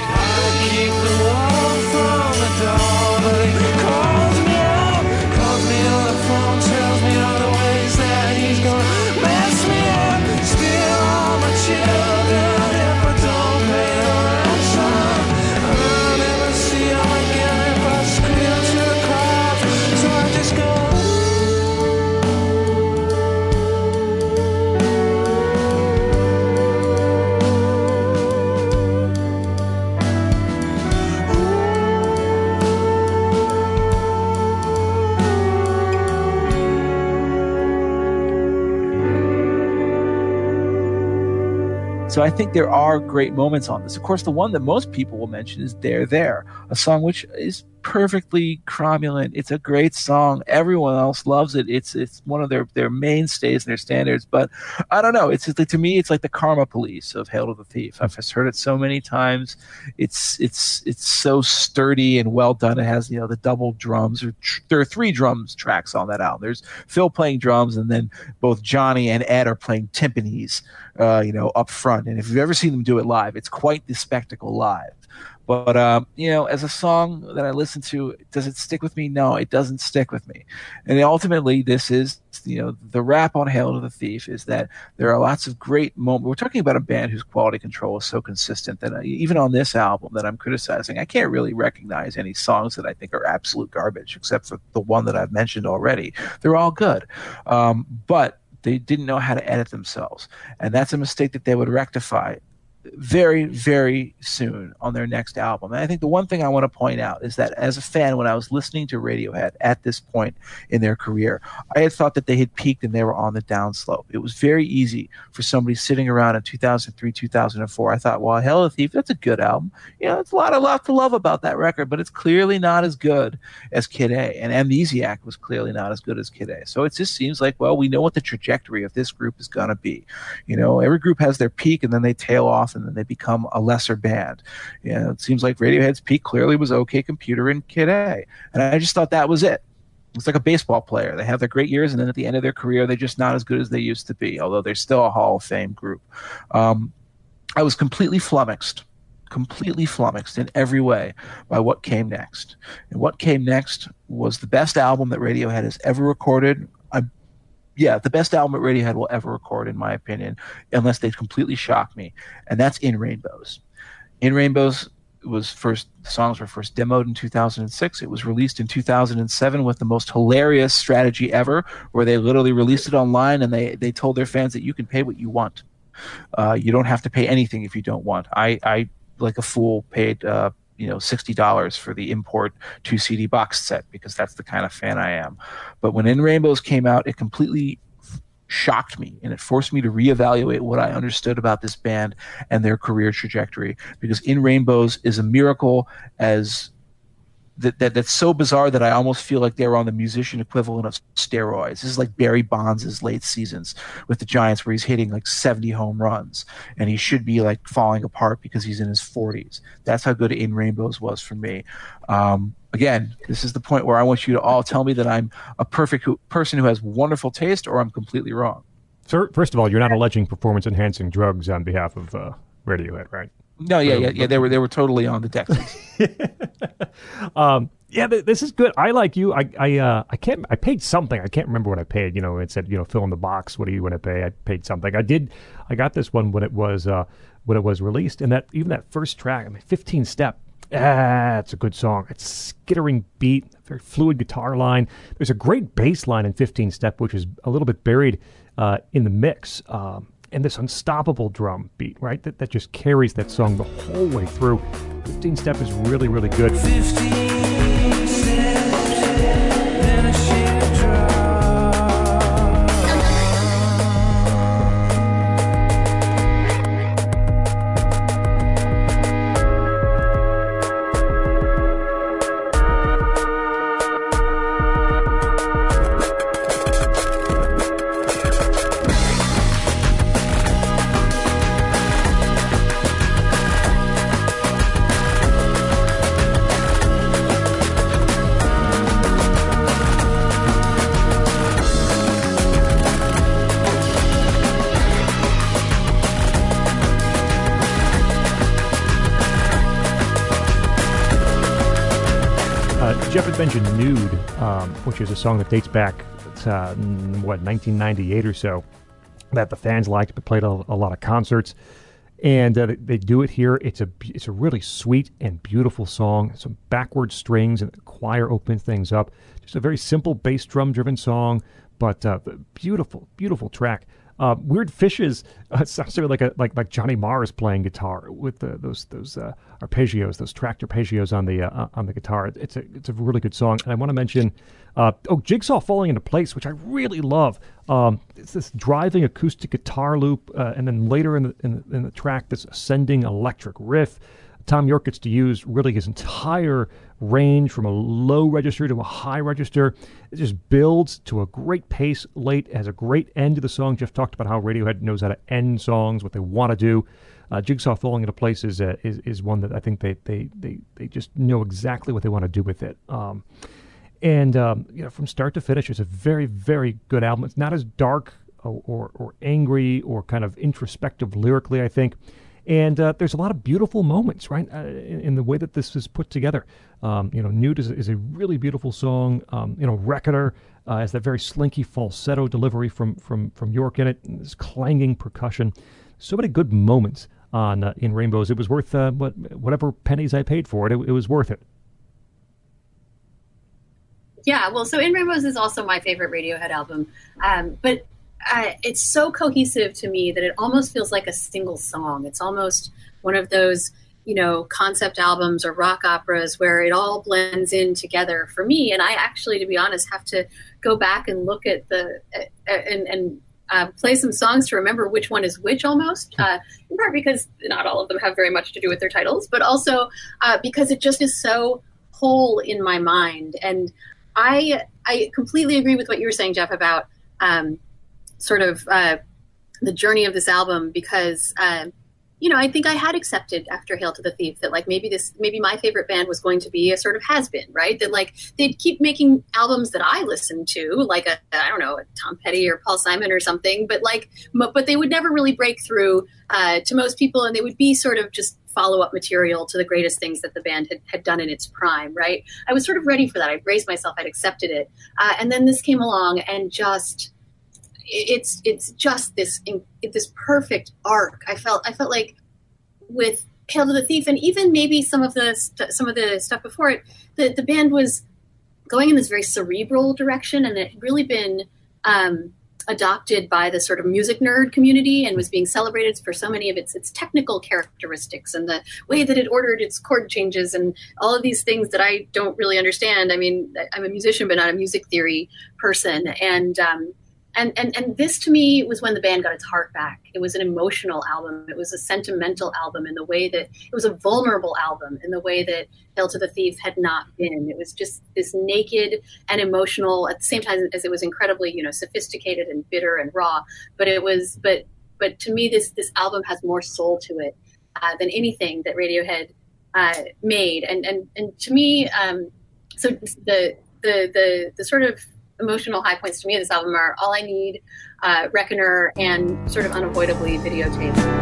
So I think there are great moments on this. Of course, the one that most people will mention is "There There," a song which is perfectly cromulent. It's a great song. Everyone else loves it. It's it's one of their their mainstays and their standards. But I don't know. It's just to me, it's like the Karma Police of "Hail to the Thief." I've just heard it so many times. It's it's it's so sturdy and well done. It has you know the double drums. Or there are three drums tracks on that album. There's Phil playing drums, and then both Jonny and Ed are playing timpanis. Uh, you know, up front. And if you've ever seen them do it live, it's quite the spectacle live. But um, you know, as a song that I listen to, does it stick with me? No, it doesn't stick with me. And ultimately, this is you know the rap on "Hail to the Thief" is that there are lots of great moments. We're talking about a band whose quality control is so consistent that I, even on this album that I'm criticizing, I can't really recognize any songs that I think are absolute garbage, except for the one that I've mentioned already. They're all good, um, but they didn't know how to edit themselves, and that's a mistake that they would rectify very, very soon on their next album. And I think the one thing I want to point out is that as a fan, when I was listening to Radiohead at this point in their career, I had thought that they had peaked and they were on the downslope. It was very easy for somebody sitting around in 2003, 2004. I thought, well, Hell of a Thief, that's a good album. You know, it's a lot, a lot to love about that record, but it's clearly not as good as Kid A. And Amnesiac was clearly not as good as Kid A. So it just seems like, well, we know what the trajectory of this group is going to be. You know, every group has their peak and then they tail off and then they become a lesser band. You know, it seems like Radiohead's peak clearly was OK Computer and Kid A. And I just thought that was it. It's like a baseball player. They have their great years, and then at the end of their career, they're just not as good as they used to be, although they're still a Hall of Fame group. Um, I was completely flummoxed, completely flummoxed in every way by what came next. And what came next was the best album that Radiohead has ever recorded. Yeah, the best album that Radiohead will ever record, in my opinion, unless they completely shock me. And that's In Rainbows. In Rainbows was first the songs were first demoed in 2006 it was released in 2007 with the most hilarious strategy ever where they literally released it online and they they told their fans that you can pay what you want uh, you don't have to pay anything if you don't want i i like a fool paid uh, you know sixty dollars for the import two CD box set because that's the kind of fan I am. But when In Rainbows came out, it completely shocked me and it forced me to reevaluate what I understood about this band and their career trajectory because In Rainbows is a miracle as that, that that's so bizarre that I almost feel like they were on the musician equivalent of steroids. This is like Barry Bonds' late seasons with the Giants, where he's hitting like 70 home runs, and he should be like falling apart because he's in his 40s. That's how good In Rainbows was for me. Um, again, this is the point where I want you to all tell me that I'm a perfect who, person who has wonderful taste, or I'm completely wrong. Sir, first of all, you're not alleging performance enhancing drugs on behalf of uh, Radiohead, right? No, yeah, yeah, yeah. They were they were totally on the Dexies. Um, yeah, th- this is good. I like you. I I uh, I can't. I paid something. I can't remember what I paid. You know, it said you know fill in the box. What do you want to pay? I paid something. I did. I got this one when it was uh, when it was released, and that even that first track. I mean, 15 step. Ah, it's a good song. It's skittering beat, very fluid guitar line. There's a great bass line in 15 step, which is a little bit buried uh, in the mix. Um, and this unstoppable drum beat, right? That, that just carries that song the whole way through. 15 step is really, really good. 15 um, which is a song that dates back to, uh, what, 1998 or so, that the fans liked, but played a, a lot of concerts. And uh, they- do it here. It's a it's a really sweet and beautiful song. Some backward strings and the choir opens things up. Just a very simple bass drum driven song, but uh, beautiful, beautiful track. Uh, Weird Fishes uh, sounds sort of like a like like Johnny Marr is playing guitar with the, those those uh, arpeggios, those tracked arpeggios on the uh, on the guitar. It's a it's a really good song, and I want to mention uh, oh Jigsaw falling into place, which I really love. Um, it's this driving acoustic guitar loop, uh, and then later in the, in the in the track, this ascending electric riff. Thom Yorke gets to use really his entire range from a low register to a high register. It just builds to a great pace late, has a great end to the song. Jeff talked about how Radiohead knows how to end songs, what they want to do. Uh, Jigsaw falling into place is, uh, is is one that I think they they they, they just know exactly what they want to do with it. Um, and um, you know, from start to finish, it's a very very good album. It's not as dark or, or, or angry or kind of introspective lyrically, I think. And uh, there's a lot of beautiful moments, right, uh, in, in the way that this is put together. Um, you know, Nude is, is a really beautiful song. Um, you know, Reckoner uh, has that very slinky falsetto delivery from from from Yorke in it, and this clanging percussion. So many good moments on uh, in Rainbows. It was worth uh, what whatever pennies I paid for it. It, it was worth it. Yeah, well, so In Rainbows is also my favorite Radiohead album, um, but it's so cohesive to me that it almost feels like a single song. It's almost one of those, you know, concept albums or rock operas where it all blends in together for me. And I actually, to be honest, have to go back and look at the uh, and and. Uh, play some songs to remember which one is which almost uh, in part because not all of them have very much to do with their titles but also uh, because it just is so whole in my mind and I I completely agree with what you were saying, Jeff, about um, sort of uh, the journey of this album because um, you know I think I had accepted after Hail to the Thief that like maybe this maybe my favorite band was going to be a sort of has been right that like they'd keep making albums that I listened to like a I don't know a Tom Petty or Paul Simon or something but like m- but they would never really break through uh, to most people and they would be sort of just follow up material to the greatest things that the band had, had done in its prime, right? I was sort of ready for that. I'd braced myself, I'd accepted it. Uh, and then this came along and just, it's, it's just this, this perfect arc. I felt, I felt like with Hail to the Thief and even maybe some of the, st- some of the stuff before it, the, the band was going in this very cerebral direction and it had really been, um, adopted by the sort of music nerd community and was being celebrated for so many of its its technical characteristics and the way that it ordered its chord changes and all of these things that I don't really understand. I mean, I'm a musician but not a music theory person, and um, and and and this to me was when the band got its heart back. It was an emotional album. It was a sentimental album in the way that it was a vulnerable album in the way that Hail to the Thief had not been. It was just this naked and emotional at the same time as it was incredibly you know sophisticated and bitter and raw. But it was but but to me this this album has more soul to it uh, than anything that Radiohead uh, made. And and and to me, um, so the the the the sort of emotional high points to me this album are All I Need, uh, Reckoner, and sort of unavoidably videotape.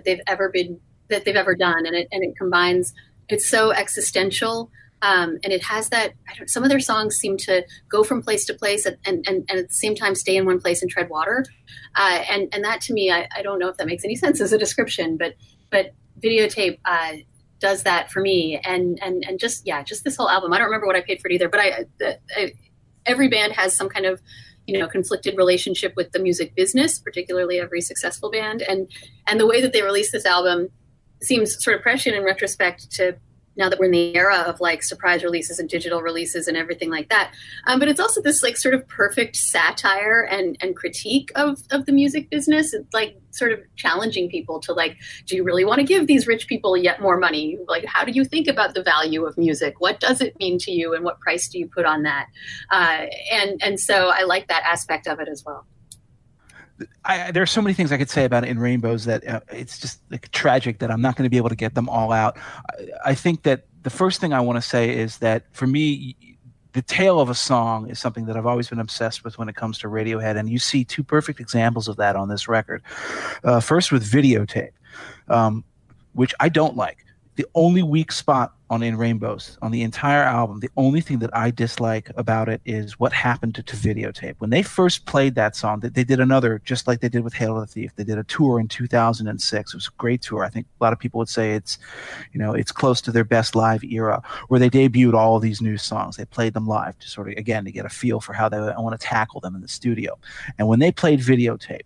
That they've ever been that they've ever done, and it and it combines. It's so existential, um, and it has that. I some of their songs seem to go from place to place, and and, and at the same time stay in one place and tread water, uh, and and that to me, I, I don't know if that makes any sense as a description, but but videotape. Uh, does that for me and and and just yeah just this whole album i don't remember what i paid for it either but I, I every band has some kind of you know conflicted relationship with the music business particularly every successful band. And and the way that they released this album seems sort of prescient in retrospect to now that we're in the era of like surprise releases and digital releases and everything like that. Um, but it's also this like sort of perfect satire and and critique of of the music business. It's like sort of challenging people to like do you really want to give these rich people yet more money? Like how do you think about the value of music? What does it mean to you and what price do you put on that? Uh, and and so i like that aspect of it as well I, there are so many things I could say about it in Rainbows that uh, it's just like, tragic that I'm not going to be able to get them all out. I, I think that the first thing I want to say is that for me, the tale of a song is something that I've always been obsessed with when it comes to Radiohead, and you see two perfect examples of that on this record. Uh, first, with videotape, um, which I don't like. The only weak spot on In Rainbows on the entire album, the only thing that I dislike about it is what happened to, to videotape. When they first played that song, they, they did another, just like they did with Hail the Thief. They did a tour in 2006. It was a great tour. I think a lot of people would say it's, you know, it's close to their best live era, where they debuted all these new songs. They played them live to sort of, again, to get a feel for how they want to tackle them in the studio. And when they played videotape,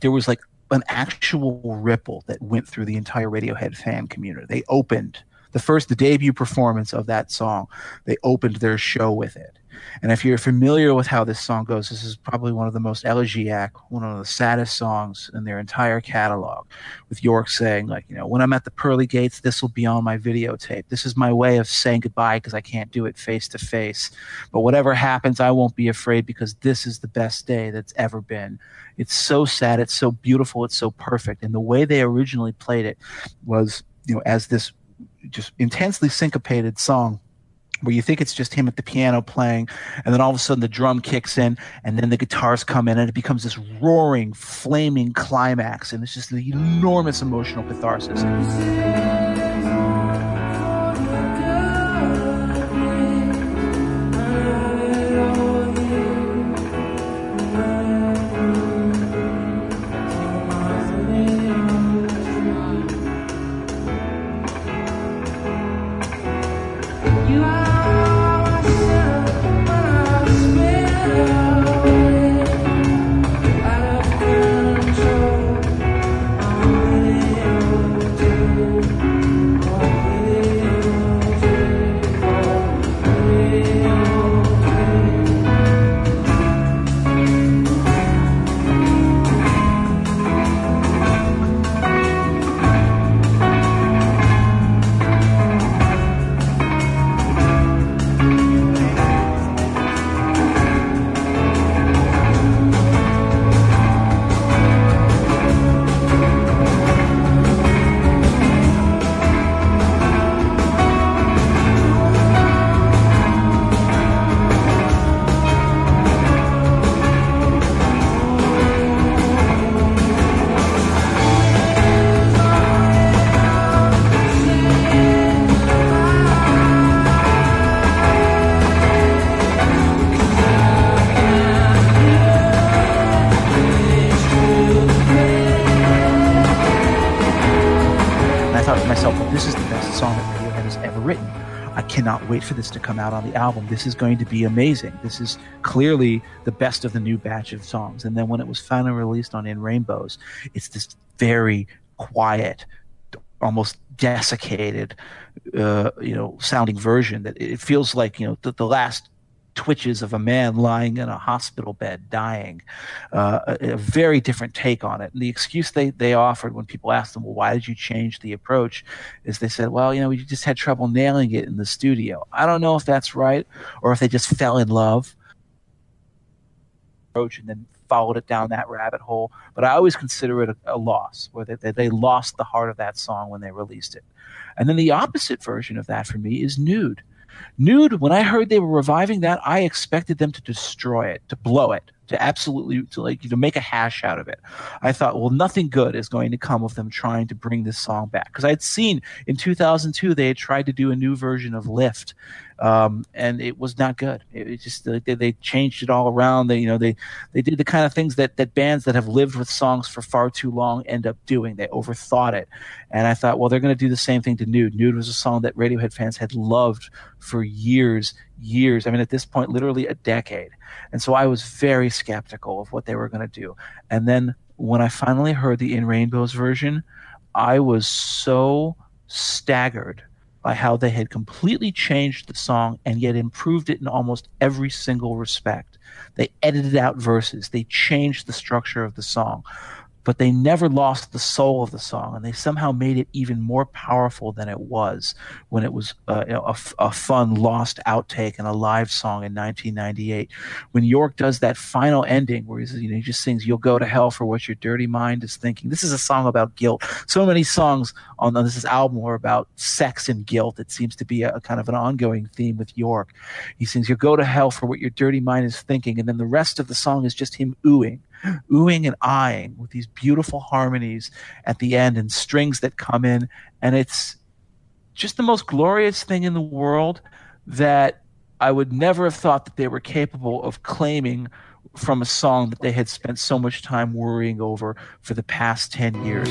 there was like an actual ripple that went through the entire Radiohead fan community. They opened the first, the debut performance of that song. They opened their show with it. And if you're familiar with how this song goes, this is probably one of the most elegiac, one of the saddest songs in their entire catalog. With Yorke saying, like, you know, when I'm at the pearly gates, this will be on my videotape. This is my way of saying goodbye because I can't do it face to face. But whatever happens, I won't be afraid because this is the best day that's ever been. It's so sad. It's so beautiful. It's so perfect. And the way they originally played it was, you know, as this just intensely syncopated song where you think it's just him at the piano playing, and then all of a sudden the drum kicks in, and then the guitars come in, and it becomes this roaring, flaming climax, and it's just the enormous emotional catharsis. Wait for this to come out on the album. This is going to be amazing. This is clearly the best of the new batch of songs. And then when it was finally released on In Rainbows, it's this very quiet, almost desiccated, uh, you know, sounding version that it feels like you know the, the last twitches of a man lying in a hospital bed dying. Uh, a, a, very different take on it. And the excuse they, they offered when people asked them, well, why did you change the approach? Is they said, well, you know, we just had trouble nailing it in the studio. I don't know if that's right or if they just fell in love. Approach and then followed it down that rabbit hole. But I always consider it a, a loss, where they, they, they lost the heart of that song when they released it. And then the opposite version of that for me is Nude. Nude, when I heard they were reviving that, I expected them to destroy it, to blow it, to absolutely to like to make a hash out of it. I thought, well, nothing good is going to come of them trying to bring this song back because I had seen in 2002 they had tried to do a new version of Lift, um, and it was not good. It, it just they, they, changed it all around. They you know they they did the kind of things that that bands that have lived with songs for far too long end up doing. They overthought it, and I thought, well, they're going to do the same thing to Nude. Nude was a song that Radiohead fans had loved for years, years. I mean, at this point, literally a decade. And so I was very skeptical of what they were going to do. And then when I finally heard the In Rainbows version, I was so staggered by how they had completely changed the song and yet improved it in almost every single respect. They edited out verses, they changed the structure of the song but they never lost the soul of the song, and they somehow made it even more powerful than it was when it was uh, you know, a, fun lost outtake and a live song in 1998. When Yorke does that final ending where he's, you know, he just sings "You'll go to hell for what your dirty mind is thinking." This is a song about guilt. So many songs on this album are about sex and guilt. It seems to be a, a kind of an ongoing theme with Yorke. He sings "You'll go to hell for what your dirty mind is thinking," and then the rest of the song is just him oohing oohing and eyeing with these beautiful harmonies at the end and strings that come in. And it's just the most glorious thing in the world that I would never have thought that they were capable of claiming from a song that they had spent so much time worrying over for the past 10 years.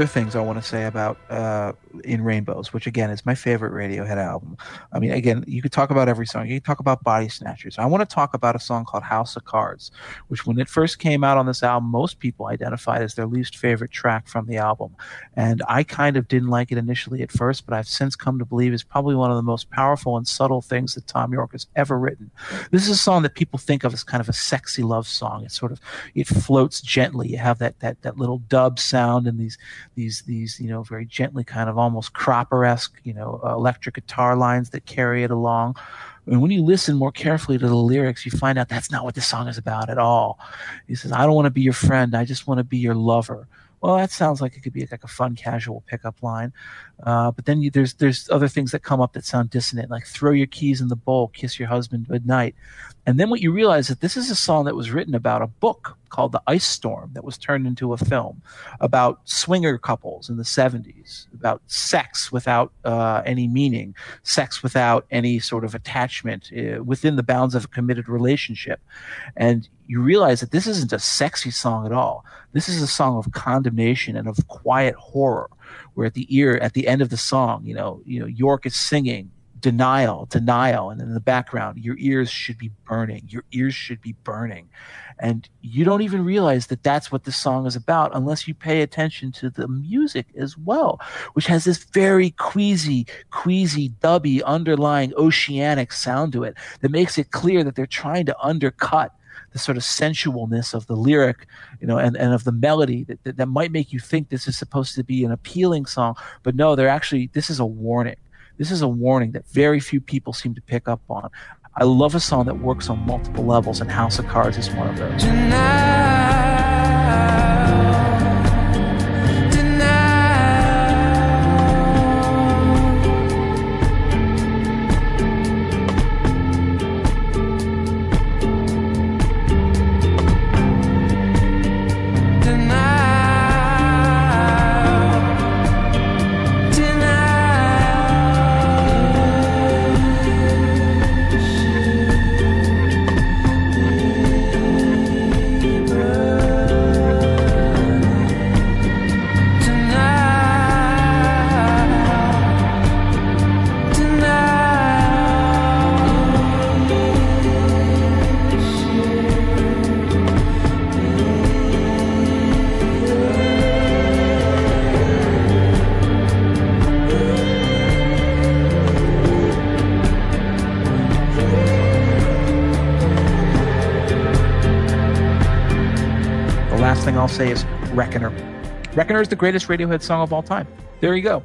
Other things I want to say about uh, In Rainbows, which again is my favorite Radiohead album. I mean, again, you could talk about every song. You could talk about Body Snatchers. I want to talk about a song called House of Cards, which when it first came out on this album, most people identified as their least favorite track from the album. And I kind of didn't like it initially at first, but I've since come to believe is probably one of the most powerful and subtle things that Thom Yorke has ever written. This is a song that people think of as kind of a sexy love song. It sort of it floats gently. You have that that that little dub sound and these these these you know very gently kind of almost cropper esque you know uh, electric guitar lines that carry it along. And when you listen more carefully to the lyrics, you find out that's not what the song is about at all. He says, "I don't want to be your friend. I just want to be your lover." Well, that sounds like it could be like a fun, casual pickup line. Uh, but then you, there's there's other things that come up that sound dissonant, like "throw your keys in the bowl, kiss your husband good night." And then what you realize is that this is a song that was written about a book called The Ice Storm that was turned into a film about swinger couples in the 70s, about sex without uh, any meaning, sex without any sort of attachment uh, within the bounds of a committed relationship. And you realize that this isn't a sexy song at all. This is a song of condemnation and of quiet horror, where at the ear, at the end of the song, you know, you know, Yorke is singing denial, denial. And in the background, your ears should be burning. Your ears should be burning. And you don't even realize that that's what this song is about unless you pay attention to the music as well, which has this very queasy, queasy, dubby, underlying oceanic sound to it that makes it clear that they're trying to undercut the sort of sensualness of the lyric, you know, and, and of the melody that, that, that might make you think this is supposed to be an appealing song. But no, they're actually, this is a warning. This is a warning that very few people seem to pick up on. I love a song that works on multiple levels, and House of Cards is one of those. The say is Reckoner. Reckoner is the greatest Radiohead song of all time. There you go.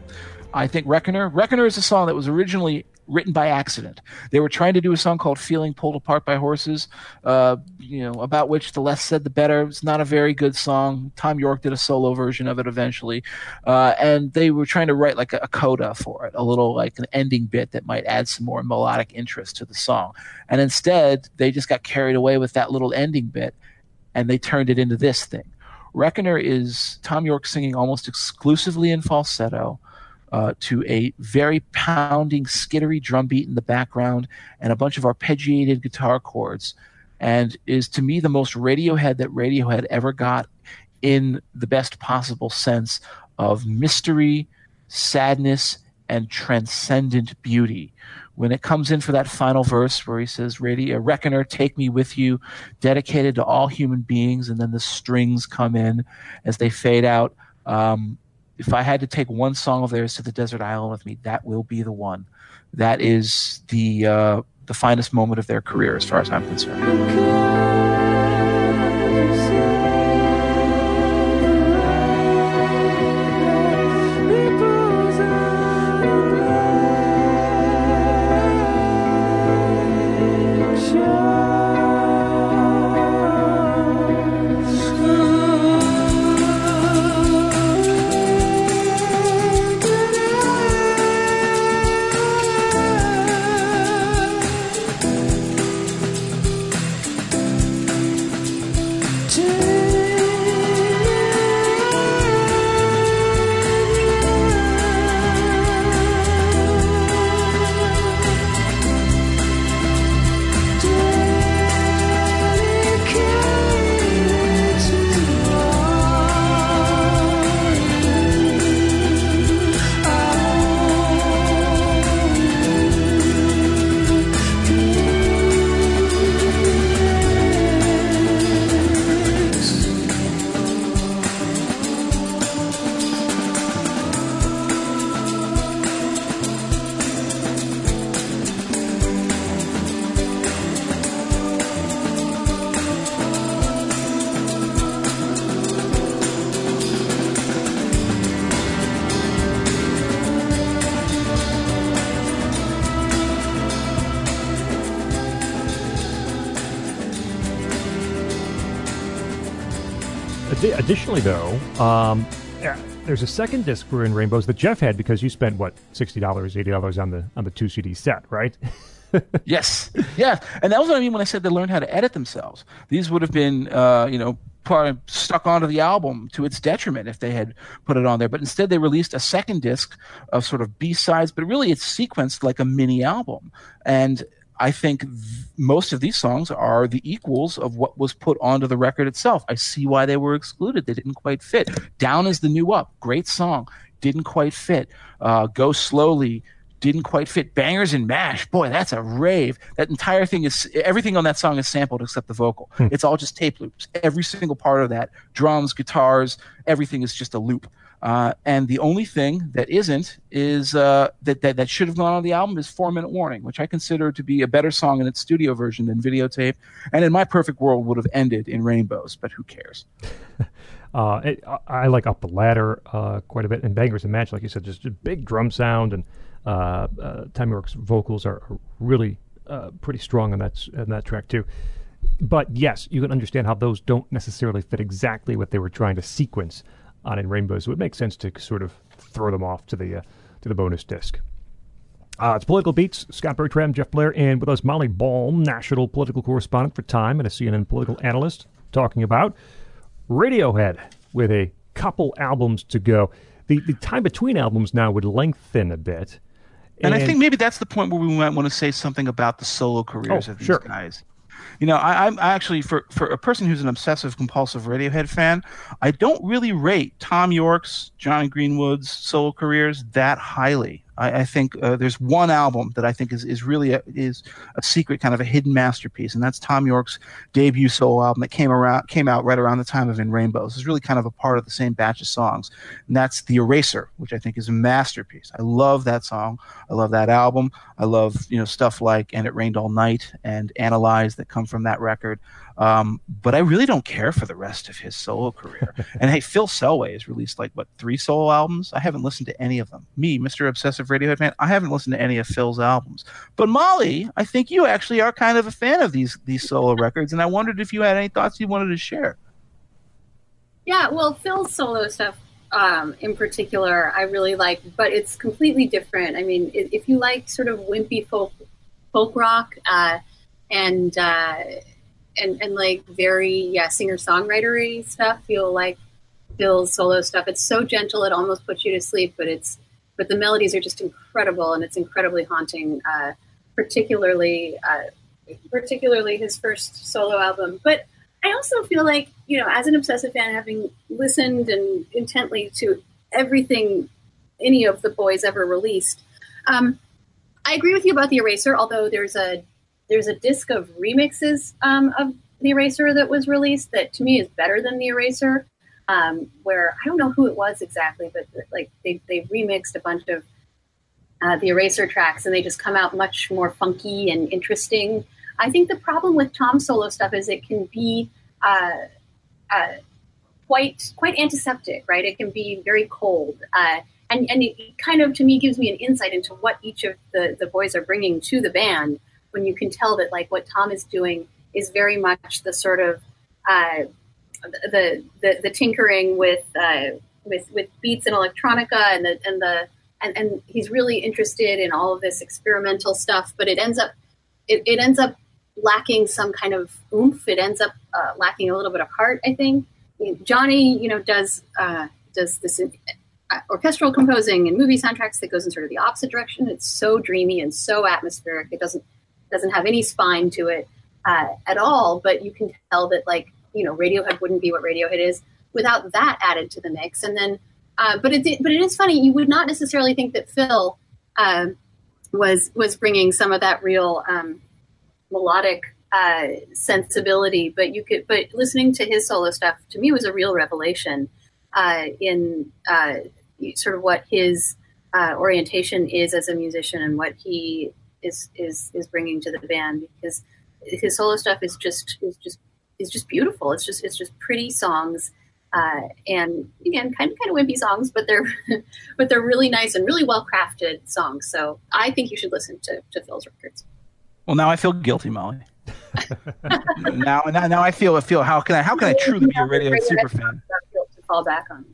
I think Reckoner. Reckoner is a song that was originally written by accident. They were trying to do a song called "Feeling Pulled Apart by Horses," uh, you know, about which the less said the better. It's not a very good song. Thom Yorke did a solo version of it eventually, uh, and they were trying to write like a, a coda for it, a little like an ending bit that might add some more melodic interest to the song. And instead, they just got carried away with that little ending bit, and they turned it into this thing. Reckoner is Thom Yorke singing almost exclusively in falsetto uh, to a very pounding, skittery drum beat in the background and a bunch of arpeggiated guitar chords, and is to me the most Radiohead that Radiohead ever got in the best possible sense of mystery, sadness, and transcendent beauty. When it comes in for that final verse where he says, Radio Reckoner, take me with you, dedicated to all human beings, and then the strings come in as they fade out. Um, if I had to take one song of theirs to the desert island with me, that will be the one. That is the uh, the finest moment of their career, as far as I'm concerned. Though, um, there's a second disc for In Rainbows that Jeff had because you spent what sixty dollars, eighty dollars on the on the two CD set, right? yes, yeah, and that was what I mean when I said they learned how to edit themselves. These would have been, uh, you know, stuck onto the album to its detriment if they had put it on there. But instead, they released a second disc of sort of B sides, but really it's sequenced like a mini album. And I think th- most of these songs are the equals of what was put onto the record itself. I see why they were excluded. They didn't quite fit. Down is the new up. Great song. Didn't quite fit. Uh, Go slowly. Didn't quite fit. Bangers and mash. Boy, that's a rave. That entire thing is everything on that song is sampled except the vocal. It's all just tape loops. Every single part of that, drums, guitars, everything is just a loop. Uh, and the only thing that isn't is uh, that, that that should have gone on the album is Four Minute Warning, which I consider to be a better song in its studio version than videotape. And in my perfect world, would have ended in rainbows, but who cares? Uh, it, I, like Up the Ladder uh, quite a bit, and Bangers and Mash, like you said, just a big drum sound, and uh, uh, Thom Yorke's vocals are, are really pretty strong on that on that track too. But yes, you can understand how those don't necessarily fit exactly what they were trying to sequence on in Rainbow, so it makes sense to sort of throw them off to the uh, to the bonus disc. Uh, it's Political Beats. Scot Bertram, Jeff Blehar, and with us Molly Ball, national political correspondent for Time and a CNN political analyst, talking about Radiohead with a couple albums to go. The the time between albums now would lengthen a bit. And, I think maybe that's the point where we might want to say something about the solo careers Oh, of these sure. guys. You know, I, I'm actually for for a person who's an obsessive compulsive Radiohead fan, I don't really rate Thom Yorke's, Jonny Greenwood's solo careers that highly. I, I think uh, there's one album that I think is is really a, is a secret, kind of a hidden masterpiece, and that's Thom Yorke's debut solo album that came around came out right around the time of In Rainbows. It's really kind of a part of the same batch of songs, and that's The Eraser, which I think is a masterpiece. I love that song. I love that album. I love you know stuff like And It Rained All Night and Analyze that come from that record. Um, but I really don't care for the rest of his solo career. and hey, Phil Selway has released like what three solo albums? I haven't listened to any of them. Me, Mr. Obsessive Radiohead fan, I haven't listened to any of Phil's albums. But Molly, I think you actually are kind of a fan of these these solo records, and I wondered if you had any thoughts you wanted to share. Yeah, well, Phil's solo stuff um, in particular, I really like, but it's completely different. I mean, if you like sort of wimpy folk folk rock uh, and uh, and and like very yeah singer songwritery stuff, you'll like Phil's solo stuff. It's so gentle, it almost puts you to sleep, but it's but the melodies are just incredible and it's incredibly haunting. Uh, particularly, uh, particularly his first solo album, but. I also feel like, you know, as an obsessive fan, having listened and intently to everything any of the boys ever released, um, I agree with you about the Eraser. Although there's a there's a disc of remixes um, of the Eraser that was released that to me is better than the Eraser. Um, where I don't know who it was exactly, but like they they remixed a bunch of uh, the Eraser tracks, and they just come out much more funky and interesting. I think the problem with Thom's solo stuff is it can be uh, uh, quite quite antiseptic, right? It can be very cold, uh, and and it kind of to me gives me an insight into what each of the the boys are bringing to the band. When you can tell that like what Thom is doing is very much the sort of uh, the, the the tinkering with uh, with with beats and electronica and the and the and, and he's really interested in all of this experimental stuff, but it ends up it, it ends up lacking some kind of oomph. It ends up uh, lacking a little bit of heart. I think Jonny, you know, does uh, does this uh, orchestral composing and movie soundtracks that goes in sort of the opposite direction. It's so dreamy and so atmospheric. It doesn't doesn't have any spine to it uh, at all. But you can tell that like you know Radiohead wouldn't be what Radiohead is without that added to the mix. And then, uh, but it but it is funny. You would not necessarily think that Phil uh, was was bringing some of that real um, melodic uh, sensibility, but you could. But listening to his solo stuff to me was a real revelation uh, in uh, sort of what his uh, orientation is as a musician and what he is is is bringing to the band because his solo stuff is just is just is just beautiful. It's just it's just pretty songs. Uh, and again, kind of kind of wimpy songs, but they're but they're really nice and really well crafted songs. So I think you should listen to, to Phil's records. Well, now I feel guilty, Molly. now, now, now I feel I feel how can I how can I truly be a radio super fan? To fall back on.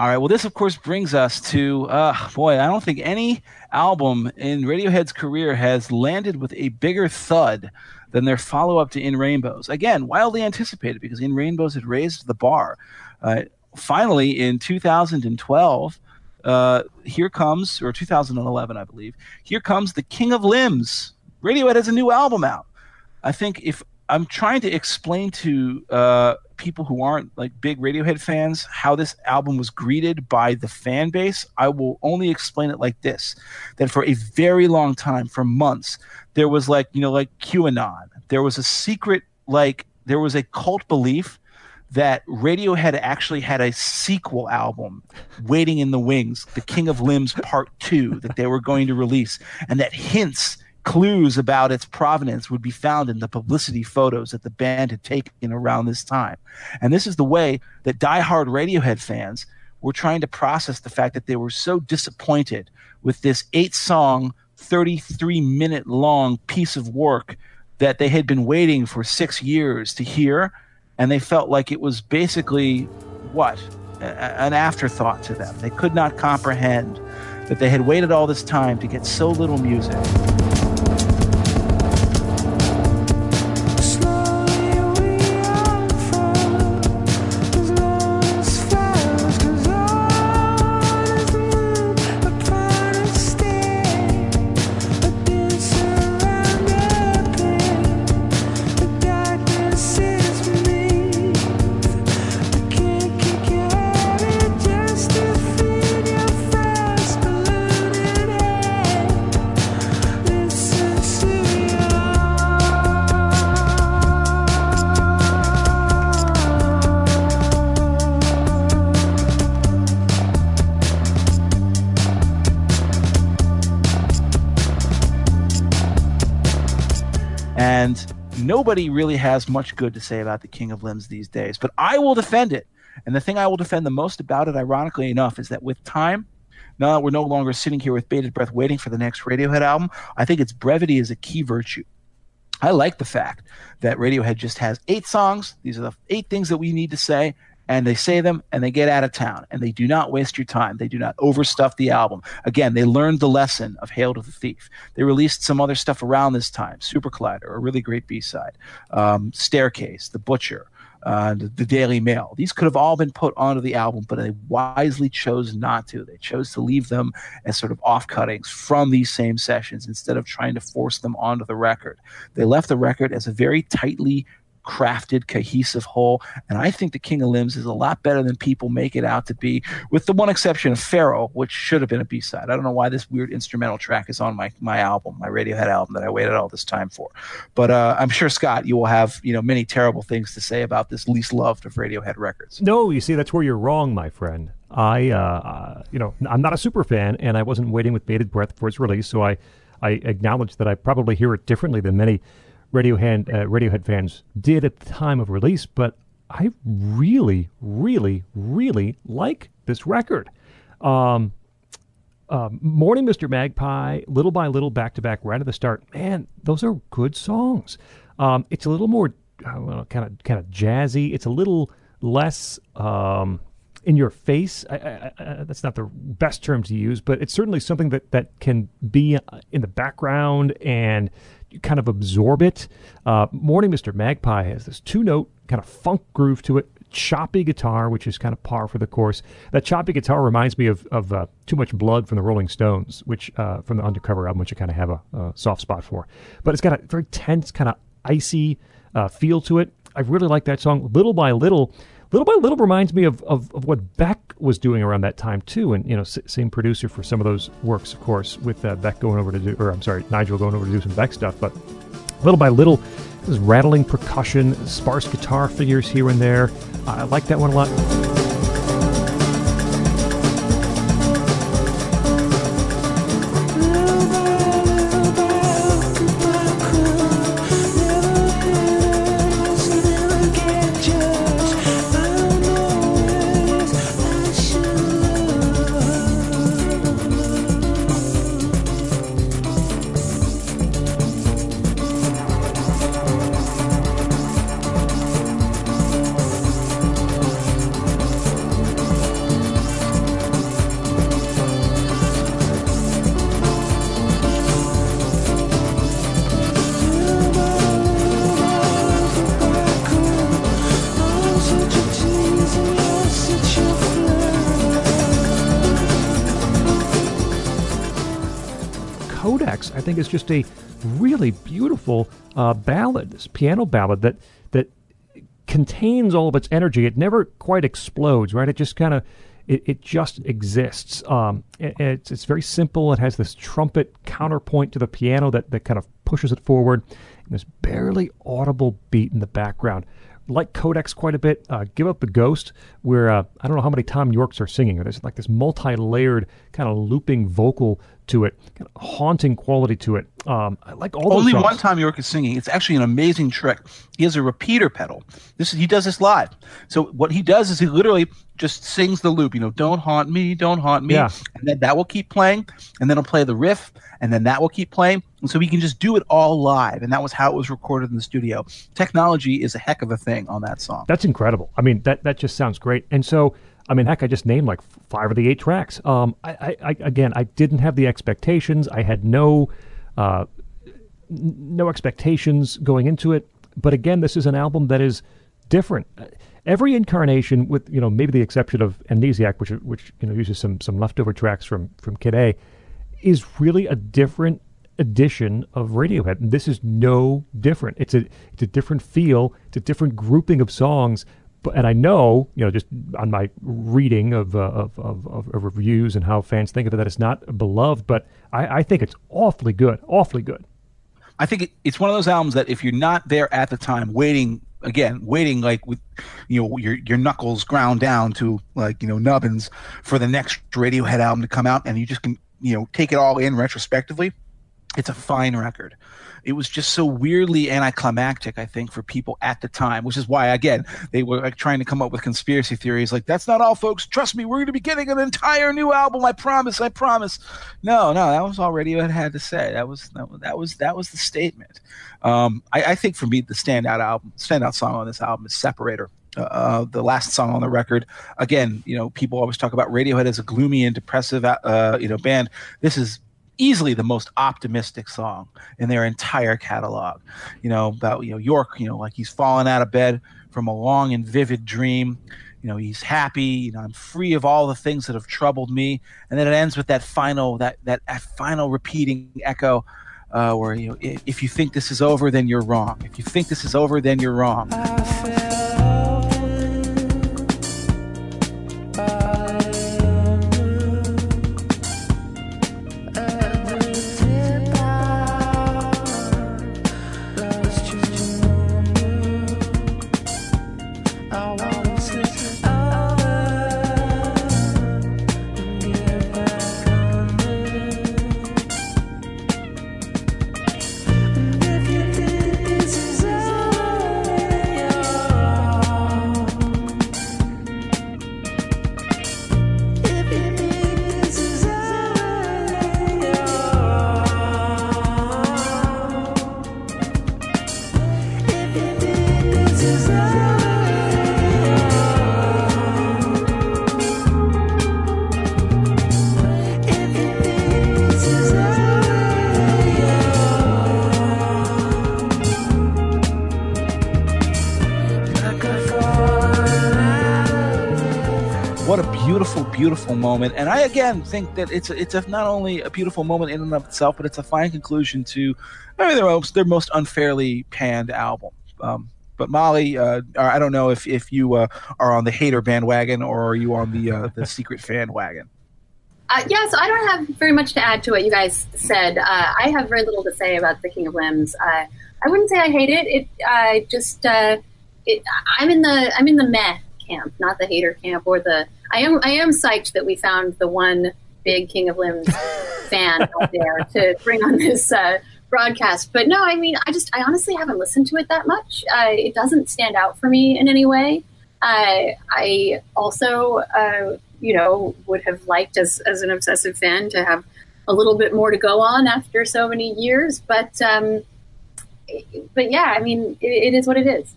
All right. Well, this of course brings us to uh, boy. I don't think any album in Radiohead's career has landed with a bigger thud than their follow-up to In Rainbows. Again, wildly anticipated because In Rainbows had raised the bar. Uh, finally, in 2012, uh, here comes, or 2011, I believe, here comes the King of Limbs. Radiohead has a new album out. I think if I'm trying to explain to uh, people who aren't like big Radiohead fans how this album was greeted by the fan base, I will only explain it like this: that for a very long time, for months, there was like you know like QAnon. There was a secret like there was a cult belief that Radiohead actually had a sequel album waiting in the wings, The King of Limbs Part 2 that they were going to release and that hints clues about its provenance would be found in the publicity photos that the band had taken around this time. And this is the way that diehard Radiohead fans were trying to process the fact that they were so disappointed with this eight song, 33 minute long piece of work that they had been waiting for six years to hear. And they felt like it was basically what? An afterthought to them. They could not comprehend that they had waited all this time to get so little music. Nobody really has much good to say about the King of Limbs these days, but I will defend it. And the thing I will defend the most about it, ironically enough, is that with time, now that we're no longer sitting here with bated breath waiting for the next Radiohead album, I think its brevity is a key virtue. I like the fact that Radiohead just has eight songs. These are the eight things that we need to say, and they say them and they get out of town. And they do not waste your time. They do not overstuff the album. Again, they learned the lesson of Hail to the Thief. They released some other stuff around this time Super Collider, a really great B side, um, Staircase, The Butcher. Uh, the, Daily Mail. These could have all been put onto the album, but they wisely chose not to. They chose to leave them as sort of off cuttings from these same sessions instead of trying to force them onto the record. They left the record as a very tightly crafted, cohesive whole. And I think the King of Limbs is a lot better than people make it out to be, with the one exception of Feral, which should have been a B side. I don't know why this weird instrumental track is on my my album, my Radiohead album that I waited all this time for. But uh, I'm sure Scot, you will have you know many terrible things to say about this least loved of Radiohead records. No, you see, that's where you're wrong, my friend. I, uh, uh, you know, I'm not a super fan, and I wasn't waiting with bated breath for its release, so I, I acknowledge that I probably hear it differently than many Radiohead uh, Radiohead fans did at the time of release. But I really, really, really like this record. Um, uh, Morning, Mr. Magpie, Little by Little, back to back, right at the start. Man, those are good songs. Um, it's a little more kind of kind of jazzy. It's a little less um, in your face. I, I, I, that's not the best term to use, but it's certainly something that that can be uh, in the background and kind of absorb it. Uh, Morning, Mr. Magpie has this two note kind of funk groove to it. Choppy guitar, which is kind of par for the course. That choppy guitar reminds me of, of uh, Too Much Blood from the Rolling Stones, which uh, from the Undercover album, which I kind of have a, a soft spot for. But it's got a very tense, kind of icy uh, feel to it. I really like that song. Little by Little, Little by Little reminds me of, of, of what Beck was doing around that time too, and you know, s- same producer for some of those works, of course, with uh, Beck going over to do, or I'm sorry, Nigel going over to do some Beck stuff. But little by little, this rattling percussion, sparse guitar figures here and there. I like that one a lot. Just a really beautiful uh, ballad, this piano ballad that that contains all of its energy. It never quite explodes, right? It just kind of it, it just exists. Um, it- it's it's very simple. It has this trumpet counterpoint to the piano that that kind of pushes it forward, and this barely audible beat in the background. Like Codex quite a bit. Uh, Give Up the Ghost, where uh, I don't know how many Thom Yorkes are singing. There's like this multi-layered kind of looping vocal to it, haunting quality to it. Um, I like all those Only one Thom Yorke is singing. It's actually an amazing trick. He has a repeater pedal. This is, he does this live. So what he does is he literally just sings the loop. You know, don't haunt me, don't haunt me, Yeah. and then that will keep playing, and then he'll play the riff, and then that will keep playing, and so he can just do it all live. And that was how it was recorded in the studio. Technology is a heck of a thing on that song. That's incredible. I mean, that that just sounds great. And so, I mean, heck, I just named like five of the eight tracks. Um, I, I, again, I didn't have the expectations. I had no, uh, no expectations going into it. But again, this is an album that is different. Every incarnation, with you know maybe the exception of Amnesiac, which which you know uses some some leftover tracks from from Kid A, is really a different edition of Radiohead. And this is no different. It's a it's a different feel. It's a different grouping of songs. And I know you know just on my reading of uh, of, of of reviews and how fans think of it that it's not beloved. But I, I think it's awfully good. Awfully good. I think it, it's one of those albums that if you're not there at the time, waiting again, waiting like with you know your your knuckles ground down to like you know nubbins for the next Radiohead album to come out, and you just can you know take it all in retrospectively. It's a fine record. It was just so weirdly anticlimactic, I think, for people at the time, which is why, again, they were like trying to come up with conspiracy theories. Like, that's not all, folks. Trust me, we're going to be getting an entire new album. I promise. I promise. No, no, that was all Radiohead had to say. That was that was that was, the statement. Um, I, I think for me, the standout album, standout song on this album is "Separator." Uh, the last song on the record. Again, you know, people always talk about Radiohead as a gloomy and depressive, uh, you know, band. This is easily the most optimistic song in their entire catalog. You know, about you know Yorke, you know, like he's fallen out of bed from a long and vivid dream. You know, he's happy. You know, I'm free of all the things that have troubled me. And then it ends with that final, that that, final repeating echo, uh, where you know, if, if you think this is over, then you're wrong. If you think this is over, then you're wrong. Beautiful, moment. And I again think that it's a, it's a, not only a beautiful moment in and of itself, but it's a fine conclusion to maybe their most their most unfairly panned album. Um, but Molly, uh, I don't know if if you uh, are on the hater bandwagon or are you on the uh, the secret fan wagon. Uh, yeah, so I don't have very much to add to what you guys said. Uh, I have very little to say about the King of Limbs. Uh, I wouldn't say I hate it. It I just uh, it, I'm in the I'm in the meh camp, not the hater camp or the. I am I am psyched that we found the one big King of Limbs fan out there to bring on this uh, broadcast. But no, I mean, I just I honestly haven't listened to it that much. Uh, it doesn't stand out for me in any way. Uh, I also, uh, you know, would have liked as as an obsessive fan to have a little bit more to go on after so many years. But um, but yeah, I mean, it, it is what it is.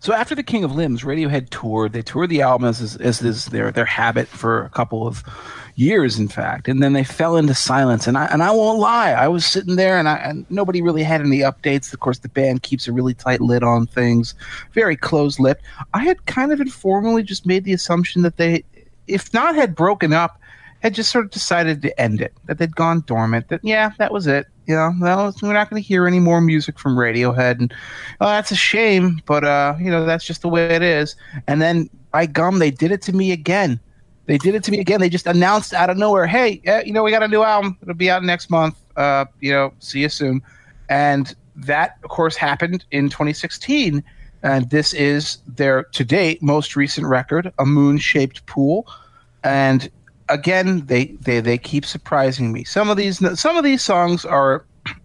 So after the King of Limbs, Radiohead toured. They toured the album as as is their their habit for a couple of years, in fact, and then they fell into silence. And I and I won't lie, I was sitting there, and I and nobody really had any updates. Of course, the band keeps a really tight lid on things, very close lipped. I had kind of informally just made the assumption that they, if not had broken up, had just sort of decided to end it, that they'd gone dormant, that, yeah, that was it. You know, well, we're not going to hear any more music from Radiohead. And oh, that's a shame, but, uh, you know, that's just the way it is. And then, by gum, they did it to me again. They did it to me again. They just announced out of nowhere, hey, you know, we got a new album. It'll be out next month. Uh, you know, see you soon. And that, of course, happened in 2016. And this is their, to date, most recent record, A Moon Shaped Pool. And again, they, they, they keep surprising me. Some of these, some of these songs are,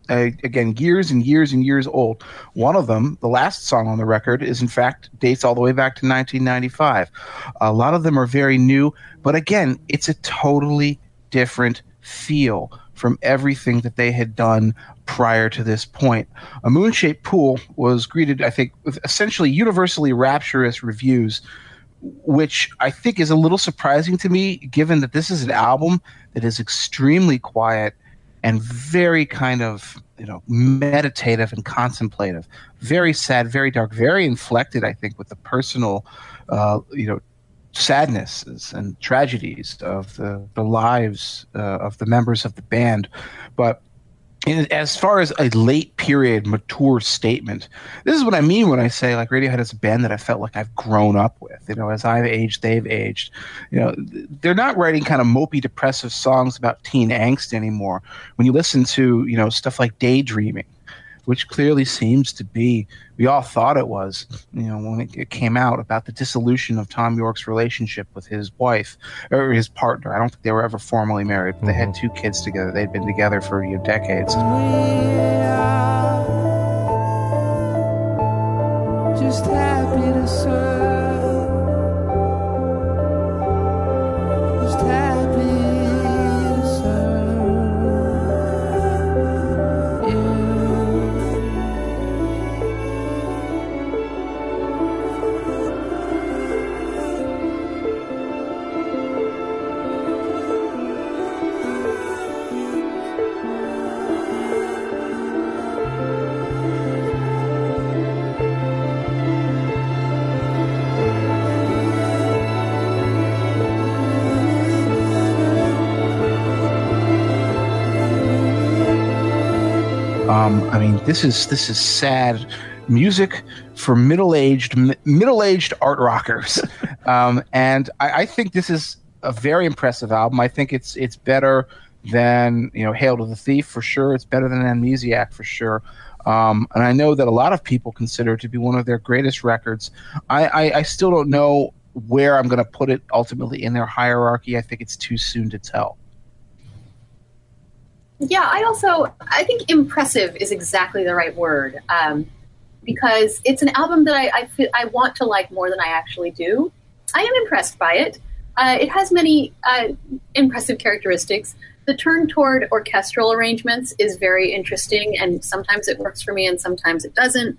uh, again, years and years and years old. One of them, the last song on the record, is in fact dates all the way back to 1995. A lot of them are very new, but again, it's a totally different feel from everything that they had done prior to this point. A Moon Shaped Pool was greeted, I think, with essentially universally rapturous reviews, which I think is a little surprising to me, given that this is an album that is extremely quiet and very kind of you know meditative and contemplative. Very sad very dark very inflected i think with the personal uh, you know sadnesses and tragedies of the, the lives uh, of the members of the band. But in, as far as a late period mature statement this is what i mean when i say like radiohead is a band that i felt like i've grown up with. You know as i've aged they've aged. You know they're not writing kind of mopey depressive songs about teen angst anymore. When you listen to you know stuff like daydreaming which clearly seems to be we all thought it was you know when it, it came out about the dissolution of thom yorke's relationship with his wife or his partner. I don't think they were ever formally married but they had mm-hmm. two kids together. They'd been together for you know, decades. Just happy to serve. This is this is sad music for middle-aged mi- middle-aged art rockers, um, and I, I think this is a very impressive album. I think it's it's better than you know Hail to the Thief for sure. It's better than Amnesiac for sure. Um, and I know that a lot of people consider it to be one of their greatest records. I, I, I still don't know where I'm going to put it ultimately in their hierarchy. I think it's too soon to tell. Yeah, I also I think impressive is exactly the right word um, because it's an album that I I, feel, I want to like more than I actually do. I am impressed by it. Uh, it has many uh, impressive characteristics. The turn toward orchestral arrangements is very interesting, and sometimes it works for me, and sometimes it doesn't.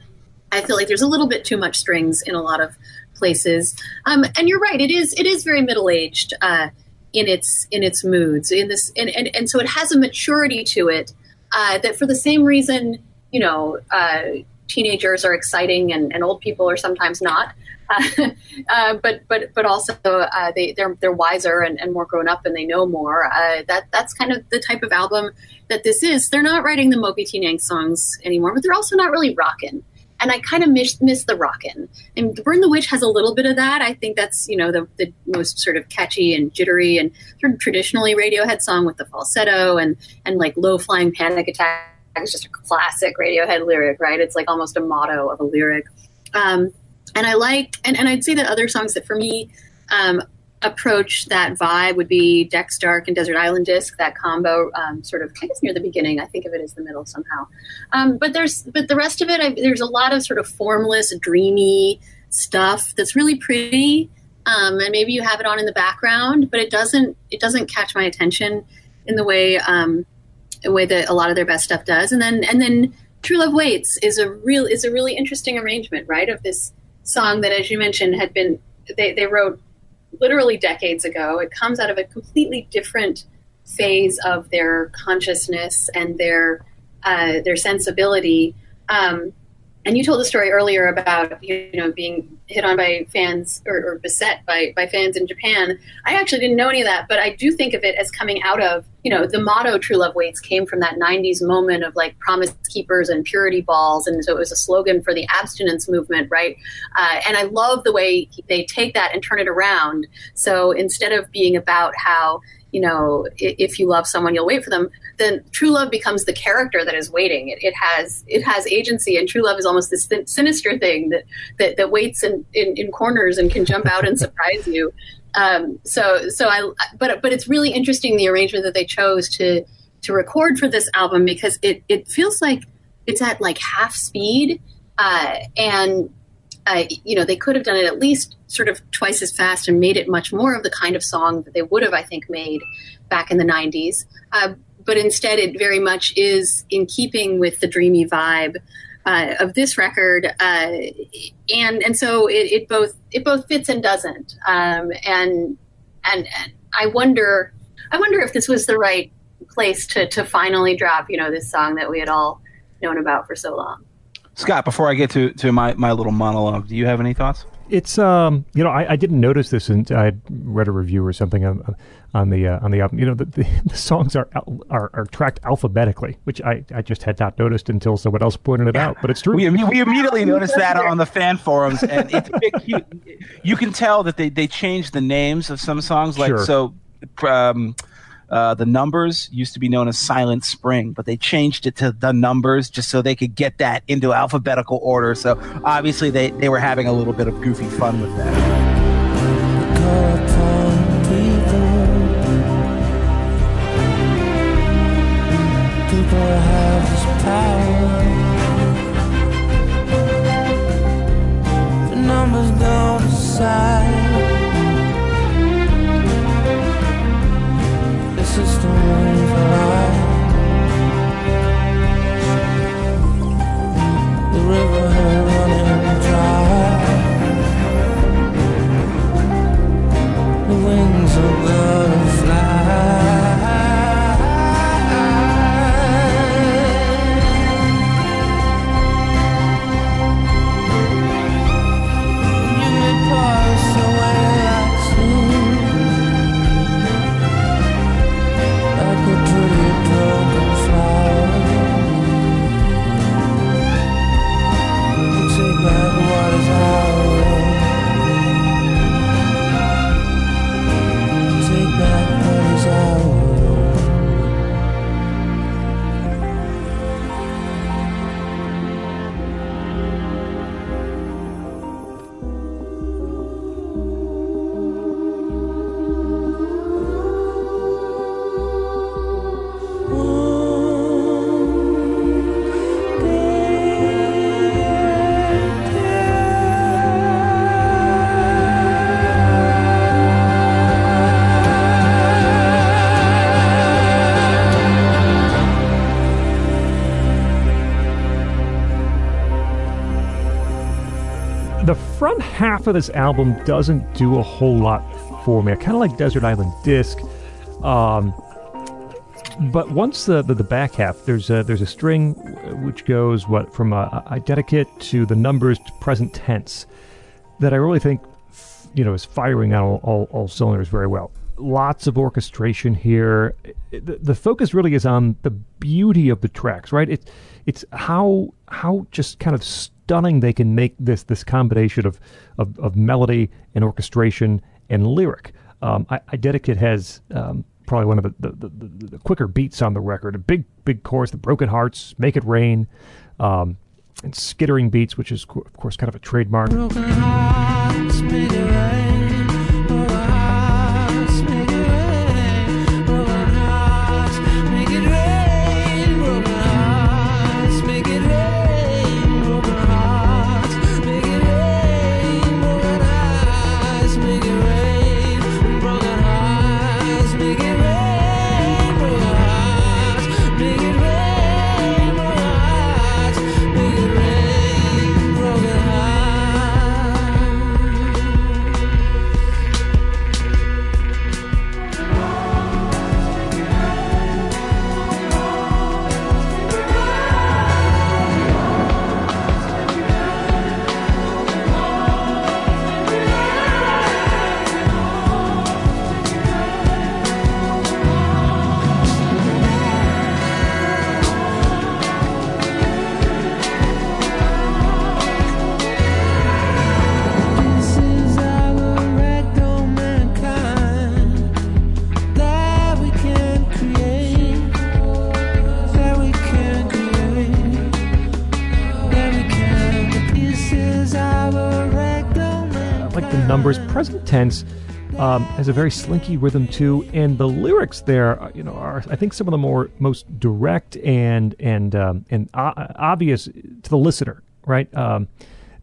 I feel like there's a little bit too much strings in a lot of places. Um, and you're right; it is it is very middle aged. Uh, in its in its moods in this and, and, and so it has a maturity to it uh, that for the same reason you know uh, teenagers are exciting and, and old people are sometimes not. Uh, but but but also uh, they they're they're wiser and, and more grown up and they know more. Uh, that that's kind of the type of album that this is. They're not writing the mopey teen songs anymore but they're also not really rocking and I kind of miss, miss the rockin'. And Burn the Witch has a little bit of that. I think that's you know the, the most sort of catchy and jittery and sort of traditionally Radiohead song with the falsetto and and like low flying panic attack. It's just a classic Radiohead lyric, right? It's like almost a motto of a lyric. Um, and I like and, and I'd say that other songs that for me um, approach that vibe would be Decks Dark and Desert Island Disc, that combo, um, sort of, I guess near the beginning. I think of it as the middle somehow. Um, but there's, but the rest of it, I, there's a lot of sort of formless, dreamy stuff that's really pretty. Um, and maybe you have it on in the background, but it doesn't, it doesn't catch my attention in the way, um, the way that a lot of their best stuff does. And then, and then True Love Waits is a real, is a really interesting arrangement, right? Of this song that, as you mentioned, had been, they, they wrote literally decades ago. It comes out of a completely different phase of their consciousness and their uh, their sensibility. Um, and you told the story earlier about you know being hit on by fans or, or beset by, by fans in Japan. I actually didn't know any of that, but I do think of it as coming out of you know the motto "True Love Waits" came from that '90s moment of like promise keepers and purity balls, and so it was a slogan for the abstinence movement, right? Uh, and I love the way they take that and turn it around. So instead of being about how you know, if you love someone, you'll wait for them. Then true love becomes the character that is waiting. It, it has it has agency, and true love is almost this sin- sinister thing that that, that waits in, in, in corners and can jump out and surprise you. Um, so so I but but it's really interesting the arrangement that they chose to to record for this album because it it feels like it's at like half speed uh, and uh, you know, they could have done it at least sort of twice as fast and made it much more of the kind of song that they would have, I think, made back in the 90s. Uh, but instead, it very much is in keeping with the dreamy vibe uh, of this record, uh, and and so it, it both it both fits and doesn't. Um, and, and and I wonder, I wonder if this was the right place to to finally drop, you know, this song that we had all known about for so long. Scot, before I get to, to my, my little monologue, do you have any thoughts? It's um, you know, I, I didn't notice this, and I read a review or something on, on the uh, on the album. You know, the, the, the songs are, are are tracked alphabetically, which I, I just had not noticed until someone else pointed it out. But it's true. We, we immediately noticed that on the fan forums, and it's you, you can tell that they, they changed the names of some songs. Like Sure. so, um, uh, the numbers used to be known as Silent Spring, but they changed it to the numbers just so they could get that into alphabetical order. So obviously they, they were having a little bit of goofy fun with that. Numbers don't decide. The river of this album doesn't do a whole lot for me. I kind of like Desert Island Disc. Um, but once the, the, the back half, there's a, there's a string which goes what from uh, I dedicate to the numbers to present tense that I really think you know is firing on all, all, all cylinders very well. Lots of orchestration here. The, the focus really is on the beauty of the tracks, right? It's it's how how just kind of stunning they can make this this combination of of, of melody and orchestration and lyric. Um, I, I dedicate has um, probably one of the, the, the, the, quicker beats on the record. A big big chorus, the broken hearts, make it rain, um, and skittering beats, which is of course kind of a trademark. Tense um, has a very slinky rhythm too, and the lyrics there, uh, you know, are I think some of the more most direct and and um, and o- obvious to the listener, right? Um,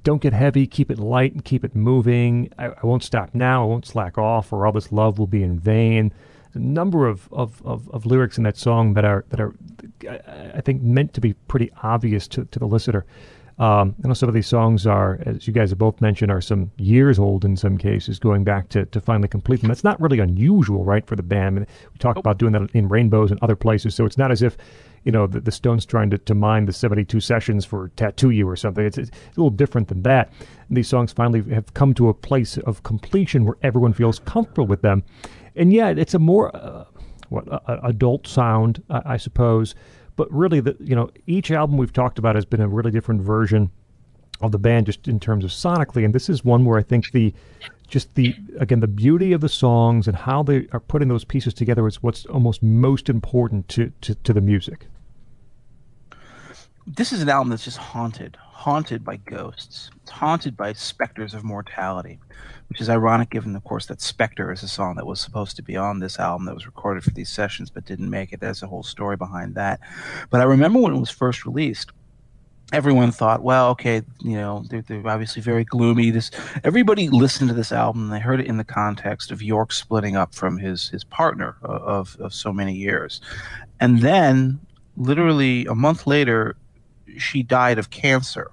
don't get heavy, keep it light, and keep it moving. I, I won't stop now. I won't slack off, or all this love will be in vain. A number of, of, of, of lyrics in that song that are that are, I think, meant to be pretty obvious to, to the listener. Um, I know some of these songs are, as you guys have both mentioned, are some years old in some cases, going back to, to finally complete them. That's not really unusual, right, for the band. We talk about doing that in Rainbows and other places, so it's not as if, you know, the, the Stones trying to, to mine the 72 sessions for Tattoo You or something. It's, it's a little different than that. And these songs finally have come to a place of completion where everyone feels comfortable with them. And yeah, it's a more uh, what a adult sound, I, I suppose. But really, the you know each album we've talked about has been a really different version of the band, just in terms of sonically. And this is one where I think the just the again the beauty of the songs and how they are putting those pieces together is what's almost most important to to, to the music. this is an album that's just haunted, haunted by ghosts. It's haunted by specters of mortality, which is ironic given, of course, that Spectre is a song that was supposed to be on this album that was recorded for these sessions but didn't make it. There's a whole story behind that. But I remember when it was first released, everyone thought, well, okay, you know, they're, they're obviously very gloomy. This everybody listened to this album and they heard it in the context of York splitting up from his his partner of of so many years, and then literally a month later, she died of cancer.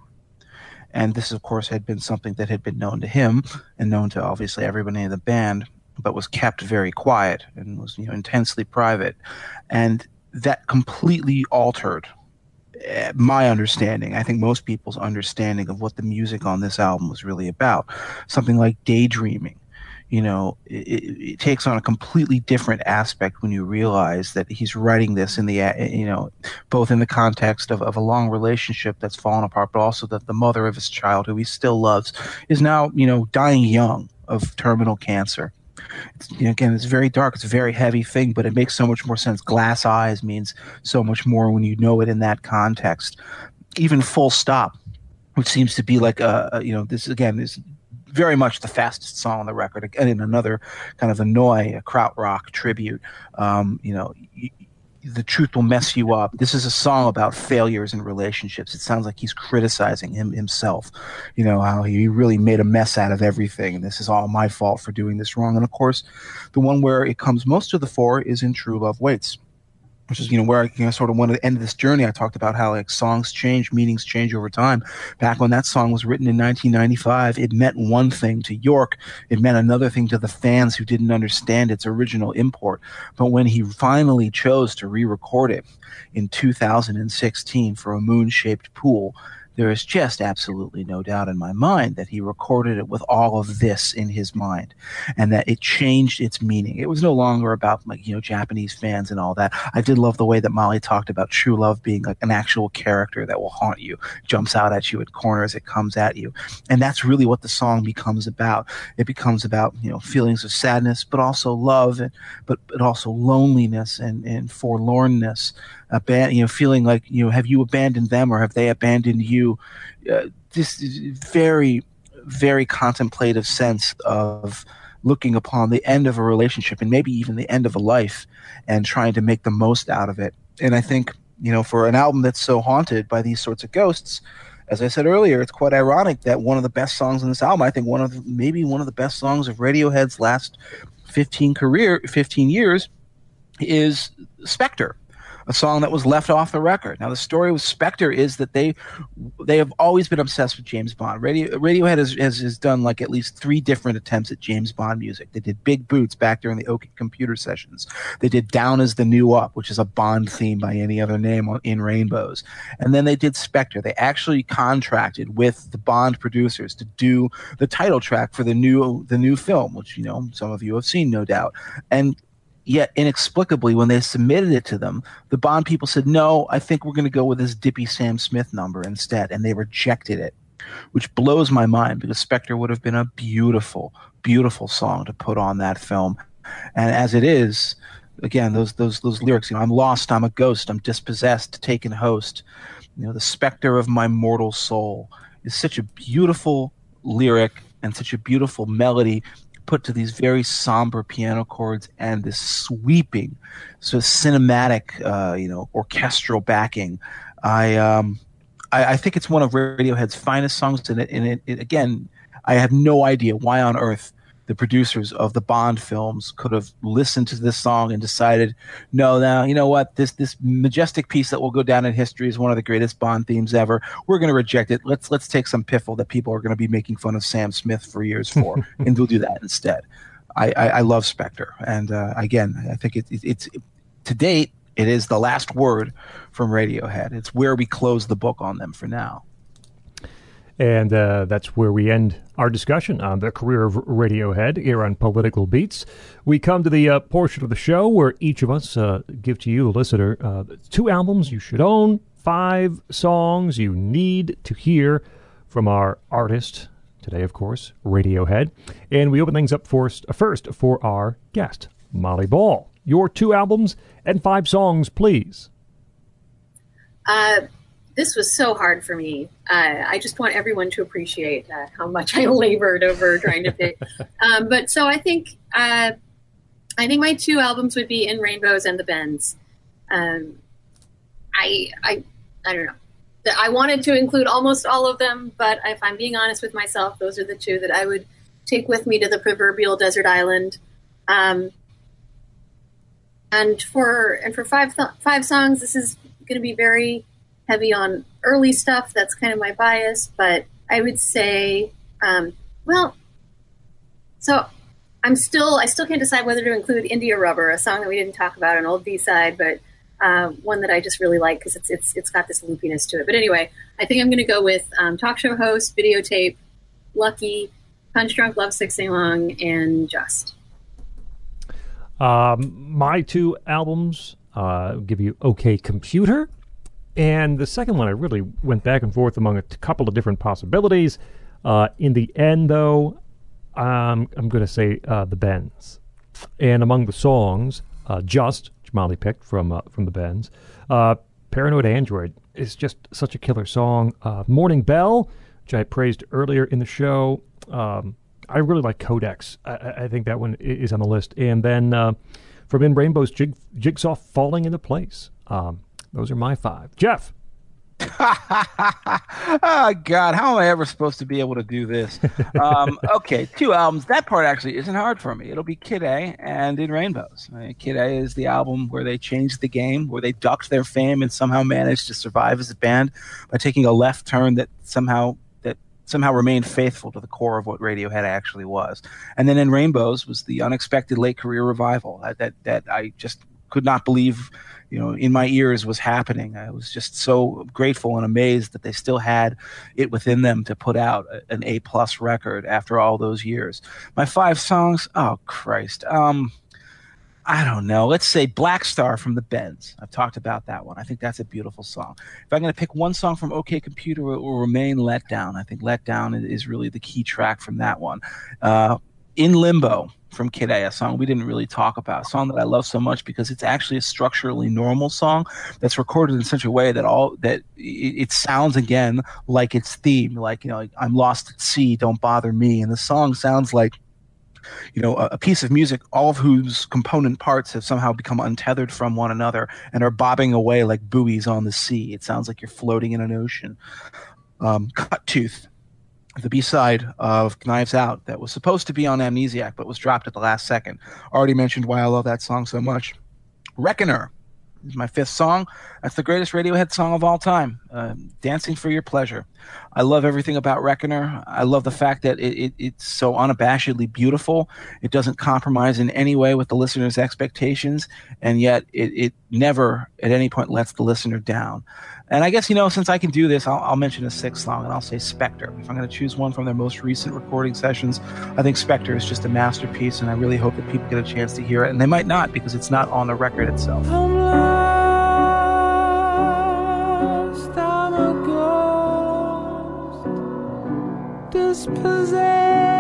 And this, of course, had been something that had been known to him and known to obviously everybody in the band, but was kept very quiet and was you know intensely private, and that completely altered eh, my understanding. I think most people's understanding of what the music on this album was really about. Something like daydreaming. You know, it, it, takes on a completely different aspect when you realize that he's writing this in the, you know, both in the context of, of a long relationship that's fallen apart, but also that the mother of his child, who he still loves, is now, you know, dying young of terminal cancer. It's, you know, again, it's very dark. It's a very heavy thing, but it makes so much more sense. Glass eyes means so much more when you know it in that context. Even full stop, which seems to be like a, a you know, this again is very much the fastest song on the record. Again, in another kind of annoy, a krautrock tribute. Um, you know, y- the truth will mess you up. This is a song about failures in relationships. It sounds like he's criticizing him himself. You know how he really made a mess out of everything, and this is all my fault for doing this wrong. And of course, the one where it comes most to the fore is in True Love Waits which is you know where I you know, sort of wanted to end this journey. I talked about how like songs change, meanings change over time. Back when that song was written in 1995, it meant one thing to York, it meant another thing to the fans who didn't understand its original import. But when he finally chose to re-record it in 2016 for a moon-shaped pool, there is just absolutely no doubt in my mind that he recorded it with all of this in his mind and that it changed its meaning. It was no longer about like, you know, Japanese fans and all that. I did love the way that Molly talked about true love being like an actual character that will haunt you, jumps out at you at corners, it comes at you. And that's really what the song becomes about. It becomes about, you know, feelings of sadness, but also love and but but also loneliness and, and forlornness aban- you know, feeling like you know, have you abandoned them or have they abandoned you? Uh, this is very, very contemplative sense of looking upon the end of a relationship and maybe even the end of a life and trying to make the most out of it. And I think you know, for an album that's so haunted by these sorts of ghosts. As I said earlier, it's quite ironic that one of the best songs on this album, I think one of the, maybe one of the best songs of Radiohead's last 15 career 15 years is Spectre, a song that was left off the record. Now the story with Spectre is that they they have always been obsessed with James Bond. Radio, Radiohead has, has has done like at least three different attempts at James Bond music. They did Big Boots back during the OK Computer sessions. They did Down as the New Up, which is a Bond theme by any other name in Rainbows. And then they did Spectre. They actually contracted with the Bond producers to do the title track for the new the new film, which you know some of you have seen, no doubt. And Yet inexplicably, when they submitted it to them, the Bond people said, "No, I think we're going to go with this Dippy Sam Smith number instead," and they rejected it, which blows my mind because Spectre would have been a beautiful, beautiful song to put on that film. And as it is, again, those those those lyrics, you know, I'm lost, I'm a ghost, I'm dispossessed, taken host. You know, the specter of my mortal soul is such a beautiful lyric and such a beautiful melody put to these very somber piano chords and this sweeping, sort of cinematic, uh, you know, orchestral backing. I, um, I, I think it's one of Radiohead's finest songs, and it, and it, it again, I have no idea why on earth the producers of the Bond films could have listened to this song and decided, no, now you know what, this this majestic piece that will go down in history is one of the greatest Bond themes ever. We're going to reject it. Let's let's take some piffle that people are going to be making fun of Sam Smith for years for, and we'll do that instead. I, I, I love Spectre, and uh, again, I think it, it, it's to date it is the last word from Radiohead. It's where we close the book on them for now. And uh, that's where we end our discussion on the career of Radiohead here on Political Beats. We come to the uh, portion of the show where each of us uh, give to you, the listener, uh, two albums you should own, five songs you need to hear from our artist. Today, of course, Radiohead. And we open things up first, first for our guest, Molly Ball. Your two albums and five songs, please. Uh, this was so hard for me. Uh, I just want everyone to appreciate uh, how much I labored over trying to pick. um, but so I think uh, I think my two albums would be In Rainbows and The Bends. Um, I I I don't know. I wanted to include almost all of them, but if I'm being honest with myself, those are the two that I would take with me to the proverbial desert island. Um, and for and for five th- five songs, this is going to be very heavy on early stuff. That's kind of my bias, but I would say, um, well, so I'm still I still can't decide whether to include India Rubber, a song that we didn't talk about, an old B side, but uh, one that I just really like because it's it's it's got this loopiness to it. But anyway, I think I'm going to go with um, talk show host, videotape, Lucky, Punch Drunk Love Sing Along, and Just. Um, my two albums uh, give you OK Computer. And the second one, I really went back and forth among a couple of different possibilities. Uh, in the end, though, um, I'm going to say uh, The Bends. And among the songs, uh, Just, Molly picked from, uh, from The Bends, uh, Paranoid Android is just such a killer song. Uh, Morning Bell, which I praised earlier in the show. Um, I really like Codex. I, I think that one is on the list. And then from In Rainbow's Jig, Jigsaw Falling into Place. Um, those are my five. Jeff. oh God, how am I ever supposed to be able to do this? Um, okay, two albums. That part actually isn't hard for me. It'll be Kid A and In Rainbows. I mean, Kid A is the album where they changed the game, where they ducked their fame and somehow managed to survive as a band by taking a left turn that somehow that somehow remained faithful to the core of what Radiohead actually was. And then In Rainbows was the unexpected late career revival that that, that I just could not believe you know in my ears was happening i was just so grateful and amazed that they still had it within them to put out an a plus record after all those years my five songs oh christ um I don't know. Let's say Black Star from the Bends. I've talked about that one. I think that's a beautiful song. If I'm going to pick one song from OK Computer, it will remain Let Down. I think Let Down is- really the key track from that one. Uh, in Limbo from Kid A, a song we didn't really talk about, a song that I love so much because it's actually a structurally normal song that's recorded in such a way that all that it, it sounds again like its theme, like you know, like, I'm lost at sea, don't bother me, and the song sounds like you know, a, piece of music, all of whose component parts have somehow become untethered from one another and are bobbing away like buoys on the sea. It sounds like you're floating in an ocean. Um, Cut Tooth, the B side of Knives Out, that was supposed to be on Amnesiac but was dropped at the last second. Already mentioned why I love that song so much. Reckoner is my fifth song. That's the greatest Radiohead song of all time. Uh, Dancing for Your Pleasure. I love everything about Reckoner. I love the fact that it, it, it's so unabashedly beautiful. It doesn't compromise in any way with the listener's expectations, and yet it, it never at any point lets the listener down. And I guess, you know, since I can do this, I'll, I'll mention a sixth song, and I'll say Spectre. If I'm going to choose one from their most recent recording sessions, I think Spectre is just a masterpiece, and I really hope that people get a chance to hear it. And they might not because it's not on the record itself. Dispossessed,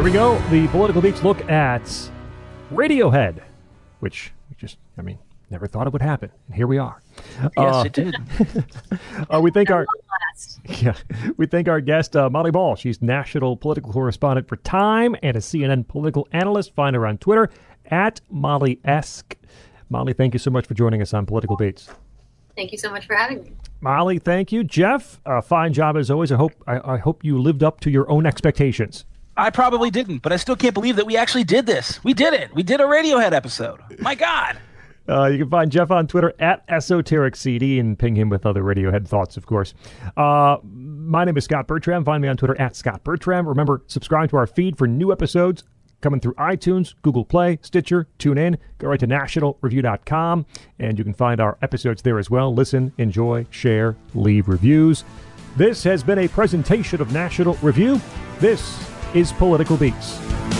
There we go. The political beats look at Radiohead, which we just, I mean, never thought it would happen. And here we are. Yes, Uh, it did. uh, we thank our yeah, we thank our guest uh, Molly Ball. She's national political correspondent for Time and a CNN political analyst. Find her on Twitter at Molly Esk. Molly, thank you so much for joining us on Political Beats. Thank you so much for having me. Molly, thank you. Jeff, uh, fine job as always. I hope I, I hope you lived up to your own expectations. I probably didn't, but I still can't believe that we actually did this. We did it. We did a Radiohead episode. My God. Uh, you can find Jeff on Twitter at EsotericCD and ping him with other Radiohead thoughts, of course. Uh, my name is Scott Bertram. Find me on Twitter at Scott Bertram. Remember, subscribe to our feed for new episodes coming through iTunes, Google Play, Stitcher, TuneIn. Go right to nationalreview.com and you can find our episodes there as well. Listen, enjoy, share, leave reviews. This has been a presentation of National Review. This is Political Beats.